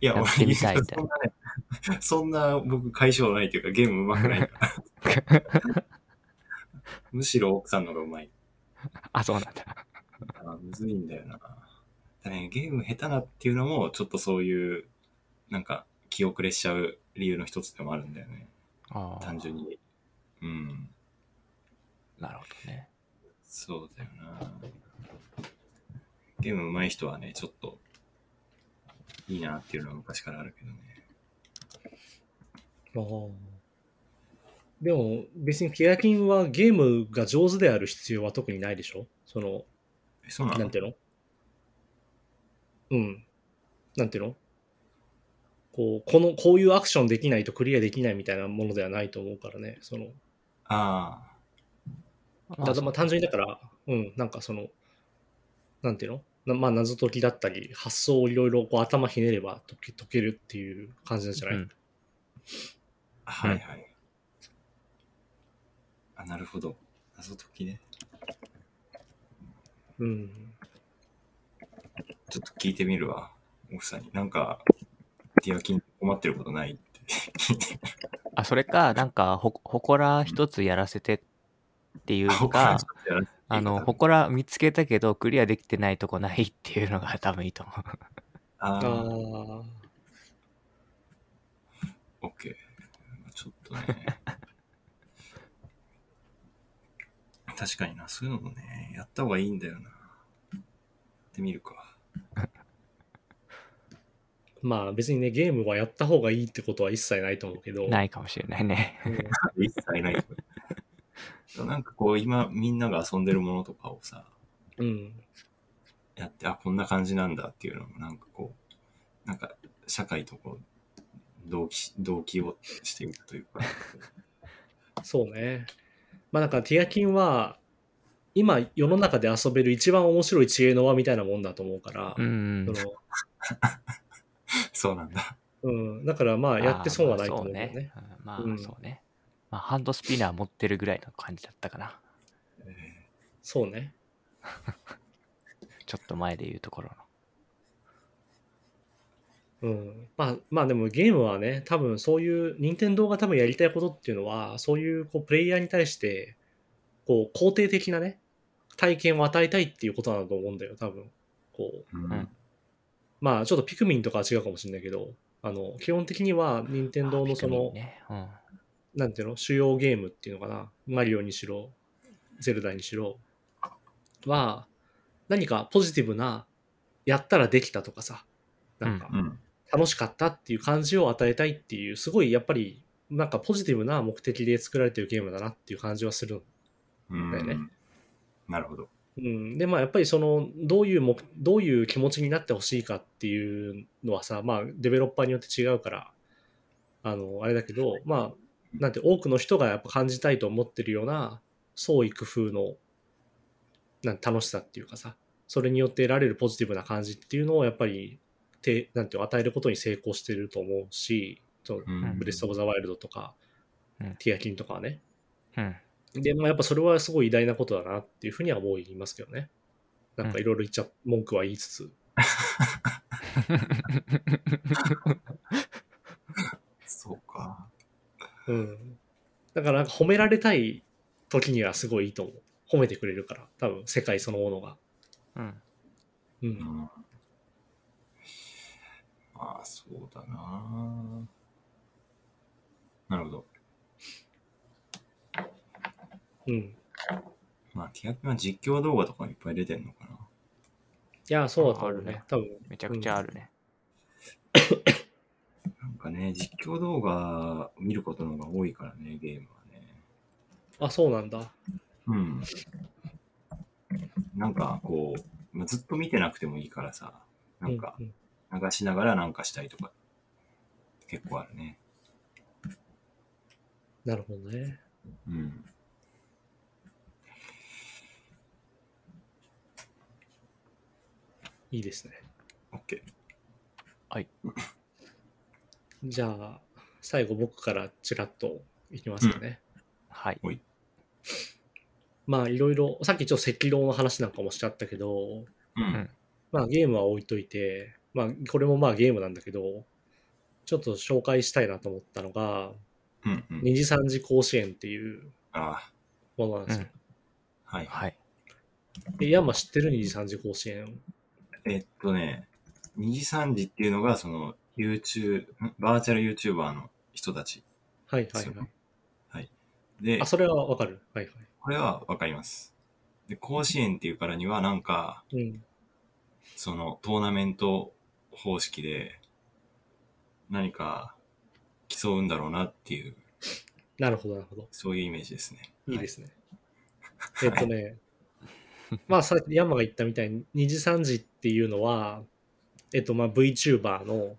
[SPEAKER 1] いや、
[SPEAKER 3] やってみたいみたい
[SPEAKER 1] そんなね、そんな僕解消ないというかゲーム上手くないから。むしろ奥さんの方が上手い。
[SPEAKER 3] あ、そうなんだ。
[SPEAKER 1] あーむずいんだよな。だね、ゲーム下手なっていうのも、ちょっとそういう、なんか、気遅れしちゃう理由の一つでもあるんだよね。単純に。うん。
[SPEAKER 3] なるほどね。
[SPEAKER 1] そうだよな。ゲーム上手い人はね、ちょっと、いいなっていうのは昔からあるけどね。
[SPEAKER 2] あーでも別にケアキンはゲームが上手である必要は特にないでしょ？その、
[SPEAKER 1] え、そうなの？
[SPEAKER 2] なんていうの？うん。なんていうの？こう、この、こういうアクションできないとクリアできないみたいなものではないと思うからね。その、
[SPEAKER 1] あ
[SPEAKER 3] ま
[SPEAKER 2] ただまあ単純にだから、うん、なんかその、なんていうの？なまあ謎解きだったり、発想をいろいろこう頭ひねれば解け解けるっていう感じなんじゃない、
[SPEAKER 3] うん
[SPEAKER 1] あ、はいはい。あ、なるほど。謎解きね。
[SPEAKER 2] うん。
[SPEAKER 1] ちょっと聞いてみるわ。奥さんに。なんか、ディアキン困ってることないって聞いて。
[SPEAKER 3] あ、それか、なんか、ほ、ほこら一つやらせてっていうか、あの、ほこら見つけたけど、クリアできてないとこないっていうのが多分いいと思う。
[SPEAKER 1] あ
[SPEAKER 2] あ
[SPEAKER 1] ー、
[SPEAKER 2] あ。
[SPEAKER 1] オッケー。ちょっとね。確かにな、そういうのもね、やった方がいいんだよな。やってみるか。
[SPEAKER 2] まあ別にね、ゲームはやった方がいいってことは一切ないと思うけど。
[SPEAKER 3] ないかもしれないね。
[SPEAKER 2] うん
[SPEAKER 1] 一切ない。なんかこう、今、みんなが遊んでるものとかをさ、
[SPEAKER 2] うん。
[SPEAKER 1] やって、あ、こんな感じなんだっていうのも、なんかこう、なんか、社会とこう、同期、同期をしてみたというか、
[SPEAKER 2] そうね。まあなんかティアキンは、今世の中で遊べる一番面白い知恵の輪みたいなもんだと思うから、
[SPEAKER 3] うん。
[SPEAKER 2] その
[SPEAKER 1] そうなんだ。
[SPEAKER 2] うん、だからまあやって損はないと思うんだよね。
[SPEAKER 3] まあそうねうんまあ、
[SPEAKER 2] うん
[SPEAKER 3] そうね。まあ、ハンドスピナー持ってるぐらいの感じだったかな。
[SPEAKER 1] え
[SPEAKER 2] そうね。
[SPEAKER 3] ちょっと前で言うところの。
[SPEAKER 2] うん、まあまあでもゲームはね、多分そういう、任天堂が多分やりたいことっていうのは、そういうこうプレイヤーに対して、こう肯定的なね、体験を与えたいっていうことなんだと思うんだよ、多分。こう、
[SPEAKER 1] うん
[SPEAKER 2] まあちょっとピクミンとかは違うかもしれないけど、あの、基本的には任天堂のその、
[SPEAKER 3] ねうん
[SPEAKER 2] なんていうの、主要ゲームっていうのかな、マリオにしろ、ゼルダにしろ、は、何かポジティブな、やったらできたとかさ、なんか
[SPEAKER 1] うん。
[SPEAKER 2] 楽しかったっていう感じを与えたいっていう、すごいやっぱり、なんかポジティブな目的で作られてるゲームだなっていう感じはする。
[SPEAKER 1] うん。
[SPEAKER 2] だよね
[SPEAKER 1] なるほど。
[SPEAKER 2] うん、でまあやっぱりそのどういう目どういう気持ちになってほしいかっていうのはさまあデベロッパーによって違うからあのあれだけどまあなんて多くの人がやっぱ感じたいと思ってるような創意工夫のなん楽しさっていうかさそれによって得られるポジティブな感じっていうのをやっぱりてなんて与えることに成功してると思うしブレス・オブ・ザ・ワイルドとか、
[SPEAKER 3] うん。
[SPEAKER 2] ティアキンとかはね。
[SPEAKER 3] うん。
[SPEAKER 2] で、まあ、やっぱそれはすごい偉大なことだなっていうふうには思いますけどね。なんかいろいろ言っちゃ、文句は言いつつ。
[SPEAKER 1] そうか。
[SPEAKER 2] うん。だからなんか褒められたい時にはすごいいいと思う。褒めてくれるから、多分世界そのものが。
[SPEAKER 3] うん。
[SPEAKER 2] う。
[SPEAKER 1] うんん。ああ、そうだな。なるほど。
[SPEAKER 2] うん。
[SPEAKER 1] まあ、ティアキンは実況動画とかいっぱい出てんのかな。
[SPEAKER 2] いや、そうだと思うね
[SPEAKER 3] あるね。
[SPEAKER 2] 多分。
[SPEAKER 3] めちゃくちゃあるね。
[SPEAKER 1] なんかね、実況動画見ることの方が多いからね、ゲームはね。
[SPEAKER 2] あ、そうなんだ。
[SPEAKER 1] うん。なんかこう、まあずっと見てなくてもいいからさ、なんか流しながらなんかしたいとか、結構あるね。
[SPEAKER 2] なるほどね。
[SPEAKER 1] うん。
[SPEAKER 2] いいですね。
[SPEAKER 1] OK。
[SPEAKER 2] じゃあ、最後僕からちらっといきますかね。
[SPEAKER 3] はい。
[SPEAKER 2] まあいろいろ、さっきちょっと赤狼の話なんかもしちゃったけど、
[SPEAKER 1] うん。
[SPEAKER 2] まあゲームは置いといて、まあこれもまあゲームなんだけど、ちょっと紹介したいなと思ったのが、
[SPEAKER 1] うん。うん。
[SPEAKER 2] 二次三次甲子園っていう
[SPEAKER 1] ああ、
[SPEAKER 2] ものなんですよ。
[SPEAKER 1] はい。
[SPEAKER 3] はい。
[SPEAKER 2] え、ヤンマ知ってる二次三次甲子園
[SPEAKER 1] えっとね、二次三次っていうのが、その、YouTube、ん？バーチャル YouTuber の人たち
[SPEAKER 2] はいはいはい。。
[SPEAKER 1] はい。で
[SPEAKER 2] あ、、それはわかる。はいはい。
[SPEAKER 1] これはわかります。で、甲子園っていうからには、なんか、
[SPEAKER 2] うん。
[SPEAKER 1] その、トーナメント方式で、何か、競うんだろうなっていう、
[SPEAKER 2] なるほどなるほど。
[SPEAKER 1] そういうイメージですね。
[SPEAKER 2] いいですね。えっとね、まあさっきヤンマが言ったみたいに、二次三次っていうのは、えっとまあ VTuber の、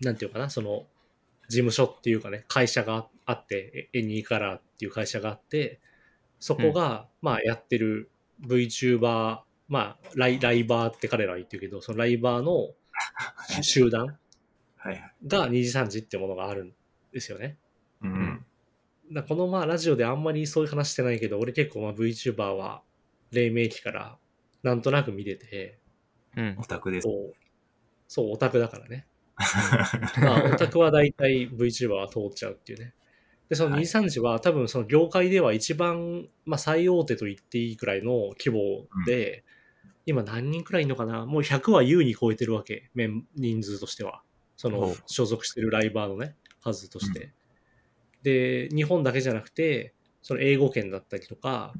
[SPEAKER 2] なんていうかな、その、事務所っていうかね、会社があって、エニーカラーっていう会社があって、そこが、まあやってる VTuber、まあライライバーって彼らは言ってるけど、そのライバーの集団。が二次三次ってものがあるんですよね。
[SPEAKER 1] うん
[SPEAKER 2] このまあラジオであんまりそういう話してないけど、俺結構まあ VTuber は黎明期からなんとなく見てて、
[SPEAKER 3] うん
[SPEAKER 1] オ。タクです。
[SPEAKER 2] そう、そう、オタクだからね。まあ、オタクは大体 VTuber は通っちゃうっていうね。で、その
[SPEAKER 1] はい
[SPEAKER 2] 23時は多分その業界では一番、まあ最大手と言っていいくらいの規模で、今何人くらいいるのかな？もう100は優に超えてるわけ。メン人数としては。その所属してるライバーのね、数として。で、日本だけじゃなくて、その英語圏だったりとか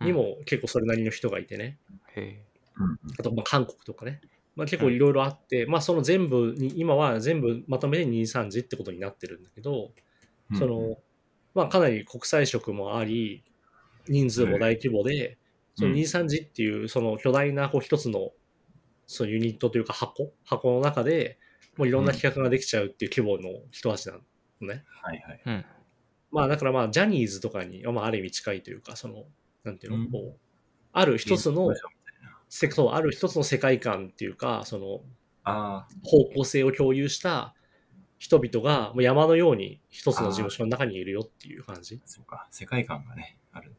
[SPEAKER 2] にも結構それなりの人がいてね。
[SPEAKER 3] へ
[SPEAKER 1] うん
[SPEAKER 2] あとまあ韓国とかね。まあ、結構いろいろあって、まあその全部に、今は全部まとめて23時ってことになってるんだけど、
[SPEAKER 1] うん
[SPEAKER 2] その、まあかなり国際色もあり、人数も大規模で、その23時っていうその巨大なこう一つのそのユニットというか箱箱の中でもういろんな企画ができちゃうっていう規模の人たちなのね。
[SPEAKER 1] はいはい。
[SPEAKER 3] うん。
[SPEAKER 2] まあだからまあジャニーズとかに、まあ、ある意味近いというか、その、なんていうの、
[SPEAKER 1] うん
[SPEAKER 2] こう、ある一つのそうある一つの世界観っていうか、その
[SPEAKER 1] あ
[SPEAKER 2] 方向性を共有した人々がもう山のように一つの事務所の中にいるよっていう感じ。
[SPEAKER 1] ー、そうか。世界観がね、ある。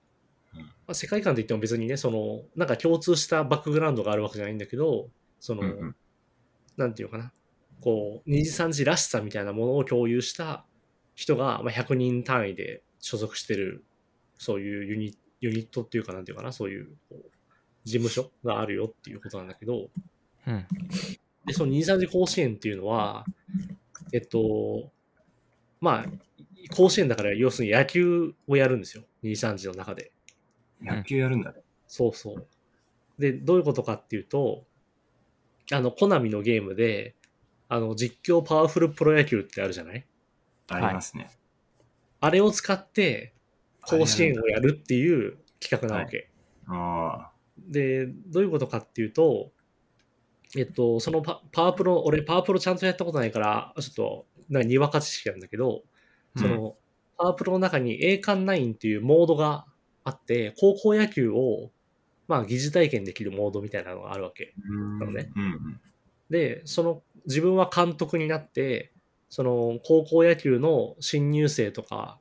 [SPEAKER 1] うん。
[SPEAKER 2] まあ、世界観といっても別にね、その、なんか共通したバックグラウンドがあるわけじゃないんだけど、その、
[SPEAKER 1] うんうん
[SPEAKER 2] なんていうのかな、こう、二次三次らしさみたいなものを共有した人が、まあ、100人単位で所属してる、そういうユニユニットっていうかなんていうかな、そういうこう事務所があるよっていうことなんだけど、
[SPEAKER 3] うん。
[SPEAKER 2] で、その二次三次甲子園っていうのは、えっと、まあ、甲子園だから要するに野球をやるんですよ。23時の中で。
[SPEAKER 1] 野球やるんだね。
[SPEAKER 2] そうそう。で、どういうことかっていうと、あの、コナミのゲームで、あの、実況パワフルプロ野球ってあるじゃない？
[SPEAKER 1] ありますね。
[SPEAKER 2] あれを使って、甲子園をやるっていう企画なわけ。
[SPEAKER 1] ああ。
[SPEAKER 2] で、どういうことかっていうと、えっと、そのパパワープロ、俺パワープロちゃんとやったことないから、ちょっと、なんかにわか知識なんだけど、その、パワープロの中に栄冠9っていうモードがあって、高校野球を、まあ、疑似体験できるモードみたいなのがあるわけ。
[SPEAKER 1] うん。
[SPEAKER 2] なのね
[SPEAKER 1] うんうん。
[SPEAKER 2] で、その、自分は監督になって、その、高校野球の新入生とか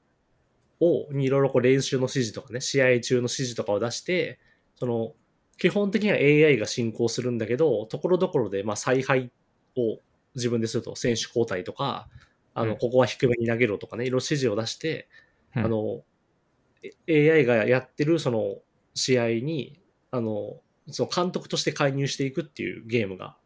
[SPEAKER 2] を、にいろいろこう練習の指示とかね、試合中の指示とかを出して、その、基本的には AI が進行するんだけど、ところどころで、まあ、采配を自分ですると、選手交代とか、あの、
[SPEAKER 3] うん。
[SPEAKER 2] ここは低めに投げろとかね、いろいろ指示を出して、
[SPEAKER 3] うん。
[SPEAKER 2] あの、え AI がやってるその試合に、あの、その監督として介入していくっていうゲームが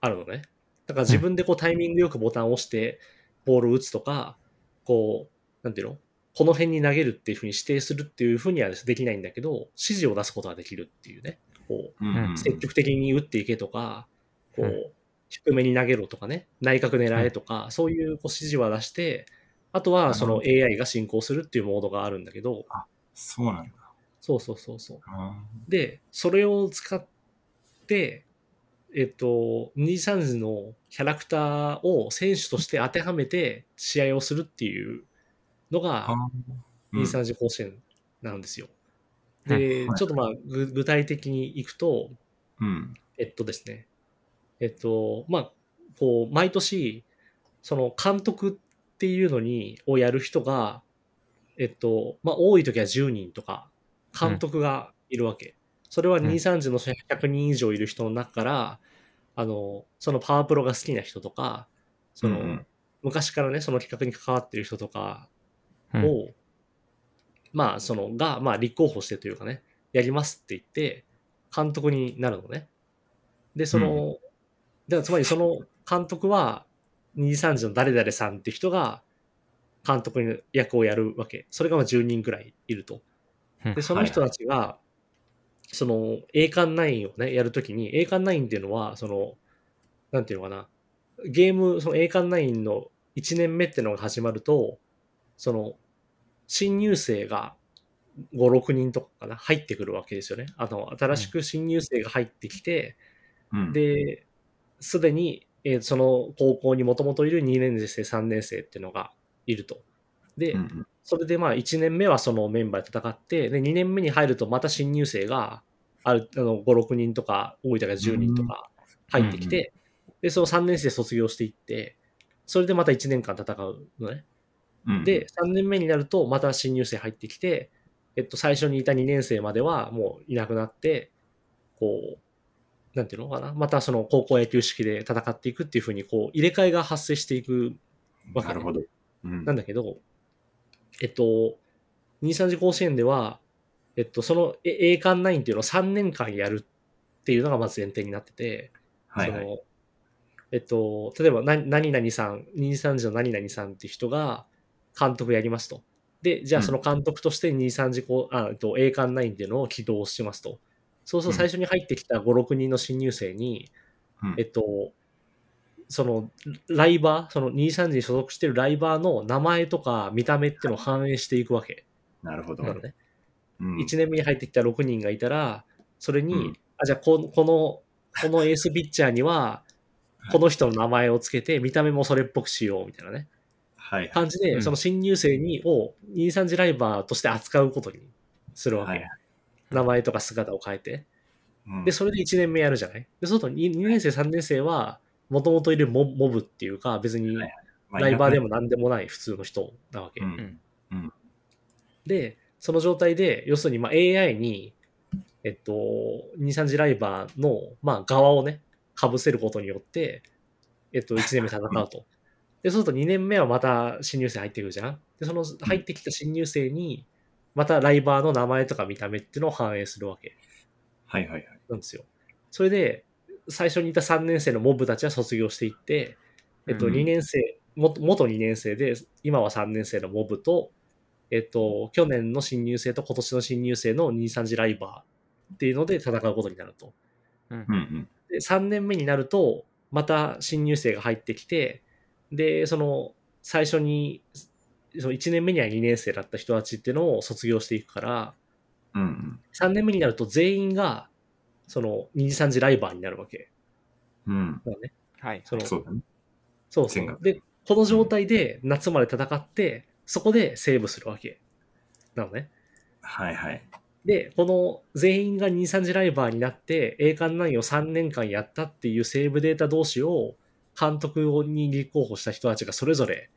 [SPEAKER 2] あるのね。だから自分でこうタイミングよくボタンを押してボールを打つとか、こう、なんていうの？この辺に投げるっていうふうに指定するっていうふうにはできないんだけど、指示を出すことができるっていうね。こう。積極的に打っていけとか、こう低めに投げろとかね、内角狙えとか、そういうこう指示は出して、あとはその AI が進行するっていうモードがあるんだけど、
[SPEAKER 1] そうなんだ。
[SPEAKER 2] そうそうそうそう。
[SPEAKER 1] あ
[SPEAKER 2] で、それを使って、えっと、23時のキャラクターを選手として当てはめて試合をするっていうの
[SPEAKER 1] あ
[SPEAKER 2] が
[SPEAKER 1] あ、うん。
[SPEAKER 2] 23時甲子園なんですよ。
[SPEAKER 3] うん
[SPEAKER 2] で、
[SPEAKER 1] はい。
[SPEAKER 2] ちょっとまあぐ具体的にいくと、
[SPEAKER 1] うん。
[SPEAKER 2] えっとですね、えっと、まあ、こう、毎年、その監督っていうのに、をやる人が、えっと、まあ、多い時は10人とか、監督がいるわけ。それは
[SPEAKER 3] うん。
[SPEAKER 2] 2、3時の100人以上いる人の中から、あの、そのパワープロが好きな人とか、その、
[SPEAKER 1] うんうん。
[SPEAKER 2] 昔からね、その企画に関わってる人とか
[SPEAKER 3] うん
[SPEAKER 2] を、まあ、その、が、まあ、立候補してというかね、やりますって言って、監督になるのね。で、その、だからつまりその監督は、23時の誰々さんって人が、監督の役をやるわけ。それがまあ10人くらいいると。
[SPEAKER 3] うん
[SPEAKER 2] で、その人たちが、その、栄冠9をね、やるときに、栄冠9っていうのは、その、なんていうのかな、ゲーム、その栄冠9の1年目っていうのが始まると、その、新入生が5、6人とかかな、入ってくるわけですよね。あの、新しく新入生が入ってきて、
[SPEAKER 1] うん。
[SPEAKER 2] で、すでに、えーその高校にもともといる2年生、3年生っていうのがいると。で、
[SPEAKER 1] うんうん
[SPEAKER 2] それでまあ1年目はそのメンバーで戦って、で、2年目に入るとまた新入生が、ある、あの、5、6人とか、多い時は10人とか入ってきて、で、その3年生卒業していって、それでまた1年間戦うのね。
[SPEAKER 1] うん
[SPEAKER 2] で、3年目になるとまた新入生入ってきて、えっと、最初にいた2年生まではもういなくなって、こう、なんていうのかな、またその高校野球式で戦っていくっていうふうに、こう、入れ替えが発生していくわけね
[SPEAKER 1] なるほど。うん
[SPEAKER 2] なんだけど、えっと、23時甲子園では、えっと、そのえ栄冠9っていうのを3年間やるっていうのがまず前提になってて、
[SPEAKER 1] はいはい。
[SPEAKER 2] その、えっと、例えば、な何々さん、23時の何々さんっていう人が監督やりますと。で、じゃあ
[SPEAKER 1] うん
[SPEAKER 2] その監督として23時こう、あ、と、栄冠9っていうのを起動しますと。そうすると最初に入ってきた5、6人の新入生に、
[SPEAKER 1] うん
[SPEAKER 2] えっと、その、ライバー、その23時に所属してるライバーの名前とか見た目っていうのを反映していくわけ
[SPEAKER 1] なるほど。
[SPEAKER 2] なのね。
[SPEAKER 1] うん
[SPEAKER 2] 1年目に入ってきた6人がいたら、それに、
[SPEAKER 1] うん
[SPEAKER 2] あ、じゃあこの、この、このエースピッチャーには、この人の名前をつけて、見た目もそれっぽくしよう、みたいなね。
[SPEAKER 1] はいはい。
[SPEAKER 2] 感じで、
[SPEAKER 3] うん
[SPEAKER 2] その新入生に、を、23時ライバーとして扱うことにするわけ。
[SPEAKER 1] はい
[SPEAKER 2] 名前とか姿を変えて。
[SPEAKER 1] うん
[SPEAKER 2] で、それで1年目やるじゃない？で、そうすると 2, 2年生、3年生は、もともといるモモブっていうか、別にライバーでも何でもない普通の人なわけ。
[SPEAKER 1] うん
[SPEAKER 2] で、その状態で、要するにまあ AI に、えっと、2、3次ライバーの、まあ、側をね、被せることによって、えっと、1年目戦うと。で、そうすると2年目はまた新入生入ってくるじゃん？で、その入ってきた新入生に、またライバーの名前とか見た目っていうのを反映するわけ
[SPEAKER 1] はいはいはい。
[SPEAKER 2] なんですよ。それで、最初にいた3年生のモブたちは卒業していって、えっと、
[SPEAKER 1] うん
[SPEAKER 2] 2年生、も元2年生で、今は3年生のモブと、えっと、去年の新入生と今年の新入生の2、3次ライバーっていうので戦うことになると。
[SPEAKER 3] うん
[SPEAKER 1] うんうん。
[SPEAKER 2] で、3年目になると、また新入生が入ってきて、で、その、最初に、その1年目には2年生だった人たちっていうのを卒業していくから、
[SPEAKER 1] うんうん。
[SPEAKER 2] 3年目になると全員が、その、2次3次ライバーになるわけ。
[SPEAKER 1] うん。
[SPEAKER 2] ね。
[SPEAKER 3] はい。
[SPEAKER 2] その
[SPEAKER 1] そうだね。
[SPEAKER 2] そうそ。うで、この状態で夏まで戦って、そこでセーブするわけ。なのね。
[SPEAKER 1] はいはい。
[SPEAKER 2] で、この全員が2、3次ライバーになって、栄冠9を3年間やったっていうセーブデータ同士を監督に立候補した人たちがそれぞれ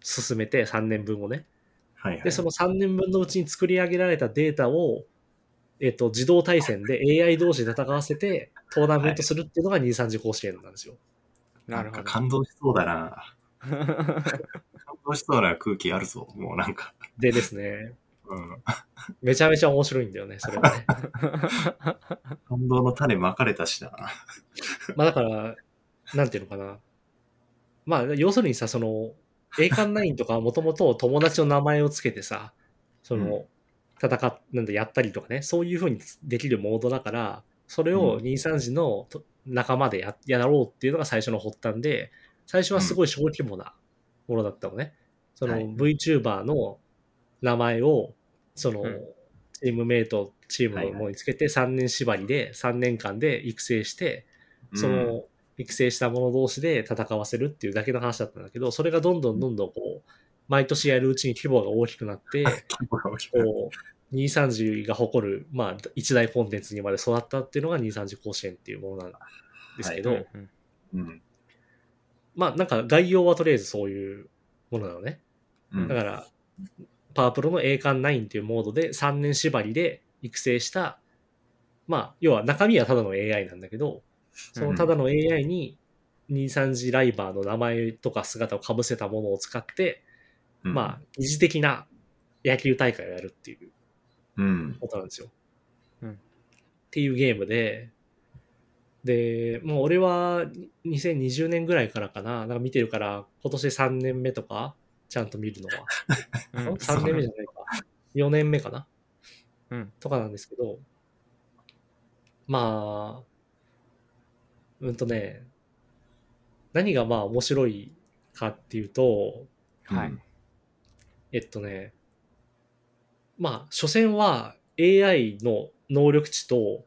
[SPEAKER 2] 進めて3年分をね。
[SPEAKER 1] はいはい。
[SPEAKER 2] で、その3年分のうちに作り上げられたデータを、えっと、自動対戦で AI 同士で戦わせてトーナメントするっていうのが2、3次甲子園なんですよ。
[SPEAKER 3] なるほど
[SPEAKER 1] んか。感動しそうだな。感動しそうな空気あるぞ。もうなんか。
[SPEAKER 2] でですね、
[SPEAKER 1] うん。
[SPEAKER 2] めちゃめちゃ面白いんだよね、それはね。
[SPEAKER 1] 感動の種まかれたしな。
[SPEAKER 2] まあだから、なんていうのかな。まあ、要するにさ、その、栄冠ナインとかもともと友達の名前をつけてさ、その、戦っ、なんだ、やったりとかね、そういうふうにできるモードだから、それを
[SPEAKER 1] うん。
[SPEAKER 2] 2、3時のと仲間でややろうっていうのが最初の発端で、最初はすごい小規模なものだったのね。その
[SPEAKER 1] はい。
[SPEAKER 2] VTuber の名前を、その、
[SPEAKER 3] うん。
[SPEAKER 2] チームメイト、チームのものにつけて3年縛りで3年間で育成して、そ
[SPEAKER 1] うん、
[SPEAKER 2] の育成した者同士で戦わせるっていうだけの話だったんだけど、それがどんどんどんどんこう、毎年やるうちに規模が大きくなって、
[SPEAKER 1] 規模が大きくなる
[SPEAKER 2] こう、230が誇る、まあ、一大コンテンツにまで育ったっていうのが230甲子園っていうものなんですけど、
[SPEAKER 1] はい
[SPEAKER 3] うん
[SPEAKER 1] うん。
[SPEAKER 2] まあ、なんか概要はとりあえずそういうものなのね。
[SPEAKER 1] うん
[SPEAKER 2] だから、パワープロの栄冠9っていうモードで3年縛りで育成した、まあ、要は中身はただの AI なんだけど、そのただの AI に2、3次ライバーの名前とか姿を被せたものを使って、
[SPEAKER 1] うん
[SPEAKER 2] まあ、疑似的な野球大会をやるっていう
[SPEAKER 1] うん。
[SPEAKER 2] ことなんですよ。
[SPEAKER 3] うん
[SPEAKER 2] っていうゲームで、で、もう俺は2020年ぐらいからかな、なんか見てるから、今年3年目とか、ちゃんと見るのは。
[SPEAKER 3] うん
[SPEAKER 2] 3年目じゃないか。4年目かな
[SPEAKER 3] うん
[SPEAKER 2] とかなんですけど、まあ、うんとね、何がまあ面白いかっていうと、
[SPEAKER 3] はい。
[SPEAKER 2] えっとね、まあ、所詮は AI の能力値と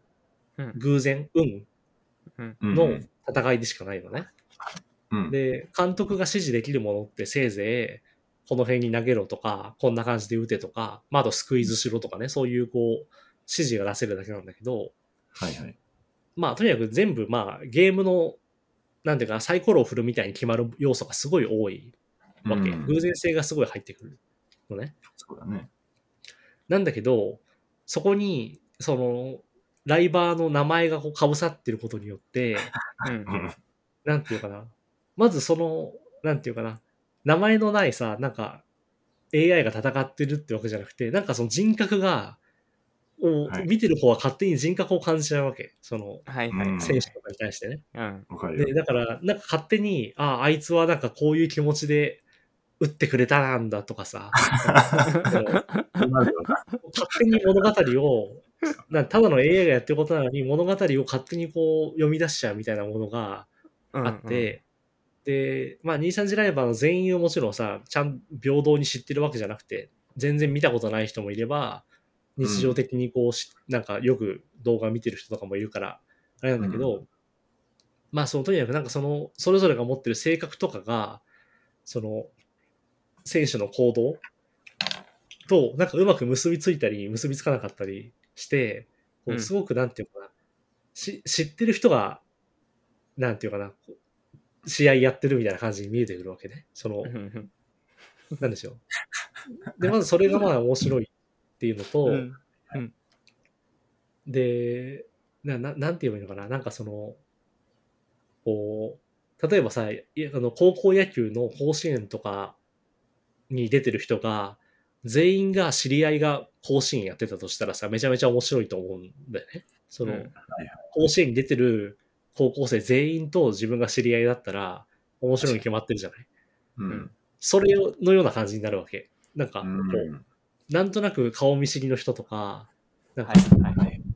[SPEAKER 3] うん
[SPEAKER 2] 偶然、運
[SPEAKER 1] うん
[SPEAKER 2] の戦いでしかないのね。
[SPEAKER 1] うん。
[SPEAKER 2] で、監督が指示できるものってせいぜい、この辺に投げろとか、こんな感じで打てとか、まあ、あとスクイズしろとかね、そういうこう、指示が出せるだけなんだけど、
[SPEAKER 1] はいはい。
[SPEAKER 2] まあ、とにかく全部、まあ、ゲームの、なんていうか、サイコロを振るみたいに決まる要素がすごい多いわけ。
[SPEAKER 1] うん
[SPEAKER 2] 偶然性がすごい入ってくるのね。
[SPEAKER 1] そうだね。
[SPEAKER 2] なんだけど、そこに、その、ライバーの名前がこう被さってることによって、
[SPEAKER 3] うん
[SPEAKER 1] うん。
[SPEAKER 2] なんていうかな。まずその、なんていうかな。名前のないさ、なんか、AI が戦ってるってわけじゃなくて、なんかその人格が、を
[SPEAKER 1] はい
[SPEAKER 2] 見てる方は勝手に人格を感じちゃうわけ。その、
[SPEAKER 3] はいはい。
[SPEAKER 1] うん
[SPEAKER 2] 選手とかに対してね。
[SPEAKER 3] うん。
[SPEAKER 1] わかるよ
[SPEAKER 2] で、。だから、なんか勝手に、ああ、あいつはなんかこういう気持ちで打ってくれたなんだとかさ、勝手に物語を、なただの AI がやってることなのに物語を勝手にこう読み出しちゃうみたいなものがあって、で、まあ、23次ライバーの全員をもちろんさ、ちゃん平等に知ってるわけじゃなくて、全然見たことない人もいれば、日常的にこうし、なんかよく動画見てる人とかもいるから、あれなんだけど、まあ、そのとにかくなんかその、それぞれが持ってる性格とかが、その、選手の行動と、なんかうまく結びついたり、結びつかなかったりして、こ
[SPEAKER 3] う
[SPEAKER 2] うんすごくなんていうのかな、し知ってる人が、なんていうかな、試合やってるみたいな感じに見えてくるわけね。その
[SPEAKER 3] う、ん
[SPEAKER 2] なんでしょう。で、まずそれがまあ面白いっていうのと、
[SPEAKER 3] うん。
[SPEAKER 2] で、な、ななんて言えばいいのかな？なんかその、こう、例えばさ、あの高校野球の甲子園とかに出てる人が、全員が知り合いが甲子園やってたとしたらさ、めちゃめちゃ面白いと思うんだよね。その、
[SPEAKER 3] うん。
[SPEAKER 2] 甲子園に出てる高校生全員と自分が知り合いだったら、面白いに。決まってるじゃない？
[SPEAKER 1] うん。
[SPEAKER 2] それのような感じになるわけ。なんか、こ
[SPEAKER 1] うん。
[SPEAKER 2] う、なんとなく顔見知りの人とか、なんか。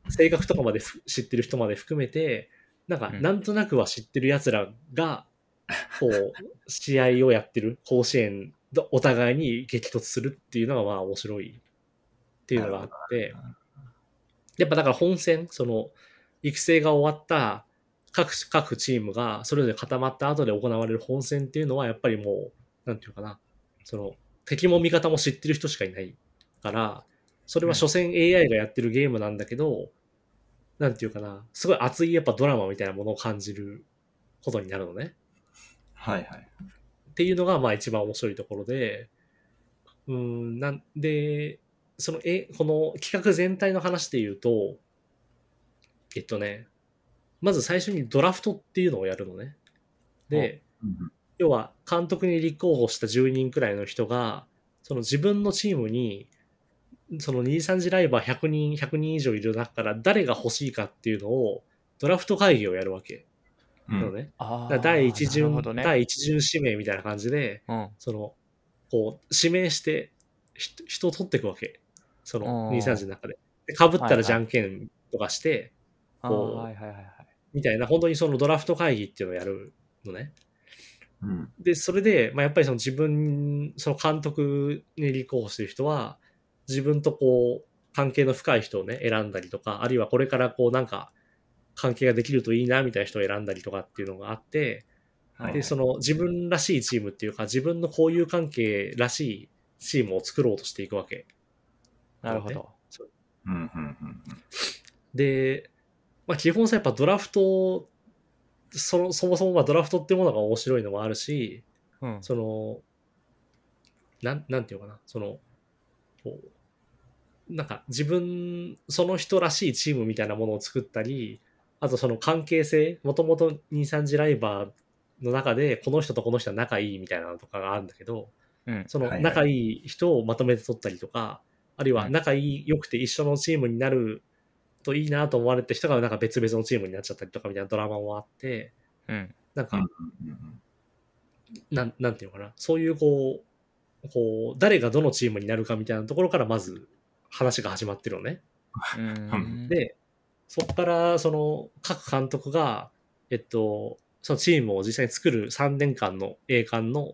[SPEAKER 2] 性格とかまでふ知ってる人まで含めて、なんか、
[SPEAKER 3] うん。
[SPEAKER 2] なんとなくは知ってる奴らが、こう、試合をやってる、甲子園でお互いに激突するっていうのがまあ面白い。っていうのがあって、やっぱだから本戦、その、育成が終わった各各チームがそれぞれ固まった後で行われる本戦っていうのはやっぱりもう、なんていうかな、その、敵も味方も知ってる人しかいないから、それは所詮 AI がやってるゲームなんだけど、なんていうかな、すごい熱いやっぱドラマみたいなものを感じることになるのね。
[SPEAKER 1] はいはい。
[SPEAKER 2] っていうのがまあ一番面白いところで、うーん、なんで、その、え、この企画全体の話で言うと、えっとね、まず最初にドラフトっていうのをやるのね。で、
[SPEAKER 1] うん
[SPEAKER 2] 要は監督に立候補した10人くらいの人が、その自分のチームに、その23次ライバー100人、100人以上いる中から誰が欲しいかっていうのを、ドラフト会議をやるわけ。
[SPEAKER 1] うん
[SPEAKER 2] のね。第一
[SPEAKER 3] なる
[SPEAKER 2] 巡、
[SPEAKER 3] ね。
[SPEAKER 2] 第一巡指名みたいな感じで、
[SPEAKER 3] うん。
[SPEAKER 2] その、こう、指名して、ひ人を取っていくわけ。その、
[SPEAKER 3] うん
[SPEAKER 2] 2、3時の中で。で、被ったらじゃんけんとかして、
[SPEAKER 3] あー
[SPEAKER 2] こう
[SPEAKER 3] はいはいはいはい。
[SPEAKER 2] みたいな、本当にそのドラフト会議っていうのをやるのね。
[SPEAKER 1] うん
[SPEAKER 2] で、それで、まあ、やっぱりその自分、その監督に立候補してる人は、自分とこう、関係の深い人をね、選んだりとか、あるいはこれからこう、なんか、関係ができるといいな、みたいな人を選んだりとかっていうのがあって、
[SPEAKER 1] はい
[SPEAKER 2] で、その自分らしいチームっていうか、自分の交友関係らしいチームを作ろうとしていくわけ。
[SPEAKER 3] なるほど。
[SPEAKER 1] うんうんうん
[SPEAKER 2] で、まあ、基本さ、やっぱドラフト、そのそもそもまあドラフトっていうものが面白いのもあるし、
[SPEAKER 3] うん。
[SPEAKER 2] その、なん、なんていうのかな、その、こう、なんか自分、その人らしいチームみたいなものを作ったり、あとその関係性、もともと2、3次ライバーの中で、この人とこの人は仲いいみたいなのとかがあるんだけど、
[SPEAKER 3] うん。
[SPEAKER 2] その
[SPEAKER 1] はいはい
[SPEAKER 2] 仲いい人をまとめて取ったりとか、あるいは
[SPEAKER 3] うん
[SPEAKER 2] 仲いい、良くて一緒のチームになるといいなと思われた人がなんか別々のチームになっちゃったりとかみたいなドラマもあって、
[SPEAKER 3] うん。
[SPEAKER 2] なんか、なん、なんていうのかな、そういうこう、こう、誰がどのチームになるかみたいなところからまず話が始まってるのね。
[SPEAKER 3] うん。
[SPEAKER 2] で、そこからその各監督が、えっと、そのチームを実際に作る3年間の栄冠の、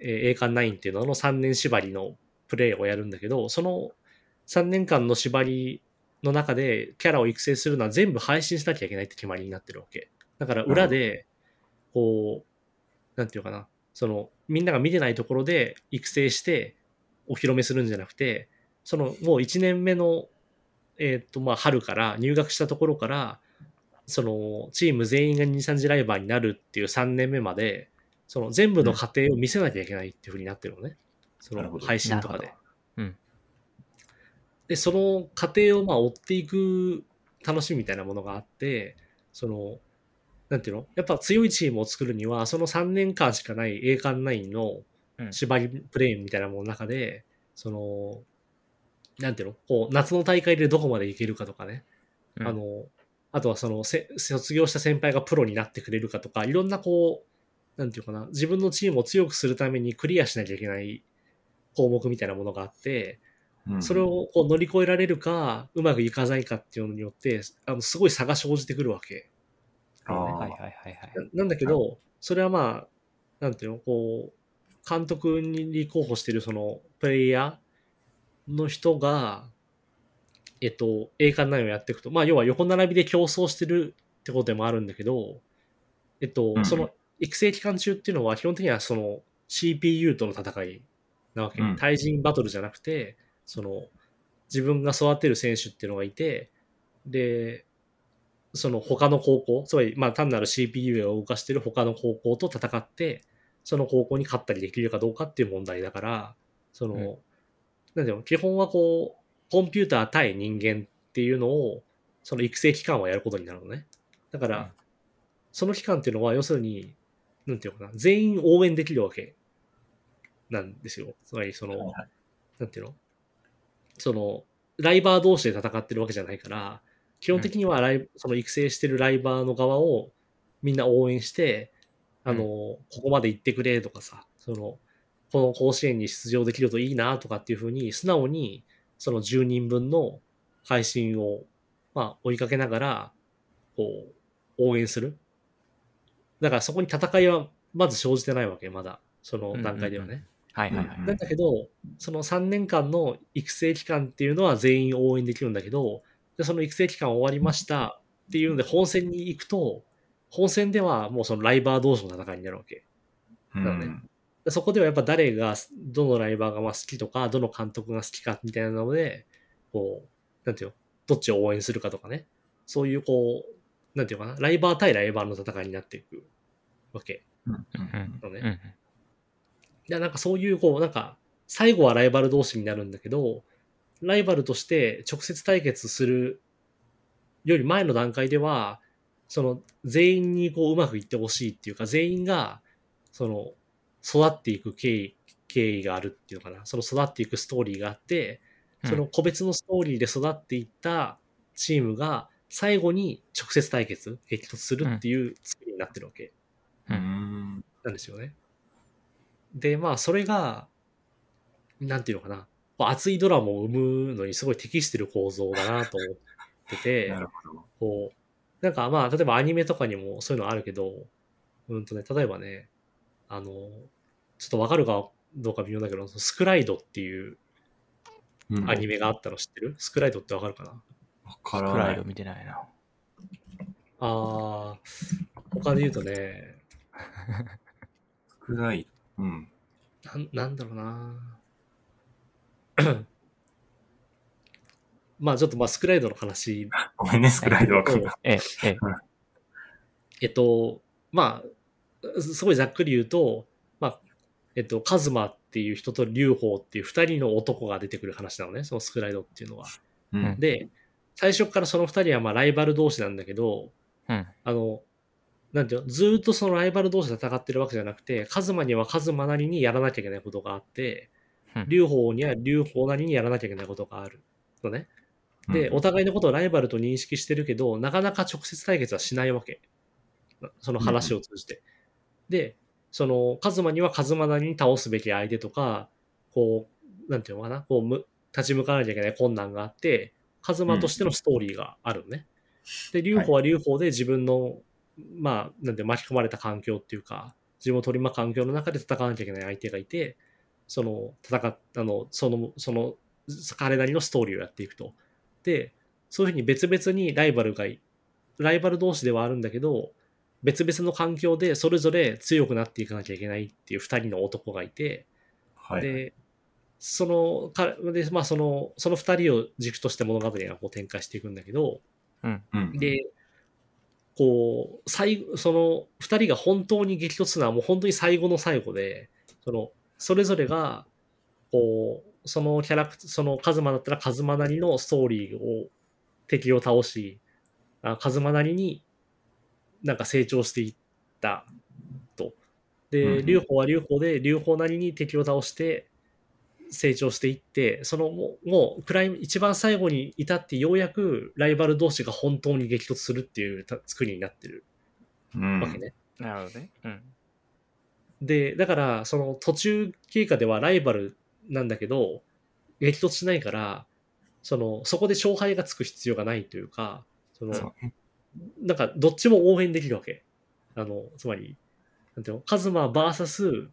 [SPEAKER 2] えー栄冠9っていうのの3年縛りのプレーをやるんだけど、その3年間の縛りの中でキャラを育成するのは全部配信しなきゃいけないって決まりになってるわけ。だから裏で、こう、なんていうのかな、その、みんなが見てないところで育成してお披露目するんじゃなくて、その、もう1年目のえっ、と、まあ、春から入学したところから、その、チーム全員が2、3次ライバーになるっていう3年目まで、その全部の過程を見せなきゃいけないっていうふうになってるのね。その配信とかで。で、その過程をまあ追っていく楽しみみたいなものがあって、その、なんていうの？やっぱ強いチームを作るには、その3年間しかない栄冠9の
[SPEAKER 3] うん。
[SPEAKER 2] 縛りプレイみたいなものの中で、その、なんていうの？こう、夏の大会でどこまでいけるかとかね。
[SPEAKER 3] うん
[SPEAKER 2] あの、あとはそのせ、卒業した先輩がプロになってくれるかとか、いろんなこう、なんていうかな、自分のチームを強くするためにクリアしなきゃいけない項目みたいなものがあって、
[SPEAKER 1] うん
[SPEAKER 2] それをこう乗り越えられるか、うまくいかないかっていうのによって、あのすごい差が生じてくるわけ。
[SPEAKER 3] はいはいはいはい。
[SPEAKER 2] ななんだけど、それはまあ、なんていうの、こう、監督に立候補してるそのプレイヤーの人が、えっと、栄冠9をやっていくと、まあ、要は横並びで競争してるってことでもあるんだけど、えっと、
[SPEAKER 1] うん。
[SPEAKER 2] その育成期間中っていうのは基本的にはその CPU との戦いなわけ。
[SPEAKER 1] うん。
[SPEAKER 2] 対人バトルじゃなくて、その自分が育てる選手っていうのがいて、で、その他の高校、つまりまあ単なる CPU を動かしてる他の高校と戦って、その高校に勝ったりできるかどうかっていう問題だから、その、
[SPEAKER 3] うん
[SPEAKER 2] なんていうの、基本はこう、コンピューター対人間っていうのを、その育成期間はやることになるのね。だから、
[SPEAKER 3] うん。
[SPEAKER 2] その期間っていうのは、要するに、なんていうのかな、全員応援できるわけなんですよ。つまり、その、
[SPEAKER 1] はいはい。
[SPEAKER 2] なんていうの？その、ライバー同士で戦ってるわけじゃないから、基本的にはライ、その育成してるライバーの側をみんな応援して、あの、ここまで行ってくれとかさ、その、この甲子園に出場できるといいなとかっていうふうに、素直にその10人分の配信を、まあ、追いかけながら、こう、応援する。だからそこに戦いはまず生じてないわけ、まだ。その段階ではね。
[SPEAKER 3] はいはいはい。
[SPEAKER 2] なんだけど、その3年間の育成期間っていうのは全員応援できるんだけど、でその育成期間終わりましたっていうので本戦に行くと、本戦ではもうそのライバー同士の戦いになるわけ。
[SPEAKER 1] うん
[SPEAKER 2] だねでそこではやっぱ誰が、どのライバーがまあ好きとか、どの監督が好きかみたいなので、こう、なんていうの、どっちを応援するかとかね。そういうこう、なんていうのかな、ライバー対ライバーの戦いになっていくわけ
[SPEAKER 1] うん
[SPEAKER 3] うん
[SPEAKER 2] のね。
[SPEAKER 3] うん
[SPEAKER 2] いや、なんかそういう、こう、なんか、最後はライバル同士になるんだけど、ライバルとして直接対決するより前の段階では、その、全員にこう、うまくいってほしいっていうか、全員が、その、育っていく経緯、経緯があるっていうのかな。その育っていくストーリーがあって、その個別のストーリーで育っていったチームが、最後に直接対決、激突するっていう作りになってるわけ。
[SPEAKER 1] うんうん
[SPEAKER 2] なんですよね。で、まあ、それが、なんていうのかな、熱いドラマを生むのにすごい適してる構造だなと思ってて
[SPEAKER 1] な、るほど。
[SPEAKER 2] こう、なんかまあ、例えばアニメとかにもそういうのあるけど、うんとね、例えばね、あの、ちょっとわかるかどうか微妙だけど、スクライドっていう
[SPEAKER 1] うん
[SPEAKER 2] アニメがあったの知ってる？スクライドってわかるかな？
[SPEAKER 1] わからない
[SPEAKER 3] プライド。見てないな。
[SPEAKER 2] あー、他で言うとね、
[SPEAKER 1] 少ない。うん。
[SPEAKER 2] なんなんだろうな まあちょっとまあスクライドの話
[SPEAKER 1] ごめんね、スクライドわかんない。
[SPEAKER 3] ええ、ええ。
[SPEAKER 2] えっと、まあ、すごいざっくり言うと、まあ、えっと、カズマっていう人と劉邦っていう二人の男が出てくる話なのね、そのスクライドっていうのは。
[SPEAKER 1] うん。
[SPEAKER 2] で、最初からその二人はまあライバル同士なんだけど、
[SPEAKER 3] うん。
[SPEAKER 2] あの、なんていうの、ずーっとそのライバル同士で戦ってるわけじゃなくて、カズマにはカズマなりにやらなきゃいけないことがあって
[SPEAKER 3] うん、
[SPEAKER 2] 劉邦には劉邦なりにやらなきゃいけないことがあるのね。で、
[SPEAKER 1] うん
[SPEAKER 2] お互いのことをライバルと認識してるけど、なかなか直接対決はしないわけ。その話を通じて。で、その、カズマにはカズマなりに倒すべき相手とか、こう、なんていうのかな、こう、む立ち向かわなきゃいけない困難があって、カズマとしてのストーリーがあるのね。で、劉邦は劉邦で自分の、まあ、なんて巻き込まれた環境っていうか、自分を取り巻く環境の中で戦わなきゃいけない相手がいて、その、戦っ、あの、その、その、彼なりのストーリーをやっていくと。で、そういうふうに別々にライバルがい、ライバル同士ではあるんだけど、別々の環境でそれぞれ強くなっていかなきゃいけないっていう二人の男がいて、
[SPEAKER 1] はい。
[SPEAKER 2] で、その、かで、まあその、その二人を軸として物語がこう展開していくんだけど、
[SPEAKER 3] うん。
[SPEAKER 1] うん、
[SPEAKER 2] で、こう、最後、その二人が本当に激突するのはもう本当に最後の最後で、その、それぞれが、こう、そのキャラクター、そのカズマだったらカズマなりのストーリーを、敵を倒し、あカズマなりになんか成長していったと。
[SPEAKER 1] うん
[SPEAKER 2] で、
[SPEAKER 1] うん
[SPEAKER 2] 劉邦は劉邦で、劉邦なりに敵を倒して、成長していって、そのもう、もうクライム、一番最後に至ってようやくライバル同士が本当に激突するっていうた作りになってる
[SPEAKER 1] うん
[SPEAKER 2] わけね。
[SPEAKER 3] なるほどね。うん。
[SPEAKER 2] で、だから、その途中経過ではライバルなんだけど、激突しないから、その、そこで勝敗がつく必要がないというか、その、
[SPEAKER 1] そ
[SPEAKER 2] なんか、どっちも応援できるわけ。あの、つまり、なんていうの、カズマ VS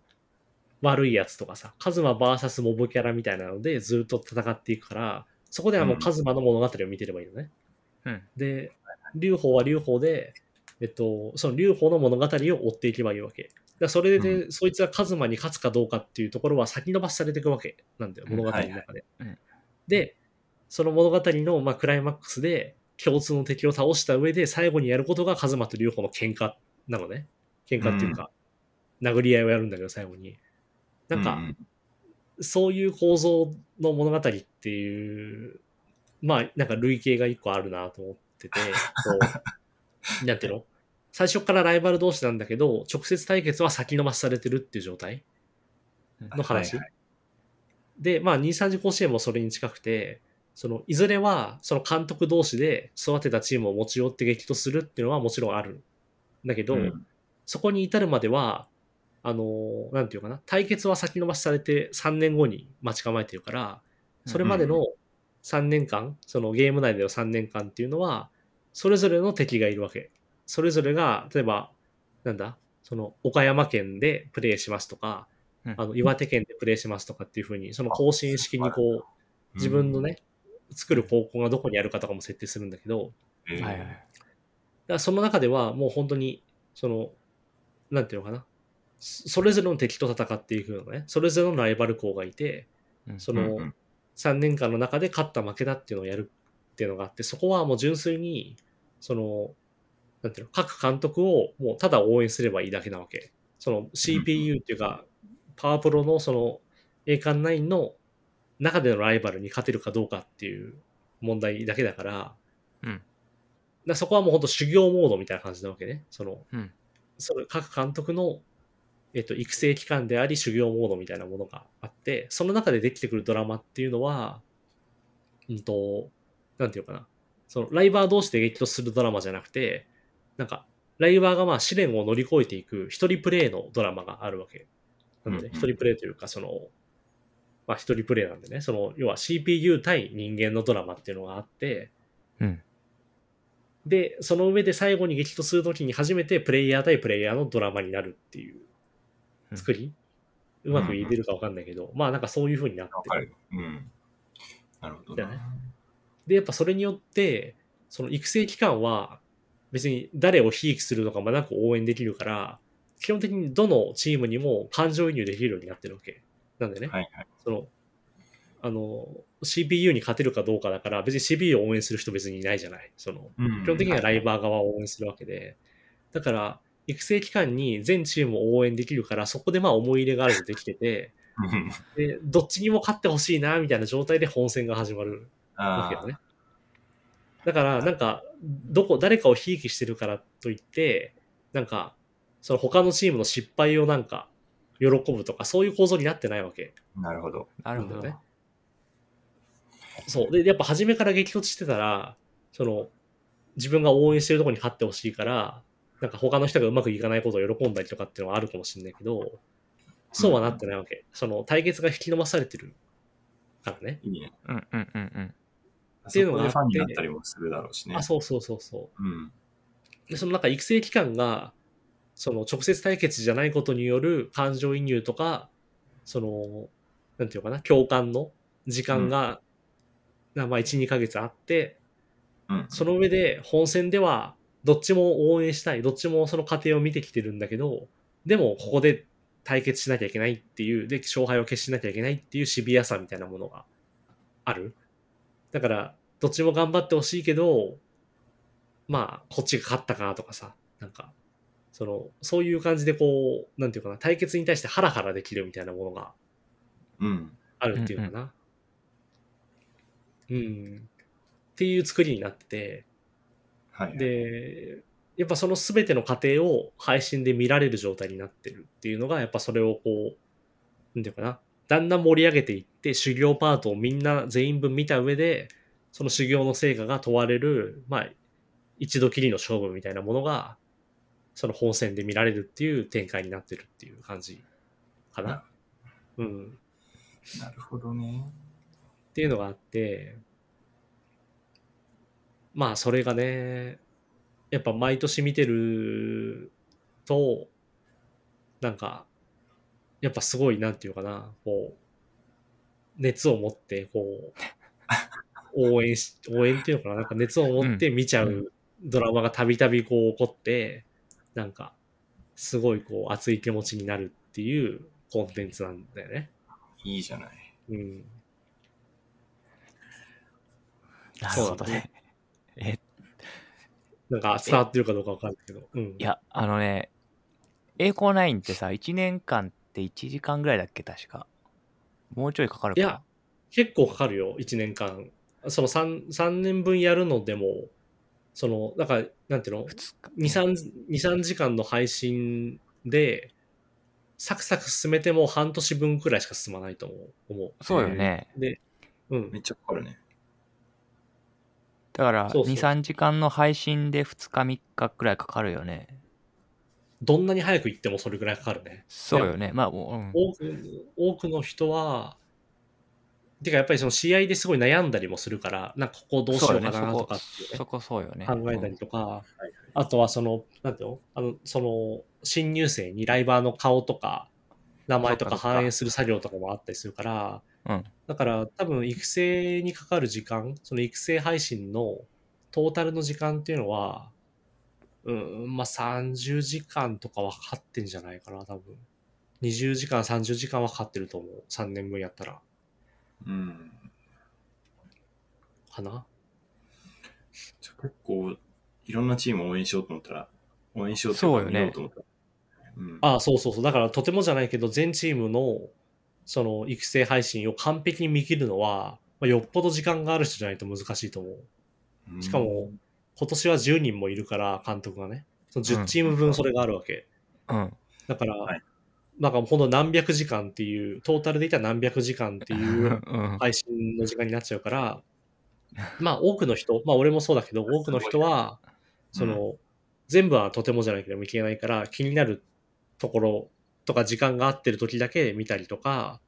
[SPEAKER 2] 悪いやつとかさ、カズマ VS モブキャラみたいなのでずっと戦っていくから、そこではもうカズマの物語を見てればいいのね。
[SPEAKER 3] うん。
[SPEAKER 2] で、劉邦は劉邦で、えっと、その劉邦の物語を追っていけばいいわけ。だそれで、
[SPEAKER 1] う
[SPEAKER 2] そいつがカズマに勝つかどうかっていうところは先延ばしされていくわけなんだよ、
[SPEAKER 1] うん
[SPEAKER 2] 物語の中で。で、その物語の、まあ、クライマックスで共通の敵を倒した上で最後にやることがカズマと劉邦の喧嘩なのね。喧嘩っていうか、殴り合いをやるんだけど最後に。なんか、
[SPEAKER 1] うん
[SPEAKER 2] そういう構造の物語っていう、まあ、なんか類型が一個あるなと思ってて、こう、なんていうの？最初からライバル同士なんだけど、直接対決は先延ばしされてるっていう状態の話。
[SPEAKER 1] はい
[SPEAKER 2] で、まあ、23次甲子園もそれに近くて、その、いずれは、その監督同士で育てたチームを持ち寄って激突するっていうのはもちろんある。だけど、
[SPEAKER 1] うん
[SPEAKER 2] そこに至るまでは、あの、なんていうかな、対決は先延ばしされて3年後に待ち構えてるから、それまでの3年間、そのゲーム内での3年間っていうのは、それぞれの敵がいるわけ。それぞれが、例えば、なんだ、その岡山県でプレイしますとか、
[SPEAKER 3] うん
[SPEAKER 2] あの岩手県でプレイしますとかっていうふうに、その更新式にこう、自分のね、作る高校がどこにあるかとかも設定するんだけど、
[SPEAKER 1] うん、えー
[SPEAKER 3] はいはい。
[SPEAKER 2] だからその中ではもう本当に、その、なんていうのかな。そそれぞれの敵と戦っていくのね。それぞれのライバル校がいて、
[SPEAKER 3] うん
[SPEAKER 2] その
[SPEAKER 1] うんうん
[SPEAKER 2] 3年間の中で勝った負けだっていうのをやるっていうのがあって、そこはもう純粋に、その、なんていうの、各監督をもうただ応援すればいいだけなわけ。その CPU っていうか、パワープロのその栄冠9の中でのライバルに勝てるかどうかっていう問題だけだから、
[SPEAKER 3] うん
[SPEAKER 2] だからそこはもう本当修行モードみたいな感じなわけね。その、
[SPEAKER 3] うん
[SPEAKER 2] それ各監督の、えっと、育成期間であり修行モードみたいなものがあって、その中でできてくるドラマっていうのは、うんと、なんていうかな。その、ライバー同士で激突するドラマじゃなくて、なんか、ライバーがまあ試練を乗り越えていく一人プレイのドラマがあるわけ。なんで一人プレイというか、その、まあ一人プレイなんでね、その、要は CPU 対人間のドラマっていうのがあって、
[SPEAKER 3] うん。
[SPEAKER 2] で、その上で最後に激突するときに初めてプレイヤー対プレイヤーのドラマになるっていう作り、うまく言えてるかわかんないけど、まあなんかそういう風になってる。
[SPEAKER 1] うん。なるほど
[SPEAKER 2] ね
[SPEAKER 1] な。
[SPEAKER 2] で、やっぱそれによって、その育成期間は別に誰をひいきするとかもなく応援できるから、基本的にどのチームにも感情移入できるようになってるわけ。なんでね、
[SPEAKER 1] はいはい。
[SPEAKER 2] その、あの、CPU に勝てるかどうかだから、別に CPU を応援する人別にいないじゃない。その、
[SPEAKER 1] うん
[SPEAKER 2] 基本的にはライバー側を応援するわけで、だから、育成期間に全チームを応援できるから、そこでまあ思い入れがあるとできてて、
[SPEAKER 1] うん
[SPEAKER 2] で、どっちにも勝ってほしいな、みたいな状態で本戦が始まるわ
[SPEAKER 1] あ
[SPEAKER 2] けよね。だから、なんか、どこ、誰かをひいきしてるからといって、なんか、その他のチームの失敗をなんか、喜ぶとか、そういう構造になってないわけ。
[SPEAKER 1] あ、なるほど。
[SPEAKER 3] なるほど
[SPEAKER 2] なんだよね。そう。で、やっぱ初めから激突してたら、その、自分が応援してるところに勝ってほしいから、なんか他の人がうまくいかないことを喜んだりとかっていうのはあるかもしれないけど、そうはなってないわけ。その対決が引き伸ばされてるからね。
[SPEAKER 1] いいね。
[SPEAKER 3] うんうんうんうん。
[SPEAKER 2] っていうのがあって
[SPEAKER 1] ファンになったりもするだろうしね。
[SPEAKER 2] あ、そうそうそうそう。
[SPEAKER 1] うん。
[SPEAKER 2] で、そのなんか育成期間が、その直接対決じゃないことによる感情移入とか、その、なんていうのかな、共感の時間が、なまあ1、2ヶ月あって、
[SPEAKER 1] うん。
[SPEAKER 2] その上で本戦ではどっちも応援したい、どっちもその過程を見てきてるんだけど、でもここで対決しなきゃいけないっていう、で、勝敗を決しなきゃいけないっていうシビアさみたいなものがある。だから、どっちも頑張ってほしいけど、まあ、こっちが勝ったかなとかさ、なんか、その、そういう感じでこう、なんていうかな、対決に対してハラハラできるみたいなものが
[SPEAKER 1] うん。
[SPEAKER 2] あるっていうのかな。うん、っていう作りになってて、
[SPEAKER 1] はい。
[SPEAKER 2] で、やっぱその全ての過程を配信で見られる状態になってるっていうのが、やっぱそれをこう、なんていうかな、だんだん盛り上げていって、修行パートをみんな全員分見た上で、その修行の成果が問われる、まあ、一度きりの勝負みたいなものが、その本戦で見られるっていう展開になってるっていう感じかな。うん。
[SPEAKER 1] なるほどね。
[SPEAKER 2] っていうのがあって、まあそれがね、やっぱ毎年見てると、なんか、やっぱすごい、なんていうかな、こう、熱を持って、こう、応援し、応援っていうのかな、なんか熱を持って見ちゃ
[SPEAKER 3] う
[SPEAKER 2] うドラマがたびたびこう起こって、なんか、すごいこう熱い気持ちになるっていうコンテンツなんだよね。
[SPEAKER 1] いいじゃない。
[SPEAKER 2] うん。
[SPEAKER 3] なるほどね。え、
[SPEAKER 2] なんか伝わってるかどうかわかんないけど。うん。
[SPEAKER 3] いや、あのね、栄光ナインってさ、1年間って1時間ぐらいだっけ、確か。もうちょいかかるか。
[SPEAKER 2] いや結構かかるよ、1年間。その 3, 3年分やるのでも、その、なんか、なんていうの
[SPEAKER 3] ？2日。
[SPEAKER 2] 2、3、2 3時間の配信で、サクサク進めても半年分くらいしか進まないと思う。思う
[SPEAKER 3] そうよね。
[SPEAKER 2] で、うん。
[SPEAKER 1] めっちゃかかるね。
[SPEAKER 3] だから、
[SPEAKER 2] そうそう
[SPEAKER 3] 2、3時間の配信で2日、3日くらいかかるよね。
[SPEAKER 2] どんなに早く行ってもそれぐらいかかるね。
[SPEAKER 3] そうよね。まあうん
[SPEAKER 2] 多く多くの人は、てかやっぱりその試合ですごい悩んだりもするから、なんかここどうしようかなとかっていうね
[SPEAKER 3] そこそうよね。
[SPEAKER 2] 考えたりとか、あとはその、なんていうの？あの、その、新入生にライバーの顔とか、名前とか反映する作業とかもあったりするから、
[SPEAKER 3] うん
[SPEAKER 2] だから多分育成にかかる時間、その育成配信のトータルの時間っていうのは、うん、まあ30時間とかはかかってんじゃないかな、多分。20時間、30時間はかかってると思う。3年分やったら。
[SPEAKER 1] うん。
[SPEAKER 2] かな
[SPEAKER 1] じゃあ結構、いろんなチームを応援しようと思ったら、応援しようと思ったら。うん。
[SPEAKER 2] ああ、そうそうそう。だからとてもじゃないけど、全チームのその育成配信を完璧に見切るのは、まあ、よっぽど時間がある人じゃないと難しいと思う。
[SPEAKER 1] うん
[SPEAKER 2] しかも、今年は10人もいるから、監督がね。その10チーム分それがあるわけ。
[SPEAKER 3] うん。
[SPEAKER 2] だから、
[SPEAKER 1] はい
[SPEAKER 2] なんかほんと何百時間っていう、トータルで言ったら何百時間っていう
[SPEAKER 3] うん。
[SPEAKER 2] 配信の時間になっちゃうから、まあ多くの人、まあ俺もそうだけど、多くの人は、その、全部はとてもじゃないけど見切れないから、気になるところとか時間が合ってる時だけ見たりとか、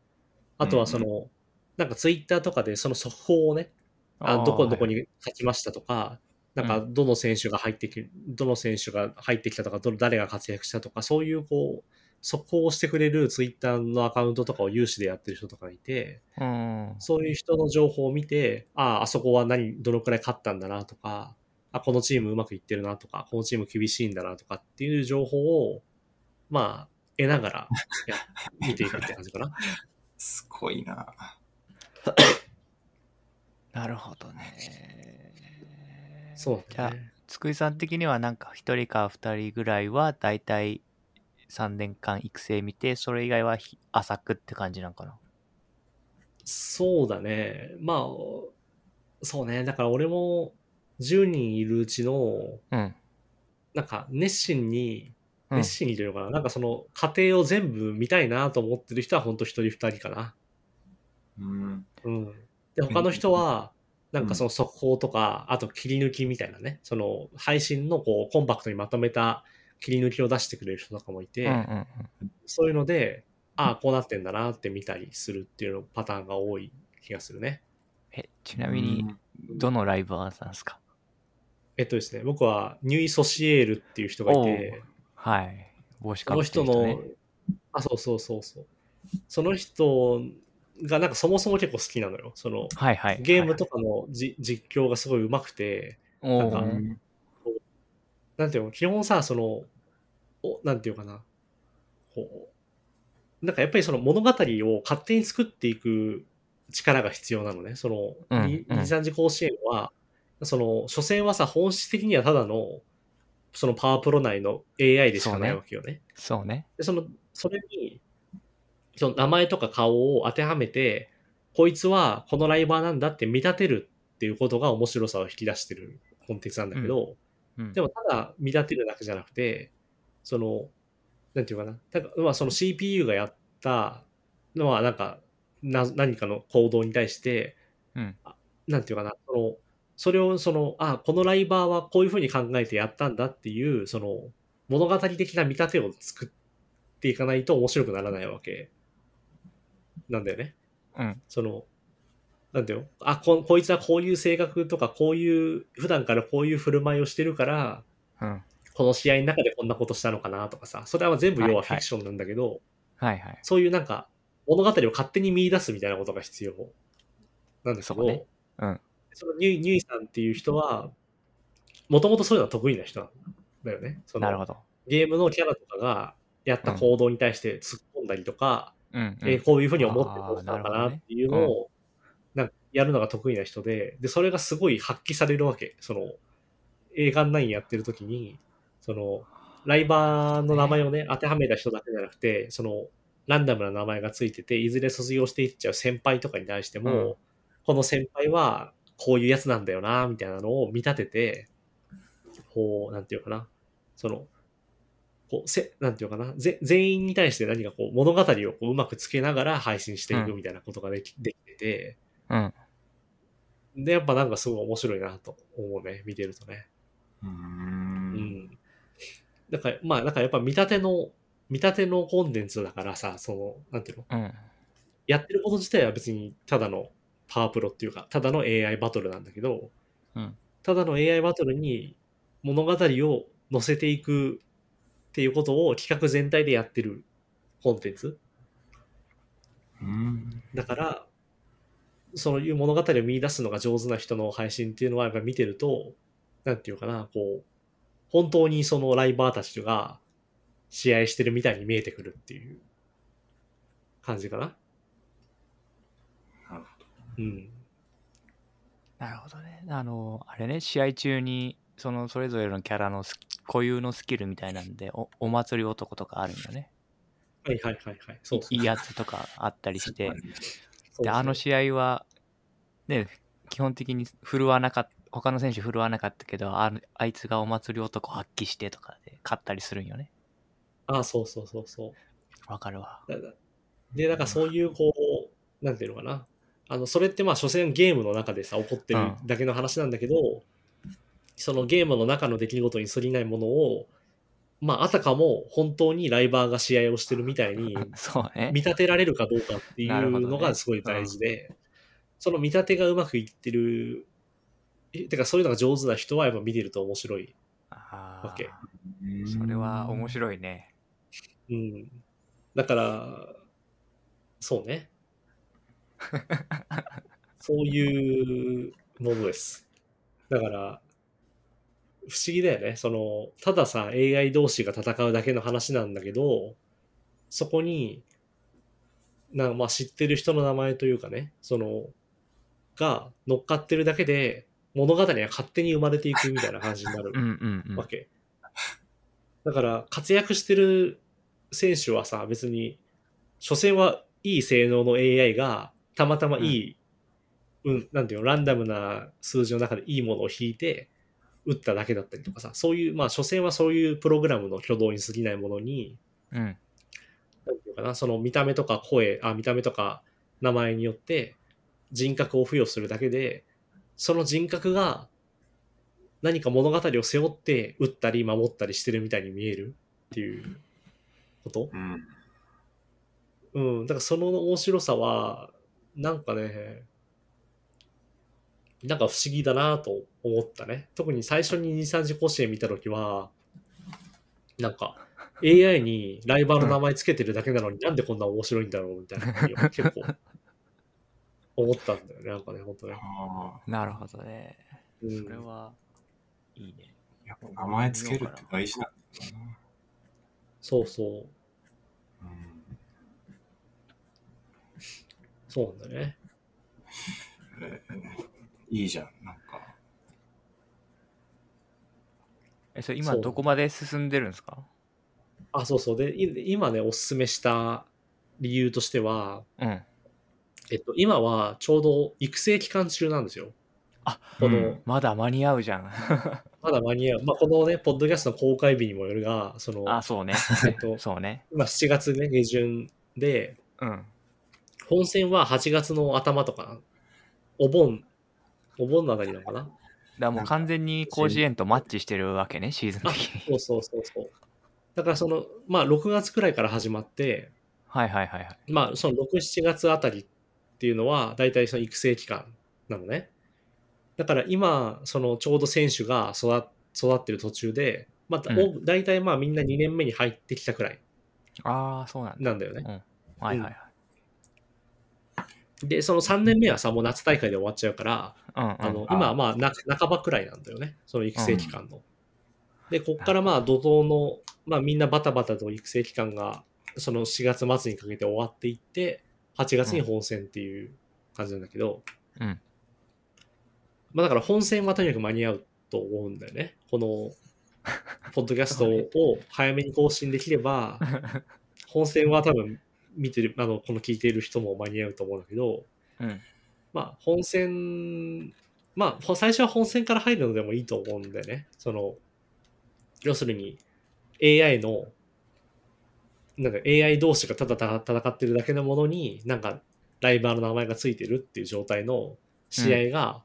[SPEAKER 2] あとはその、なんかツイッターとかでその速報をね、あどこどこ
[SPEAKER 3] に。
[SPEAKER 2] に勝ちましたとか、なんかどの選手が入ってき、どの選手が入ってきたとか、どの誰が活躍したとか、そういうこう、速報をしてくれるツイッターのアカウントとかを有志でやってる人とかがいて、
[SPEAKER 3] うん。
[SPEAKER 2] そういう人の情報を見て、ああ、あそこは何、どのくらい勝ったんだなとか、あ、このチームうまくいってるなとか、このチーム厳しいんだなとかっていう情報を、まあ、得ながらや 見ていくって感じかな。
[SPEAKER 1] すごいな。
[SPEAKER 3] なるほどね。
[SPEAKER 2] そう
[SPEAKER 3] じゃあ。つくいさん的にはなんか一人か二人ぐらいはだいたい3年間育成見てそれ以外はひ浅くって感じなんかな？
[SPEAKER 2] そうだね。まあ、そうね。だから俺も10人いるうちの、
[SPEAKER 3] うん
[SPEAKER 2] なんか熱心に、
[SPEAKER 3] うん
[SPEAKER 2] 熱心にというのかな、なんかその過程を全部見たいなと思ってる人は本当一人二人かな。
[SPEAKER 1] うん。
[SPEAKER 2] うん。で、他の人は、なんかその速報とか、あと切り抜きみたいなね、その配信のこうコンパクトにまとめた切り抜きを出してくれる人とかもいて、
[SPEAKER 3] うんうん
[SPEAKER 2] そういうので、ああ、こうなってんだなって見たりするっていうのパターンが多い気がするね。
[SPEAKER 3] えちなみにどのライバーさんですか？
[SPEAKER 2] えっとですね、僕はニュイ・ソシエールっていう人がいて、
[SPEAKER 3] はい。帽子
[SPEAKER 2] その
[SPEAKER 3] かぶってる
[SPEAKER 2] 人の、
[SPEAKER 3] ね
[SPEAKER 2] あ、そうそうそうそう。その人がなんかそもそも結構好きなのよ。その
[SPEAKER 3] はいはい
[SPEAKER 2] ゲームとかのじ、実況がすごい上手くて、
[SPEAKER 3] お
[SPEAKER 2] なんか
[SPEAKER 3] ー
[SPEAKER 2] なんていうの、基本さ、その、おなんていうかな、こう、なんかやっぱりその物語を勝手に作っていく力が必要なのね。その、
[SPEAKER 3] うん
[SPEAKER 2] に
[SPEAKER 3] うん
[SPEAKER 2] 二三次甲子園は、その、所詮はさ、本質的にはただの、そのパワープロ内の AI でしかないわけよね。
[SPEAKER 3] そうね
[SPEAKER 2] で、その、それに、その名前とか顔を当てはめて、こいつはこのライバーなんだって見立てるっていうことが面白さを引き出してるコンテンツなんだけど、
[SPEAKER 3] うん
[SPEAKER 2] でもただ見立てるだけじゃなくて、その、なんていうかな、だからまあその CPU がやったのはなんか、な何かの行動に対して、
[SPEAKER 3] うん。
[SPEAKER 2] なんていうかな、その、それをその、あ、このライバーはこういうふうに考えてやったんだっていう、その、物語的な見立てを作っていかないと面白くならないわけなんだよね。
[SPEAKER 3] うん。
[SPEAKER 2] その、なんだよ。あこ、こいつはこういう性格とか、こういう、普段からこういう振る舞いをしてるから、
[SPEAKER 3] うん。
[SPEAKER 2] この試合の中でこんなことしたのかなとかさ、それは全部要はフィクションなんだけど、
[SPEAKER 3] はいはい。
[SPEAKER 2] そういうなんか、物語を勝手に見出すみたいなことが必要。なんですけど、
[SPEAKER 3] ね。うん。
[SPEAKER 2] そのニュイニュイさんっていう人は、もともとそういうのは得意な人なんだよね。その
[SPEAKER 3] なるほど。
[SPEAKER 2] ゲームのキャラとかがやった行動に対して突っ込んだりとか、
[SPEAKER 3] うんうん。
[SPEAKER 2] えーこういうふうに思ってたのか
[SPEAKER 3] な
[SPEAKER 2] っていうのを、やるのが得意な人で、で、それがすごい発揮されるわけ。その、映画9やってる時に、その、ライバーの名前をね、当てはめた人だけじゃなくて、その、ランダムな名前がついてて、いずれ卒業していっちゃう先輩とかに対しても、
[SPEAKER 3] うん。
[SPEAKER 2] この先輩はこういうやつなんだよな、みたいなのを見立てて、こう、なんていうかな、その、こう、せ、なんていうかな、ぜ全員に対して何かこう、物語をこううまくつけながら配信していくみたいなことができ,、できてて、
[SPEAKER 3] うん
[SPEAKER 2] で、やっぱなんかすごい面白いなと思うね、見てるとね。
[SPEAKER 1] うー。
[SPEAKER 2] うんん。だから、まあ、だからやっぱ見立ての、見立てのコンテンツだからさ、その、なんていうの？
[SPEAKER 3] うん。
[SPEAKER 2] やってること自体は別にただのパワープロっていうか、ただの AI バトルなんだけど、
[SPEAKER 3] うん
[SPEAKER 2] ただの AI バトルに物語を載せていくっていうことを企画全体でやってるコンテンツ
[SPEAKER 1] うん。
[SPEAKER 2] だから、そういう物語を見出すのが上手な人の配信っていうのはやっぱ見てると、なんていうかな、こう、本当にそのライバーたちが試合してるみたいに見えてくるっていう感じかな。
[SPEAKER 1] なるほ
[SPEAKER 2] うん。
[SPEAKER 3] なるほどね。あの、あれね、試合中に、そのそれぞれのキャラの固有のスキルみたいなんで、おお祭り男とかあるんよね。
[SPEAKER 2] はいはいはいはい。そうそう
[SPEAKER 3] いいやつとかあったりして、で、あの試合は、ね、基本的に振るわなかった、他の選手振るわなかったけど、あのあいつがお祭り男発揮してとかで勝ったりするんよね。
[SPEAKER 2] ああ、そうそうそうそう。
[SPEAKER 3] わかるわ。
[SPEAKER 2] で、なんかそういう、こう、なんていうのかな。あの、それってまあ、所詮ゲームの中でさ、起こってるだけの話なんだけど、そのゲームの中の出来事に過ぎないものを、まあ、あたかも本当にライバーが試合をしてるみたいに
[SPEAKER 3] そうね
[SPEAKER 2] 見。立てられるかどうかっていうのがすごい大事で、その見立てがうまくいってる、えてかそういうのが上手な人はやっぱ見てると面白い。
[SPEAKER 3] あ
[SPEAKER 2] わけ
[SPEAKER 3] ーそれは面白いね。
[SPEAKER 2] うん。だから、そうね。そういうものです。だから、不思議だよね。その、たださ、AI 同士が戦うだけの話なんだけど、そこに、なまあ知ってる人の名前というかね、その、が乗っかってるだけで、物語が勝手に生まれていくみたいな感じになる
[SPEAKER 3] うんうんうん
[SPEAKER 2] わ。け。だから、活躍してる選手はさ、別に、所詮はいい性能の AI が、たまたまいい、うん、なんていうの、ランダムな数字の中でいいものを引いて、打っただけだったりとかさ、そういう、まあ、所詮はそういうプログラムの挙動に過ぎないものに、
[SPEAKER 3] うん。
[SPEAKER 2] なんていうかな、その見た目とか声、あ、見た目とか名前によって人格を付与するだけで、その人格が何か物語を背負って撃ったり守ったりしてるみたいに見えるっていうこと？
[SPEAKER 1] うん。
[SPEAKER 2] うん。だからその面白さは、なんかね、なんか不思議だなと思ったね。特に最初に2、3次甲子園見たときは、なんか AI にライバルの名前つけてるだけなのになんでこんな面白いんだろうみたいなのを結構思ったんだよね。なんかね、本当ね。
[SPEAKER 1] ああ、
[SPEAKER 3] なるほどね。
[SPEAKER 2] うん
[SPEAKER 3] それは、いいね。
[SPEAKER 1] やっぱ名前つけるって大事なんだよな。
[SPEAKER 2] そうそう。
[SPEAKER 1] うん
[SPEAKER 2] そうなんだよね。
[SPEAKER 1] えーいいじゃん、なんか。
[SPEAKER 3] え、それ今
[SPEAKER 2] そう
[SPEAKER 3] どこまで進んでるんですか？
[SPEAKER 2] あ、そうそう。で、い今ね、おすすめした理由としては、
[SPEAKER 3] うん。
[SPEAKER 2] えっと、今はちょうど育成期間中なんですよ。
[SPEAKER 3] あ、
[SPEAKER 2] この、
[SPEAKER 1] うん
[SPEAKER 3] まだ間に合うじゃん。
[SPEAKER 2] まだ間に合う。まあ、このね、ポッドキャストの公開日にもよるが、その、
[SPEAKER 3] あ、そうね。
[SPEAKER 2] えっと、
[SPEAKER 3] そうね。
[SPEAKER 2] 今7月ね、下旬で、
[SPEAKER 3] うん。
[SPEAKER 2] 本戦は8月の頭とか、お盆、お盆のあたりなのかな？
[SPEAKER 3] だからもう完全に甲子園とマッチしてるわけね、シーズン
[SPEAKER 2] あ
[SPEAKER 3] 的に。
[SPEAKER 2] そうそうそうそう。だからその、まあ、6月くらいから始まって、
[SPEAKER 3] はいはいはいはい。
[SPEAKER 2] まあ、その6、7月あたりっていうのは、大体その育成期間なのね。だから今、そのちょうど選手が育育ってる途中で、また、
[SPEAKER 3] うん
[SPEAKER 2] お大体まあみんな2年目に入ってきたくらい
[SPEAKER 3] ああ、そうなんだ。
[SPEAKER 2] なんだよね。
[SPEAKER 3] はいはいはい。
[SPEAKER 2] で、その3年目はさ、もう夏大会で終わっちゃうから、
[SPEAKER 3] うんうん、
[SPEAKER 2] あの今はまあな半ばくらいなんだよね、その育成期間の。で、こっからまあ怒涛の、まあみんなバタバタと育成期間が、その4月末にかけて終わっていって、8月に本戦っていう感じなんだけど、
[SPEAKER 3] うん。
[SPEAKER 2] まあだから本戦はとにかく間に合うと思うんだよね。この、ポッドキャストを 早めに更新できれば、本戦は多分見てる、あの、この聞いている人も間に合うと思うんだけど、
[SPEAKER 3] うん。
[SPEAKER 2] まあ、本戦、まあ、ほ最初は本戦から入るのでもいいと思うんだよね。その、要するに AI の、なんか AI 同士がただ戦ってるだけのものに、なんかライバーの名前がついてるっていう状態の試合が、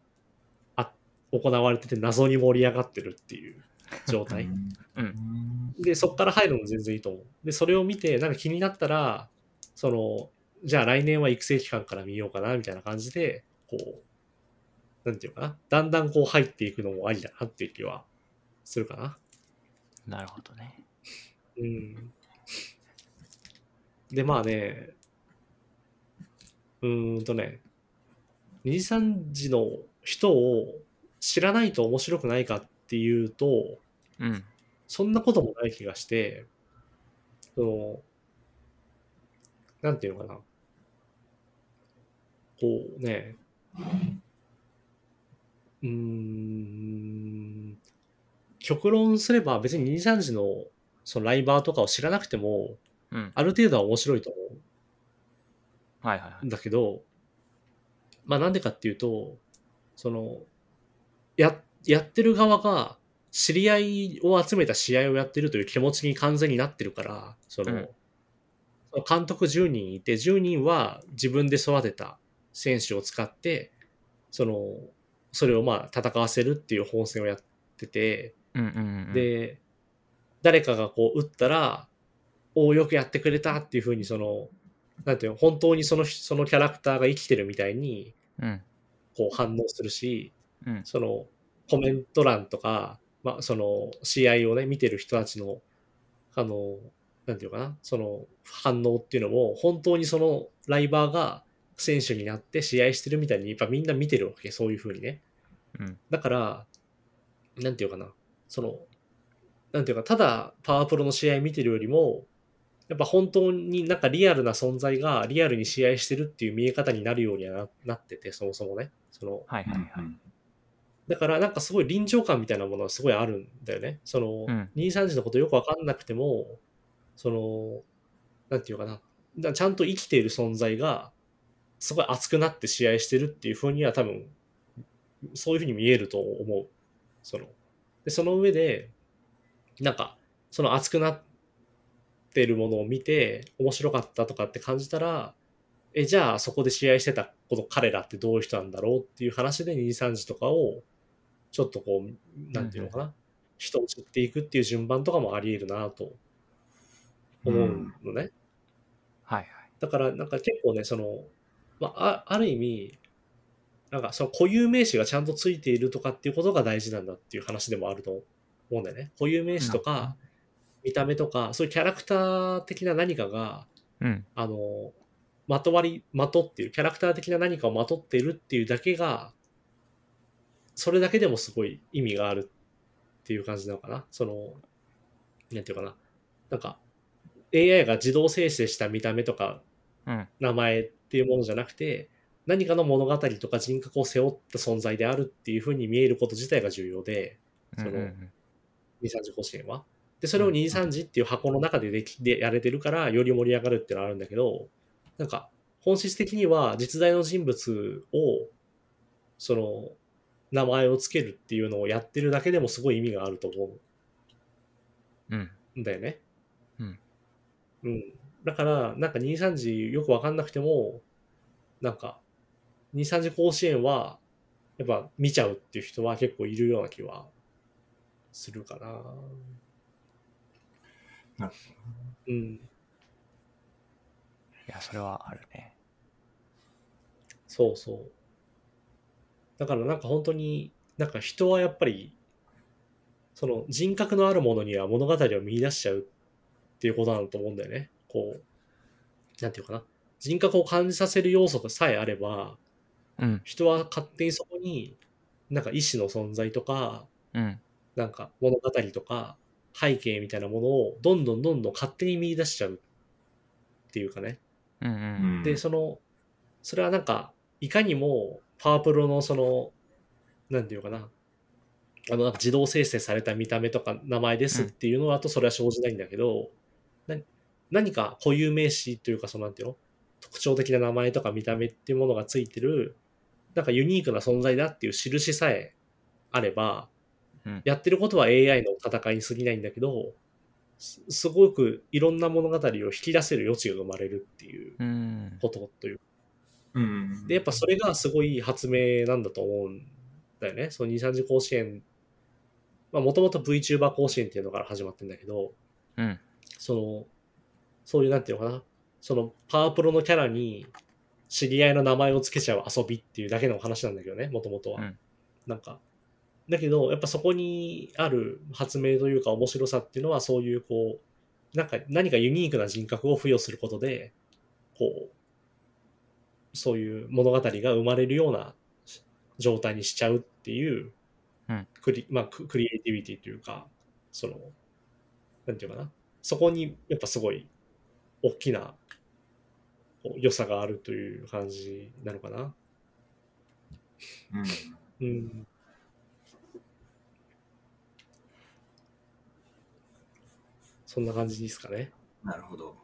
[SPEAKER 2] あ行われてて謎に盛り上がってるっていう状態。
[SPEAKER 1] うん
[SPEAKER 3] うん
[SPEAKER 2] で、そこから入るの全然いいと思う。で、それを見て、なんか気になったら、その、じゃあ来年は育成期間から見ようかな、みたいな感じで、こう、なんていうかな。だんだんこう入っていくのもありだなっていう気はするかな。
[SPEAKER 3] なるほどね。
[SPEAKER 2] うん。で、まあね、うーんとね、二次三次の人を知らないと面白くないかっていうと、
[SPEAKER 3] うん。
[SPEAKER 2] そんなこともない気がして、その、なんていうのかな。こうね、うーん、極論すれば別に二次三次のそのライバーとかを知らなくても、
[SPEAKER 3] うん。
[SPEAKER 2] ある程度は面白いと思
[SPEAKER 3] はいはいはい。
[SPEAKER 2] うんだけど、まあなんでかっていうと、その、や、やってる側が知り合いを集めた試合をやってるという気持ちに完全になってるから、その、
[SPEAKER 3] うん。
[SPEAKER 2] 監督10人いて、10人は自分で育てた選手を使って、その、それをまあ戦わせるっていう本戦をやってて、
[SPEAKER 3] うんうんうん。、
[SPEAKER 2] で、誰かがこう打ったら、おお、よくやってくれたっていうふうに、その、なんていうの、本当にその、そのキャラクターが生きてるみたいに、
[SPEAKER 3] うん。
[SPEAKER 2] こう反応するし、
[SPEAKER 3] うん。
[SPEAKER 2] その、コメント欄とか、まあ、その、試合をね、見てる人たちの、あの、なんていうかな、その、反応っていうのも、本当にその、ライバーが選手になって試合してるみたいに、やっぱみんな見てるわけ、そういうふうにね。
[SPEAKER 3] うん。
[SPEAKER 2] だから、なんていうかな、その、なんていうか、ただパワープロの試合見てるよりも、やっぱ本当になんかリアルな存在がリアルに試合してるっていう見え方になるようにはななってて、そもそもね。その、
[SPEAKER 3] はいはいはい。
[SPEAKER 2] だからなんかすごい臨場感みたいなものはすごいあるんだよね。その、
[SPEAKER 3] うん
[SPEAKER 2] 2、3時のことよくわかんなくても、その、なんていうかな、だちゃんと生きている存在が、すごい熱くなって試合してるっていうふうには多分、そういうふうに見えると思う。その、で、その上で、なんか、その熱くなってるものを見て、面白かったとかって感じたら、え、じゃあそこで試合してたこの彼らってどういう人なんだろうっていう話で2、3時とかを、ちょっとこう、なんていうのかな、人を知っていくっていう順番とかもあり得るなと思うのね。
[SPEAKER 3] はいはい。
[SPEAKER 2] だからなんか結構ね、その、まあ、あある意味、なんかその固有名詞がちゃんとついているとかっていうことが大事なんだっていう話でもあると思うんだよね。固有名詞とか、見た目とか、そういうキャラクター的な何かが、
[SPEAKER 3] うん。
[SPEAKER 2] あの、まとわり、まとっている、キャラクター的な何かをまとっているっていうだけが、それだけでもすごい意味があるっていう感じなのかな。その、なんていうかな。なんか、AI が自動生成した見た目とか
[SPEAKER 3] うん。
[SPEAKER 2] 名前っていうものじゃなくて、何かの物語とか人格を背負った存在であるっていうふうに見えること自体が重要で、その
[SPEAKER 3] うんうん
[SPEAKER 2] 二三次甲子園は。で、それを二三次っていう箱の中でできでやれてるから、より盛り上がるっていうのはあるんだけど、なんか、本質的には実在の人物を、その、名前をつけるっていうのをやってるだけでもすごい意味があると思
[SPEAKER 3] うん。
[SPEAKER 2] うんだよね。
[SPEAKER 3] うん。
[SPEAKER 2] うん。だから、なんか2、3時よくわかんなくても、なんか、2、3時甲子園は、やっぱ見ちゃうっていう人は結構いるような気はするかな。
[SPEAKER 1] なる
[SPEAKER 2] うん。
[SPEAKER 3] いや、それはあるね。
[SPEAKER 2] そうそう。だからなんか本当に、なんか人はやっぱり、その人格のあるものには物語を見出しちゃうっていうことなんだと思うんだよね。こう、なんていうかな。人格を感じさせる要素がさえあれば、
[SPEAKER 3] うん。
[SPEAKER 2] 人は勝手にそこに、なんか意志の存在とか、
[SPEAKER 3] うん。
[SPEAKER 2] なんか物語とか背景みたいなものをどんどんどんどん勝手に見出しちゃうっていうかね。
[SPEAKER 3] うんうん。
[SPEAKER 2] で、その、それはなんか、いかにもパワープロのその、なんていうかな、あの、なんか自動生成された見た目とか名前ですっていうのだとそれは生じないんだけど、な何か固有名詞というか、そのなんていうの？特徴的な名前とか見た目っていうものがついてる、なんかユニークな存在だっていう印さえあれば、
[SPEAKER 3] うん
[SPEAKER 2] やってることは AI の戦いに過ぎないんだけど、すすごくいろんな物語を引き出せる余地が生まれるっていう
[SPEAKER 3] うん。
[SPEAKER 2] ことという
[SPEAKER 1] うん。
[SPEAKER 2] で、やっぱそれがすごい発明なんだと思うんだよね。その2、3次甲子園まあもともと VTuber 甲子園っていうのから始まってんだけど、
[SPEAKER 3] うん。
[SPEAKER 2] その、そういうなんていうのかな、そのパワープロのキャラに知り合いの名前を付けちゃう遊びっていうだけの話なんだけどね、もともとは。
[SPEAKER 3] うん。
[SPEAKER 2] なんか、だけど、やっぱそこにある発明というか面白さっていうのは、そういうこう、なんか何かユニークな人格を付与することで、こう、そういう物語が生まれるような状態にしちゃうっていう、
[SPEAKER 3] うん。
[SPEAKER 2] クリまあ、ククリエイティビティというか、その、なんていうかな、そこにやっぱすごい大きな良さがあるという感じなのかな。
[SPEAKER 1] うん。
[SPEAKER 2] うん。そんな感じですかね。
[SPEAKER 1] なるほど。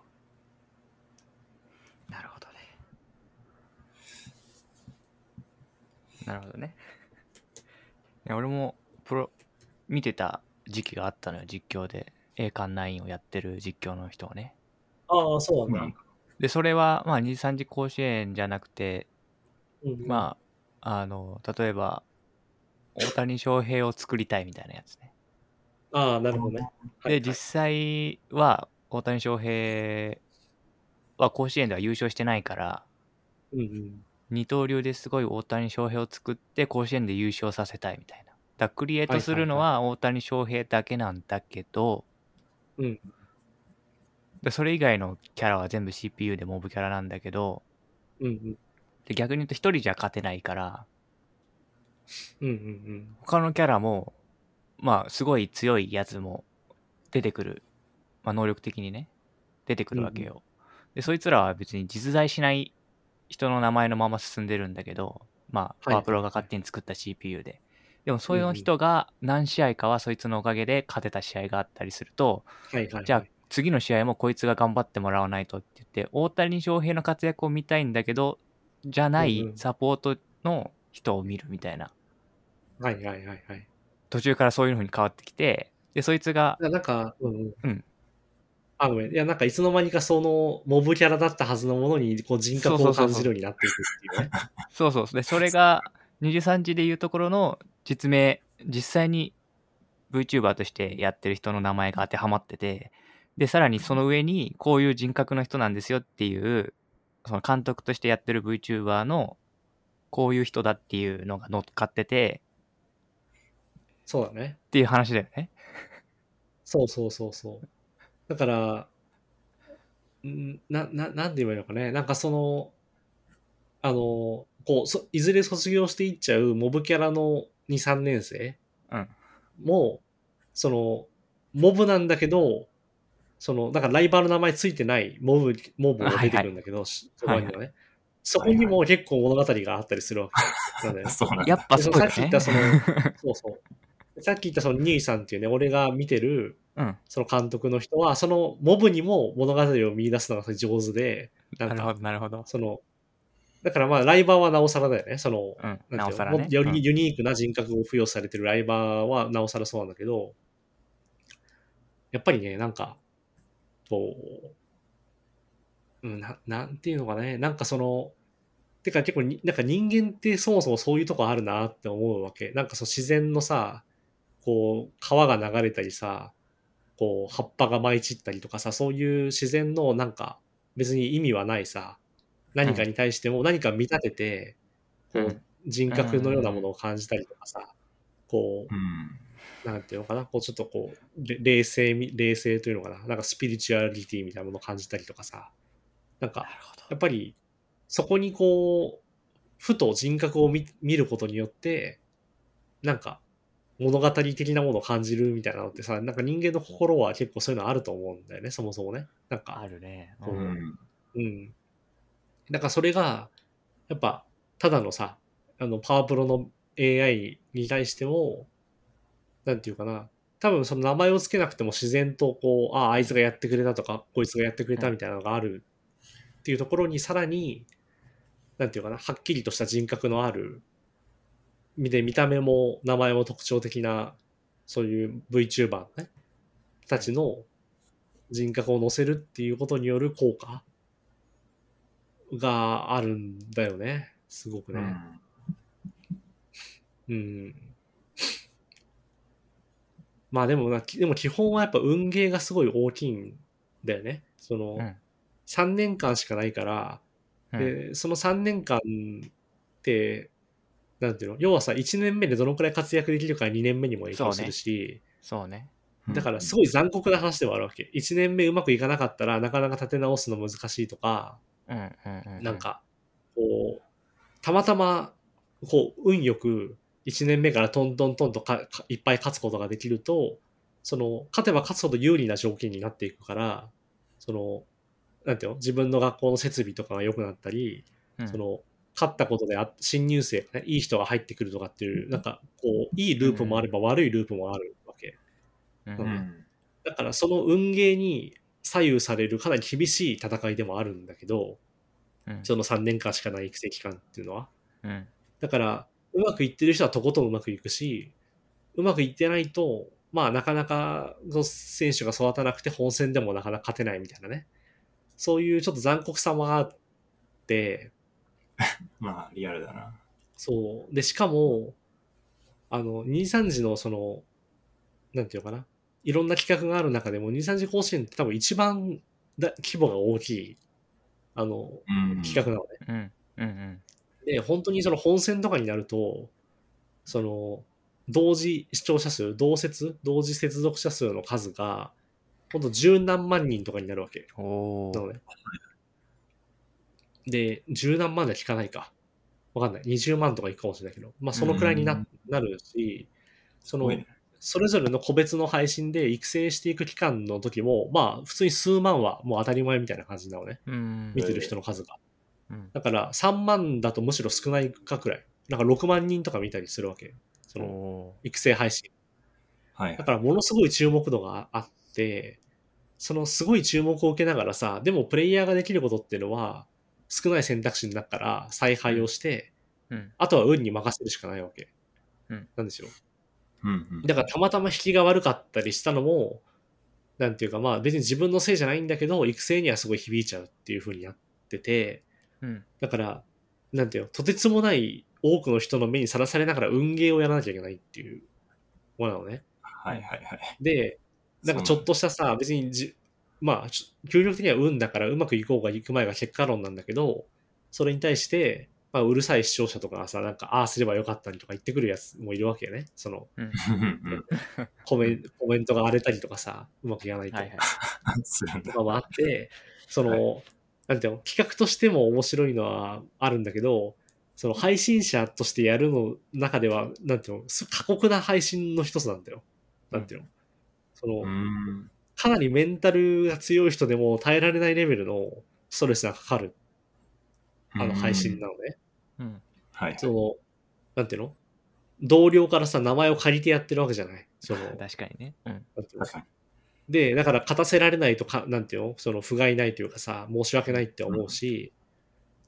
[SPEAKER 3] なるほどね。なるほどね。いや俺もプロ見てた時期があったのよ、実況で。栄冠9をやってる実況の人をね。
[SPEAKER 2] ああ、そうなんだ。
[SPEAKER 3] で、それは、まあ、2次3次甲子園じゃなくて、
[SPEAKER 2] うん、
[SPEAKER 3] まあ、あの、例えば、大谷翔平を作りたいみたいなやつね。
[SPEAKER 2] ああ、なるほどね。はい
[SPEAKER 3] で、実際は、大谷翔平は甲子園では優勝してないから、
[SPEAKER 2] うんうん。
[SPEAKER 3] 二刀流ですごい大谷翔平を作って甲子園で優勝させたいみたいな。だクリエイトするのは大谷翔平だけなんだけど、
[SPEAKER 2] うん
[SPEAKER 3] でそれ以外のキャラは全部 CPU でモブキャラなんだけど、
[SPEAKER 2] うんうん。
[SPEAKER 3] で逆に言うと一人じゃ勝てないから、
[SPEAKER 2] うんうんうん。
[SPEAKER 3] 他のキャラも、まあすごい強いやつも出てくる。まあ能力的にね、出てくるわけよ。で、そいつらは別に実在しない人の名前のまま進んでるんだけど、まあ、
[SPEAKER 2] はい
[SPEAKER 3] パワープロが勝手に作った CPU で。でも、そういう人が何試合かはそいつのおかげで勝てた試合があったりすると、
[SPEAKER 2] はいはい、はい。
[SPEAKER 3] じゃあ次の試合もこいつが頑張ってもらわないとって言って、大谷翔平の活躍を見たいんだけど、じゃな
[SPEAKER 2] うん
[SPEAKER 3] い
[SPEAKER 2] うん
[SPEAKER 3] サポートの人を見るみたいな。
[SPEAKER 2] はいはいはいはい。
[SPEAKER 3] 途中からそういう風に変わってきて、で、そいつが、
[SPEAKER 2] いやなんか、うんうん。
[SPEAKER 3] うん
[SPEAKER 2] あ、ごめん。いや、なんかいつの間にかそのモブキャラだったはずのものにこう人格を感じるようになっていくっていうね。
[SPEAKER 3] そうそう。で、それが、23時でいうところの実名、実際に VTuber としてやってる人の名前が当てはまってて、で、さらにその上に、こういう人格の人なんですよっていう、その監督としてやってる VTuber の、こういう人だっていうのが乗っかってて、
[SPEAKER 2] そうだね。
[SPEAKER 3] っていう話だよね。
[SPEAKER 2] そうそうそうそう。だから、んな、な、なんて言えばいいのかね。なんかその、あの、こう、そいずれ卒業していっちゃうモブキャラの2、3年生
[SPEAKER 3] うん
[SPEAKER 2] も、その、モブなんだけど、その、だからライバルの名前ついてないモブ、モブが出てくるんだけど、しそこにはね。そこにも結構物語があったりするわけなんだよね。
[SPEAKER 1] そうなんだ。
[SPEAKER 3] やっぱ
[SPEAKER 2] で
[SPEAKER 3] そだよね
[SPEAKER 2] さっき言った。その、そうそう。さっき言ったそのニュイさんっていうね、俺が見てる、
[SPEAKER 3] うん。
[SPEAKER 2] その監督の人は、そのモブにも物語を見出すのが上手で、な
[SPEAKER 3] るほど、なるほど。
[SPEAKER 2] その、だからまあ、ライバーはなおさらだよね。その、
[SPEAKER 3] うん。
[SPEAKER 2] な
[SPEAKER 3] おさらね。
[SPEAKER 2] もよ
[SPEAKER 3] うん
[SPEAKER 2] りユニークな人格を付与されてるライバーはなおさらそうなんだけど、やっぱりね、なんか、こう、うん、ななんていうのかね、なんかその、てか結構に、なんか人間ってそもそもそういうとこあるなって思うわけ。なんかそう自然のさ、こう、川が流れたりさ、こう、葉っぱが舞い散ったりとかさ、そういう自然のなんか別に意味はないさ、何かに対しても何か見立てて、こ
[SPEAKER 3] う
[SPEAKER 2] う、人格のようなものを感じたりとかさ、こ
[SPEAKER 1] うん。
[SPEAKER 2] う、なんていうのかな、こうちょっとこう、れ冷静み、冷静というのかな、なんかスピリチュアリティみたいなものを感じたりとかさ、なんか。やっぱり、そこにこう、ふと人格を見見ることによって、なんか、物語的なものを感じるみたいなのってさ、なんか人間の心は結構そういうのあると思うんだよね、そもそもね。なんか、
[SPEAKER 3] あるね。
[SPEAKER 2] う
[SPEAKER 3] うん
[SPEAKER 1] うん。
[SPEAKER 2] うん。だからそれが、やっぱ、ただのさ、あの、パワープロの AI に対しても、なんていうかな、多分その名前を付けなくても自然とこう、ああ、あいつがやってくれたとか、こいつがやってくれたみたいなのがあるっていうところにさらに、なんていうかな、はっきりとした人格のある、見て見た目も名前も特徴的な、そういう VTuber ね、たちの人格を乗せるっていうことによる効果があるんだよね。すごくね。
[SPEAKER 1] うん。
[SPEAKER 2] うん。まあでもな、でも基本はやっぱ運ゲーがすごい大きいんだよね。その、
[SPEAKER 3] うん
[SPEAKER 2] 3年間しかないから、
[SPEAKER 3] うん
[SPEAKER 2] で、その3年間って、なんていうの？要はさ、1年目でどのくらい活躍できるか2年目にも影響するし、
[SPEAKER 3] そうね。
[SPEAKER 2] だからすごい残酷な話ではあるわけ。1年目うまくいかなかったらなかなか立て直すの難しいとか、
[SPEAKER 3] うんうんうん。
[SPEAKER 2] なん、か、こう、たまたま、こう、運よく1年目からトントントンとかかいっぱい勝つことができると、その、勝てば勝つほど有利な条件になっていくから、その、なんていうの自分の学校の設備とかが良くなったり、
[SPEAKER 3] うん
[SPEAKER 2] その、勝ったことであ新入生がね、いい人が入ってくるとかっていう、なんか、こう、いいループもあれば悪いループもあるわけ。
[SPEAKER 3] うん
[SPEAKER 1] うんん。
[SPEAKER 2] だから、その運ゲーに左右されるかなり厳しい戦いでもあるんだけど、
[SPEAKER 3] うん
[SPEAKER 2] その3年間しかない育成期間っていうのは。
[SPEAKER 3] うん
[SPEAKER 2] だから、うまくいってる人はとことんうまくいくし、うまくいってないと、まあなかなかの選手が育たなくて本戦でもなかなか勝てないみたいなね。そういうちょっと残酷さもあって、
[SPEAKER 1] まあ、リアルだな。
[SPEAKER 2] そう。で、しかも、あの、23時のその、なんていうのかな。いろんな企画がある中でも、23時甲子園って多分一番だ規模が大きい、あの、
[SPEAKER 1] うん。
[SPEAKER 2] 企画なのね。
[SPEAKER 3] うんうんうん
[SPEAKER 2] で、本当にその本戦とかになると、その、同時視聴者数、同接、同時接続者数の数が、ほんと十何万人とかになるわけ。
[SPEAKER 3] おお。
[SPEAKER 2] な。で、十何万で聞かないか。わかんない。20万とかいくかもしれないけど、まあそのくらいにな,、
[SPEAKER 1] うん
[SPEAKER 2] なるし、その。それぞれの個別の配信で育成していく期間の時も、まあ普通に数万はもう当たり前みたいな感じなのね。
[SPEAKER 3] うん
[SPEAKER 2] 見てる人の数が。
[SPEAKER 3] うん
[SPEAKER 2] だから3万だとむしろ少ないかくらい。なんか6万人とか見たりするわけ。その
[SPEAKER 3] お
[SPEAKER 2] 育成配信。
[SPEAKER 1] はい
[SPEAKER 2] だ。からものすごい注目度があって、そのすごい注目を受けながらさ、でもプレイヤーができることっていうのは少ない選択肢の中から采配をして、
[SPEAKER 3] ーうん
[SPEAKER 2] あとは運に任せるしかないわけ。
[SPEAKER 3] うん
[SPEAKER 2] なんですよ。
[SPEAKER 1] うんうん。
[SPEAKER 2] だからたまたま引きが悪かったりしたのも、なんていうかまあ別に自分のせいじゃないんだけど、育成にはすごい響いちゃうっていう風になってて、
[SPEAKER 3] うん
[SPEAKER 2] だから、なんていうの、とてつもない多くの人の目にさらされながら運ゲーをやらなきゃいけないっていうものなのね。
[SPEAKER 1] はいはいはい。
[SPEAKER 2] で、なんかちょっとしたさ、別にじ、まあ、究極的には運だからうまくいこうがいく前が結果論なんだけど、それに対して、まあ、うるさい視聴者とかがさ、なんか、ああすればよかったりとか言ってくるやつもいるわけよね。その、
[SPEAKER 3] うん
[SPEAKER 1] うん
[SPEAKER 2] コメンコメントが荒れたりとかさ、うまくいかないと
[SPEAKER 3] はいはい。
[SPEAKER 2] とかもあって、その、なんていうの、企画としても面白いのはあるんだけど、その配信者としてやるの中では、なんていうの、す過酷な配信の一つなんだよ。なんていうの。その、
[SPEAKER 1] うん。
[SPEAKER 2] かなりメンタルが強い人でも耐えられないレベルのストレスがかかる、あの配信なのね。
[SPEAKER 3] うん
[SPEAKER 1] はい。
[SPEAKER 2] その、なんていうの？同僚からさ、名前を借りてやってるわけじゃない。その、
[SPEAKER 3] 確かにね。うん
[SPEAKER 2] で、だから勝たせられないとか、なんていうの？その、不甲斐ないというかさ、申し訳ないって思うし、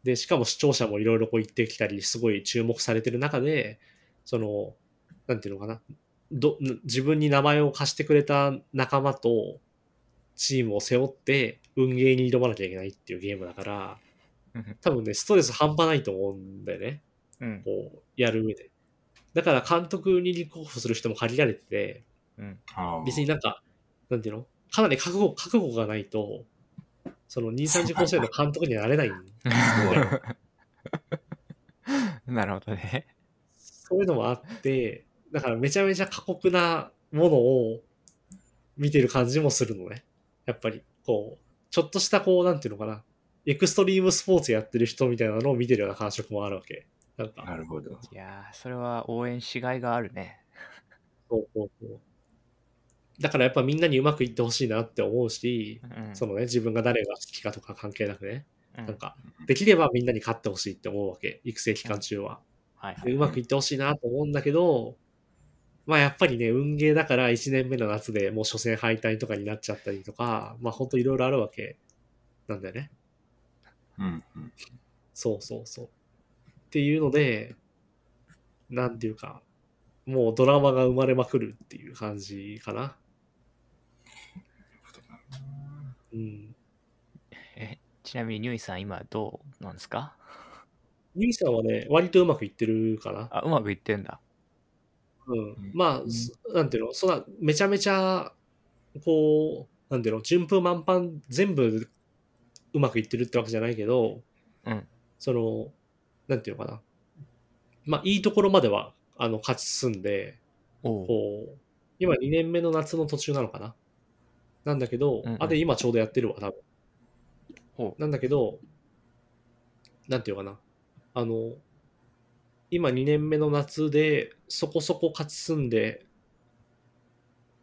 [SPEAKER 2] で、しかも視聴者もいろいろこう言ってきたり、すごい注目されてる中で、その、なんていうのかな、ど自分に名前を貸してくれた仲間とチームを背負って運ゲーに挑まなきゃいけないっていうゲームだから
[SPEAKER 3] うん、
[SPEAKER 2] 多分ね、ストレス半端ないと思うんだよね。
[SPEAKER 3] うん。
[SPEAKER 2] こう、やる上で。だから監督に立候補する人も限られてて、別になんか、なんていうの？かなり覚悟、覚悟がないと、その23次甲子園の監督にはなれないんだよ。
[SPEAKER 3] なるほどね。
[SPEAKER 2] そういうのもあって、だからめちゃめちゃ過酷なものを見てる感じもするのね。やっぱり、こう、ちょっとしたこう、なんていうのかな、エクストリームスポーツやってる人みたいなのを見てるような感触もあるわけ。なんか、
[SPEAKER 1] なるほど。
[SPEAKER 3] いやーそれは応援しがいがあるね。
[SPEAKER 2] そうそうそう。だからやっぱみんなにうまくいってほしいなって思うし、
[SPEAKER 3] うん
[SPEAKER 2] そのね、自分が誰が好きかとか関係なくね、
[SPEAKER 3] うん
[SPEAKER 2] なんか、できればみんなに勝ってほしいって思うわけ。育成期間中は。
[SPEAKER 3] はいはい
[SPEAKER 2] でうまくいってほしいなと思うんだけど、まあやっぱりね、運ゲーだから1年目の夏でもう初戦敗退とかになっちゃったりとか、まあほんといろいろあるわけなんだよね。
[SPEAKER 1] うんうん。
[SPEAKER 2] そうそうそう。っていうので、なんていうか、もうドラマが生まれまくるっていう感じかな。うん。
[SPEAKER 3] えちなみにニューイさん今どうなんですか？
[SPEAKER 2] ゆいさんはね、割とうまくいってるかな。
[SPEAKER 3] あうまくいってんだ。
[SPEAKER 2] うん。まあ、すなんていうの、そんな、めちゃめちゃ、こう、なんていうの、順風満帆、全部うまくいってるってわけじゃないけど、
[SPEAKER 3] うん
[SPEAKER 2] その、なんていうのかな？まあ、いいところまでは、あの、勝ち進んで、こう、今2年目の夏の途中なのかな？なんだけど、
[SPEAKER 3] うんうん
[SPEAKER 2] あ、で、今ちょうどやってるわ、多分。
[SPEAKER 3] ほ
[SPEAKER 2] なんだけど、なんていうのかな。あの、今2年目の夏で、そこそこ勝ち進んで、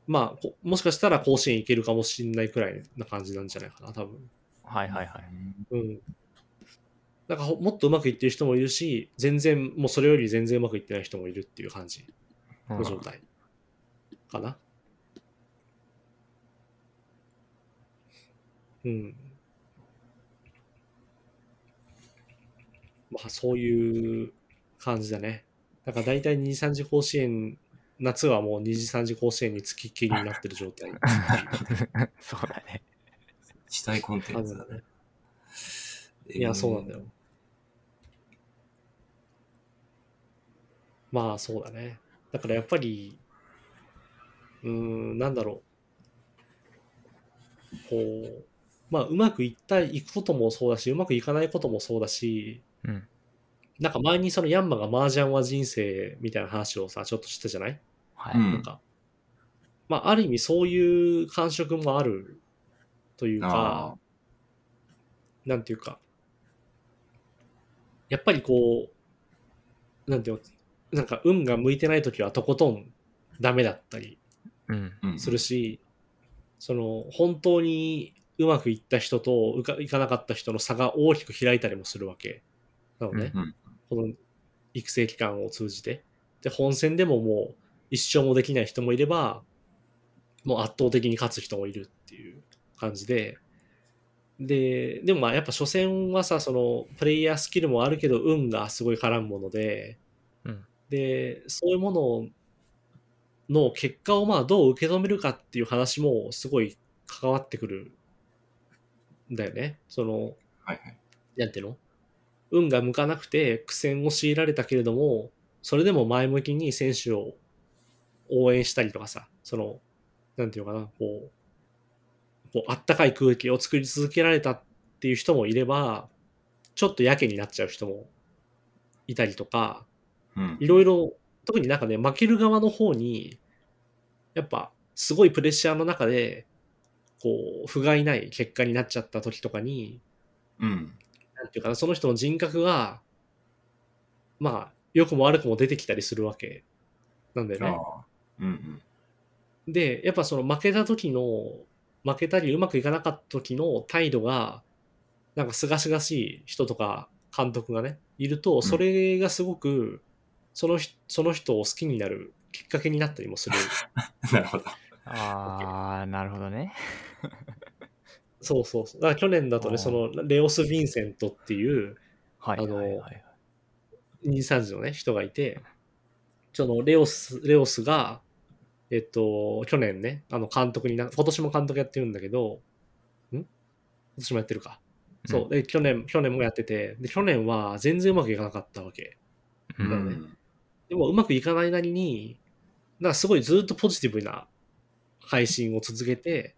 [SPEAKER 2] まあ、こもしかしたら甲子園行けるかもしれないくらいな感じなんじゃないかな、多分。
[SPEAKER 3] うはいはいはい。
[SPEAKER 2] うん。なんかほもっとうまくいってる人もいるし、全然、もうそれより全然うまくいってない人もいるっていう感じ
[SPEAKER 3] うん
[SPEAKER 2] の状態かな。うん。まあ、そういう感じだね。だから大体2時3時甲子園、夏はもう2時3時甲子園につきっきりになってる状態
[SPEAKER 3] そうだね。
[SPEAKER 1] したいコンテンツだ
[SPEAKER 2] ね。いや、そうなんだよ。。まあ、そうだね。だからやっぱり、うーん、なんだろう。こう、まあ、うまくいった、いくこともそうだし、うまくいかないこともそうだし、
[SPEAKER 3] うん。
[SPEAKER 2] なんか前にそのヤンマが麻雀は人生みたいな話をさ、ちょっとしたじゃない？
[SPEAKER 3] はい。
[SPEAKER 1] うん
[SPEAKER 2] なんか、まあ、ある意味そういう感触もあるという
[SPEAKER 1] あ
[SPEAKER 2] か、なんていうか、やっぱりこう、なんていうの、なんか運が向いてない時はとことんダメだったり
[SPEAKER 3] うん。
[SPEAKER 1] うん
[SPEAKER 2] するし、その本当にうまくいった人といかなかった人の差が大きく開いたりもするわけ。なのね、
[SPEAKER 1] うん
[SPEAKER 2] この育成期間を通じて。で、本戦でももう一生もできない人もいれば、もう圧倒的に勝つ人もいるっていう感じで、で、でもまあやっぱ初戦はさ、そのプレイヤースキルもあるけど運がすごい絡むもので、
[SPEAKER 3] うん。
[SPEAKER 2] で、そういうものの結果をまあどう受け止めるかっていう話もすごい関わってくるんだよね。その、
[SPEAKER 1] はいはい。
[SPEAKER 2] なんていうの？運が向かなくて苦戦を強いられたけれども、それでも前向きに選手を応援したりとかさ、その、なんていうのかな、こう、こうあったかい空気を作り続けられたっていう人もいれば、ちょっとやけになっちゃう人もいたりとか、
[SPEAKER 1] うん
[SPEAKER 2] いろいろ、特になんかね、負ける側の方に、やっぱ、すごいプレッシャーの中で、こう、不甲斐ない結果になっちゃった時とかに、
[SPEAKER 1] うん。
[SPEAKER 2] なんていうかな、その人の人格が、まあ、良くも悪くも出てきたりするわけなんだよね。
[SPEAKER 1] うんうん。
[SPEAKER 2] で、やっぱその負けた時の、負けたりうまくいかなかった時の態度が、なんかすがしがしい人とか監督がね、いると、それがすごく、その人その人を好きになるきっかけになったりもする。
[SPEAKER 1] なるほど。
[SPEAKER 3] ああ、なるほどね。
[SPEAKER 2] そうそうそう。だから去年だとね、そのレオス・ヴィンセントっていう、
[SPEAKER 3] はい
[SPEAKER 2] あの
[SPEAKER 3] はいはい。
[SPEAKER 2] 23時のね、人がいて、そのレオス、レオスが、えっと、去年ね、あの監督にな、今年も監督やってるんだけど、ん？今年もやってるか。そう。で、去年、去年もやってて、で、去年は全然うまくいかなかったわけ。ね
[SPEAKER 1] うん
[SPEAKER 2] でもうまくいかないなりに、なんかすごいずっとポジティブな配信を続けて、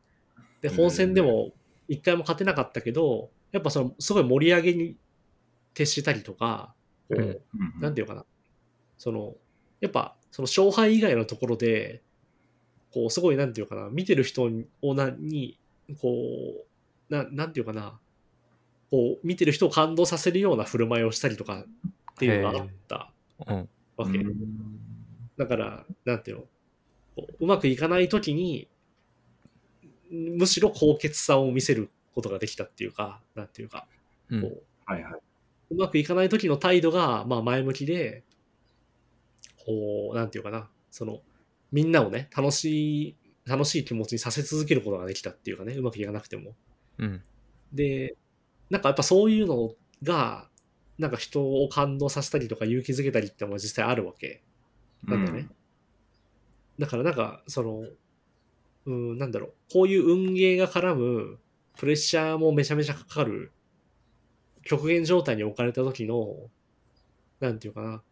[SPEAKER 2] で、本戦でも一回も勝てなかったけど、やっぱその、すごい盛り上げに徹したりとか、こうなんていうかな、その、やっぱ、その勝敗以外のところで、こう、すごい、なんていうかな、見てる人をなに、こう、ななんていうかな、こう、見てる人を感動させるような振る舞いをしたりとかっていうのがあった
[SPEAKER 3] うん。
[SPEAKER 2] わけ。
[SPEAKER 1] うん。
[SPEAKER 2] だから、なんていうの、こううまくいかないときに、むしろ高潔さを見せることができたっていうか、なんていうか、
[SPEAKER 3] うん
[SPEAKER 2] こう
[SPEAKER 1] はいはい。
[SPEAKER 2] うまくいかない時の態度が、まあ前向きで、こう、なんていうかな、その、みんなをね、楽しい、楽しい気持ちにさせ続けることができたっていうかね、うまくいかなくても。
[SPEAKER 3] うん。
[SPEAKER 2] で、なんかやっぱそういうのが、なんか人を感動させたりとか勇気づけたりってのも実際あるわけなんだよね。だからなんか、その、うん、なんだろう、こういう運ゲーが絡む、プレッシャーもめちゃめちゃかかる、極限状態に置かれた時の、なんていうかな、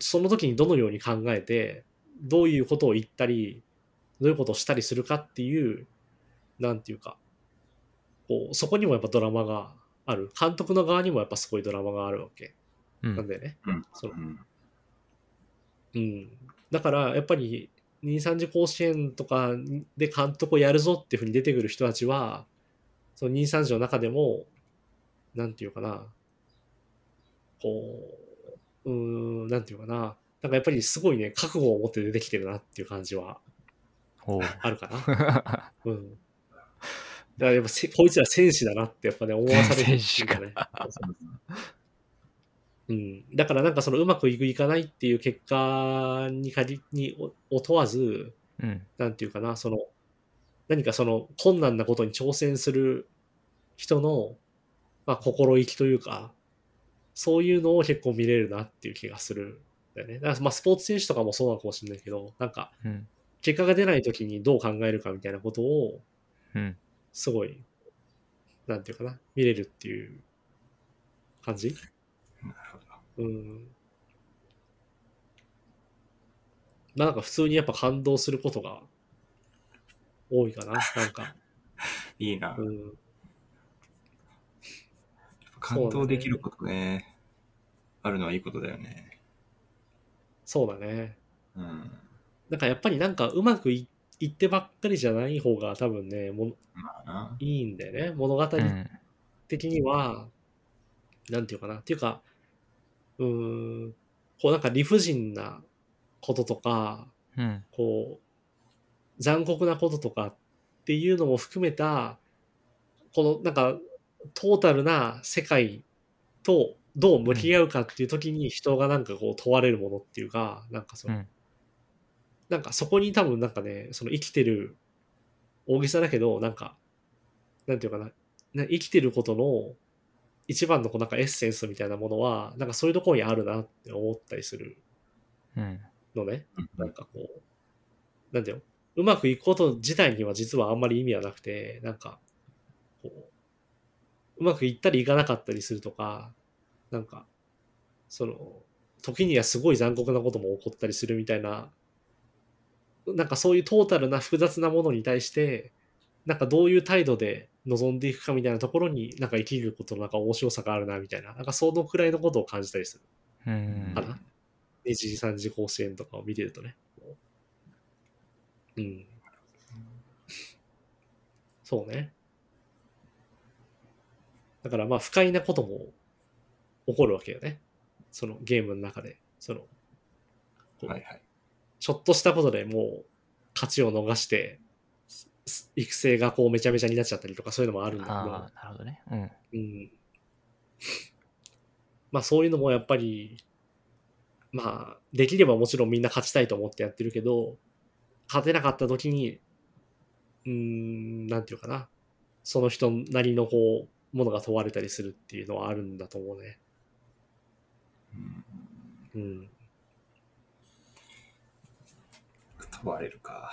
[SPEAKER 2] その時にどのように考えて、どういうことを言ったり、どういうことをしたりするかっていう、なんていうか、こう、そこにもやっぱドラマがある。監督の側にもやっぱすごいドラマがあるわけ
[SPEAKER 3] うん。
[SPEAKER 2] なんだよね。
[SPEAKER 1] うん。
[SPEAKER 2] その
[SPEAKER 1] うん。
[SPEAKER 2] うん。だから、やっぱり、23次甲子園とかで監督をやるぞっていうふうに出てくる人たちは、その23次の中でも、なんていうかな、こう、うーん、なんていうかな、なんかやっぱりすごいね、覚悟を持って出てきてるなっていう感じは。あるかな。うん。だからやっぱせ、こいつら戦士だなってやっぱね、思わされるっていうかね。うん。だからなんかそのうまくいくいかないっていう結果に限りにをを問わず、
[SPEAKER 3] うん。
[SPEAKER 2] なんていうかな、その、何かその困難なことに挑戦する人の、まあ、心意気というか、そういうのを結構見れるなっていう気がするんだよね。だからまあスポーツ選手とかもそうなのかもしれないけど、なんか
[SPEAKER 3] うん。
[SPEAKER 2] 結果が出ない時にどう考えるかみたいなことを、
[SPEAKER 3] うん。
[SPEAKER 2] すごい、なんていうかな、見れるっていう感じ？うん。まあなんか普通にやっぱ感動することが多いかな、なんか。
[SPEAKER 1] いいな。
[SPEAKER 2] うん。
[SPEAKER 1] 感動できることね、あるのはいいことだよね。
[SPEAKER 2] そうだね。
[SPEAKER 1] うん。
[SPEAKER 2] なんかやっぱりなんかうまくいいってばっかりじゃない方が多分ね、も。いいんだよね。物語
[SPEAKER 3] うん。
[SPEAKER 2] 的には、なんていうかな。っていうか、うーん、こうなんか理不尽なこととか、
[SPEAKER 3] うん。
[SPEAKER 2] こう、残酷なこととかっていうのも含めた、このなんかトータルな世界とどう向き合うかっていう時に人がなんかこう問われるものっていうか、なんかその、
[SPEAKER 3] うん
[SPEAKER 2] なんかそこに多分なんかね、その生きてる、大げさだけど、なんか、なんていうかな、な生きてることの一番のこうなんかエッセンスみたいなものは、なんかそういうところにあるなって思ったりする
[SPEAKER 3] うん。
[SPEAKER 2] のね。
[SPEAKER 1] うん
[SPEAKER 2] なんかこう、なんだよ、うまくいくこと自体には実はあんまり意味はなくて、なんか、こう、うまくいったりいかなかったりするとか、なんか、その、時にはすごい残酷なことも起こったりするみたいな、なんかそういうトータルな複雑なものに対して、なんかどういう態度で臨んでいくかみたいなところに、なんか生きることのなんか面白さがあるなみたいな、なんかそのくらいのことを感じたりする。
[SPEAKER 3] うん
[SPEAKER 2] かな。2時3時甲子園とかを見てるとね。うん。そうね。だからまあ不快なことも起こるわけよね。そのゲームの中で。その、
[SPEAKER 1] はいはい。
[SPEAKER 2] ちょっとしたことでもう勝ちを逃して、す育成がこうめちゃめちゃになっちゃったりとかそういうのもあるんだけど。
[SPEAKER 3] ああ、なるほどね。うん。
[SPEAKER 2] うん。まあそういうのもやっぱり、まあ、できればもちろんみんな勝ちたいと思ってやってるけど、勝てなかった時に、うーん、なんていうかな。その人なりのこう、ものが問われたりするっていうのはあるんだと思うね。
[SPEAKER 1] うん
[SPEAKER 2] うん。
[SPEAKER 1] 問われるか。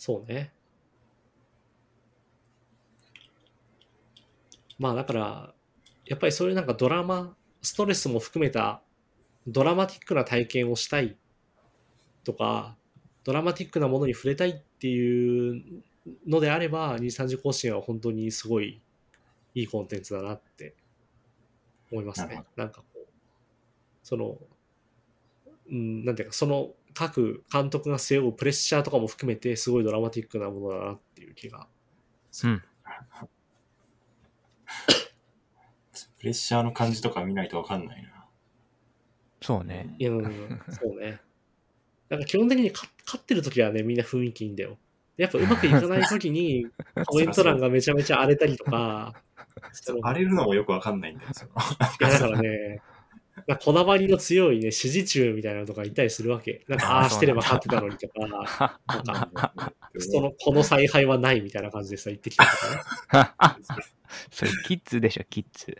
[SPEAKER 2] そうね。まあだから、やっぱりそういうなんかドラマ、ストレスも含めたドラマティックな体験をしたいとか、ドラマティックなものに触れたいっていうのであれば、23次甲子園は本当にすごいいいコンテンツだなって思いますね。なんかこう、その、うん、なんていうか、その各監督が背負うプレッシャーとかも含めて、すごいドラマティックなものだなっていう気が。
[SPEAKER 3] うん。
[SPEAKER 1] プレッシャーの感じとか見ないとわかんないな。
[SPEAKER 3] そうね。
[SPEAKER 2] いや、うん、そうね。なんか基本的に勝勝ってる時はね、みんな雰囲気いいんだよ。やっぱうまくいかない時に、コメント欄がめちゃめちゃ荒れたりとか、
[SPEAKER 1] 荒れるのもよくわかんないんだよ。
[SPEAKER 2] だからね、なこだわりの強いね、支持中みたいなのとかいたりするわけ。なんか、あ
[SPEAKER 3] あ
[SPEAKER 2] してれば勝ってたのにとか、なんか、その、この采配はないみたいな感じでさ、言ってきたりとかね。
[SPEAKER 3] それキッズでしょ、キッズ。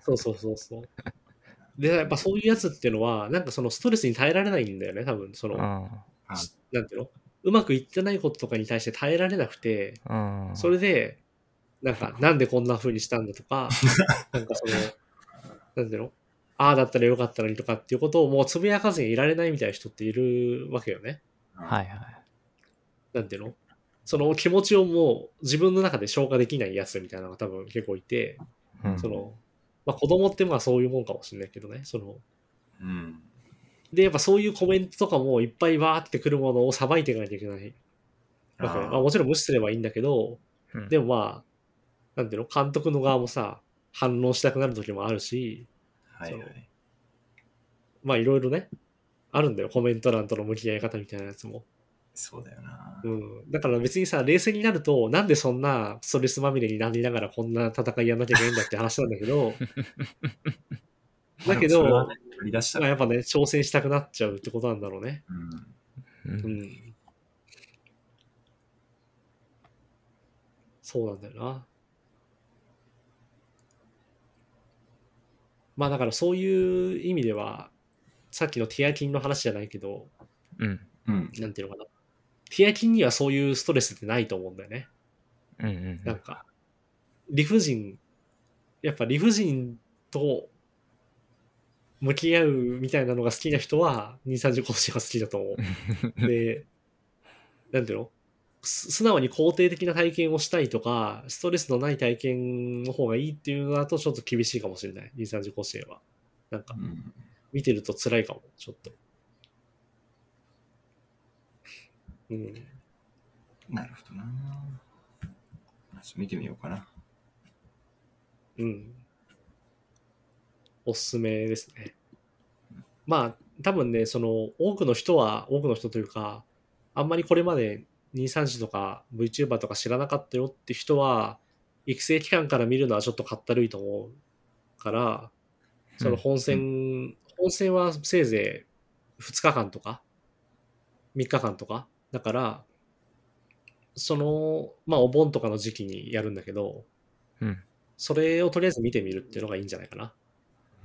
[SPEAKER 2] そうそうそうそう。で、やっぱそういうやつっていうのは、なんかそのストレスに耐えられないんだよね、多分。その、
[SPEAKER 3] うん。
[SPEAKER 2] なんていうの？うまくいってないこととかに対して耐えられなくて、
[SPEAKER 3] うん。
[SPEAKER 2] それで、なんか、なんでこんな風にしたんだとか、なんかその、なんていうの？あああだったらよかったのにとかっていうことをもうつぶやかずにいられないみたいな人っているわけよね。
[SPEAKER 3] はいはい。
[SPEAKER 2] なんていうの？その気持ちをもう自分の中で消化できないやつみたいなのが多分結構いて、
[SPEAKER 3] うん。
[SPEAKER 2] その、まあ子供ってまあそういうもんかもしれないけどね、その、
[SPEAKER 1] うん。
[SPEAKER 2] で、やっぱそういうコメントとかもいっぱいバーってくるものをさばいていかなきゃいけないわけまあもちろん無視すればいいんだけど、
[SPEAKER 3] うん。
[SPEAKER 2] でもまあ、なんていうの？監督の側もさ、反応したくなる時もあるし、
[SPEAKER 1] はいはい。
[SPEAKER 2] まあいろいろね、あるんだよ。コメント欄との向き合い方みたいなやつも。
[SPEAKER 1] そうだよな。
[SPEAKER 2] うん。だから別にさ、冷静になると、なんでそんなストレスまみれになりながらこんな戦いやんなきゃいけないんだって話なんだけど、だけど
[SPEAKER 1] ね取り出したら。
[SPEAKER 2] まあやっぱね、挑戦したくなっちゃうってことなんだろうね。
[SPEAKER 1] うん。
[SPEAKER 3] うん
[SPEAKER 2] うん。そうなんだよな。まあだからそういう意味では、さっきのティアキンの話じゃないけど、
[SPEAKER 3] うん。
[SPEAKER 1] うん。
[SPEAKER 2] なんていうのかな。ティアキンにはそういうストレスってないと思うんだよね。
[SPEAKER 3] うんうん
[SPEAKER 2] なんか、理不尽、やっぱ理不尽と向き合うみたいなのが好きな人は、230甲子園は好きだと思う。で、なんていうの？す素直に肯定的な体験をしたいとか、ストレスのない体験の方がいいっていうのだとちょっと厳しいかもしれない。230甲子園は。なんか
[SPEAKER 1] う、ん。
[SPEAKER 2] 見てると辛いかも、ちょっと。うん。
[SPEAKER 1] なるほどな。ちょっと見てみようかな。
[SPEAKER 2] うん。おすすめですね。まあ、多分ね、その、多くの人は、多くの人というか、あんまりこれまで234とか VTuber とか知らなかったよって人は、育成期間から見るのはちょっとかったるいと思うから、その本戦、本戦はせいぜい2日間とか、3日間とか、だから、その、まあお盆とかの時期にやるんだけど、
[SPEAKER 3] うん。
[SPEAKER 2] それをとりあえず見てみるっていうのがいいんじゃないかな。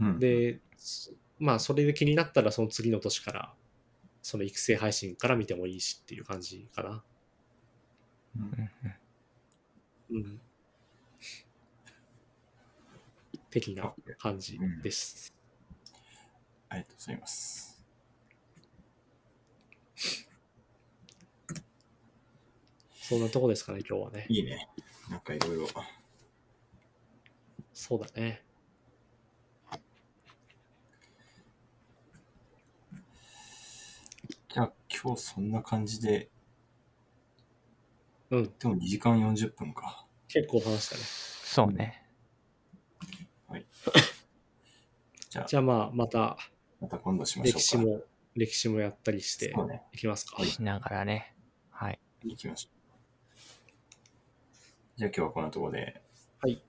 [SPEAKER 1] うん、
[SPEAKER 2] で、すまあそれで気になったらその次の年から、その育成配信から見てもいいしっていう感じかな。
[SPEAKER 1] うん
[SPEAKER 2] うん。的な感じです。
[SPEAKER 1] ありがとうございます。
[SPEAKER 2] そんなとこですかね、今日はね。
[SPEAKER 1] いいね。なんかいろいろ。
[SPEAKER 2] そうだね。
[SPEAKER 1] じゃあ今日そんな感じで、
[SPEAKER 2] うん、
[SPEAKER 1] でも2時間40分か。
[SPEAKER 2] 結構話したね。
[SPEAKER 3] そうね。
[SPEAKER 1] じゃあ
[SPEAKER 2] じゃあまあ、また
[SPEAKER 1] また今度しましょうか。
[SPEAKER 2] 歴史も、歴史もやったりして。いきますか。
[SPEAKER 3] しながらね。はい。
[SPEAKER 1] 行きましょう。じゃあ今日はこんなところで。
[SPEAKER 2] はい。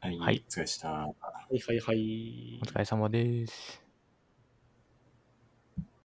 [SPEAKER 1] はい。
[SPEAKER 3] はい
[SPEAKER 1] お疲れ様でした。
[SPEAKER 2] はいはいはい
[SPEAKER 3] お。疲れ様です。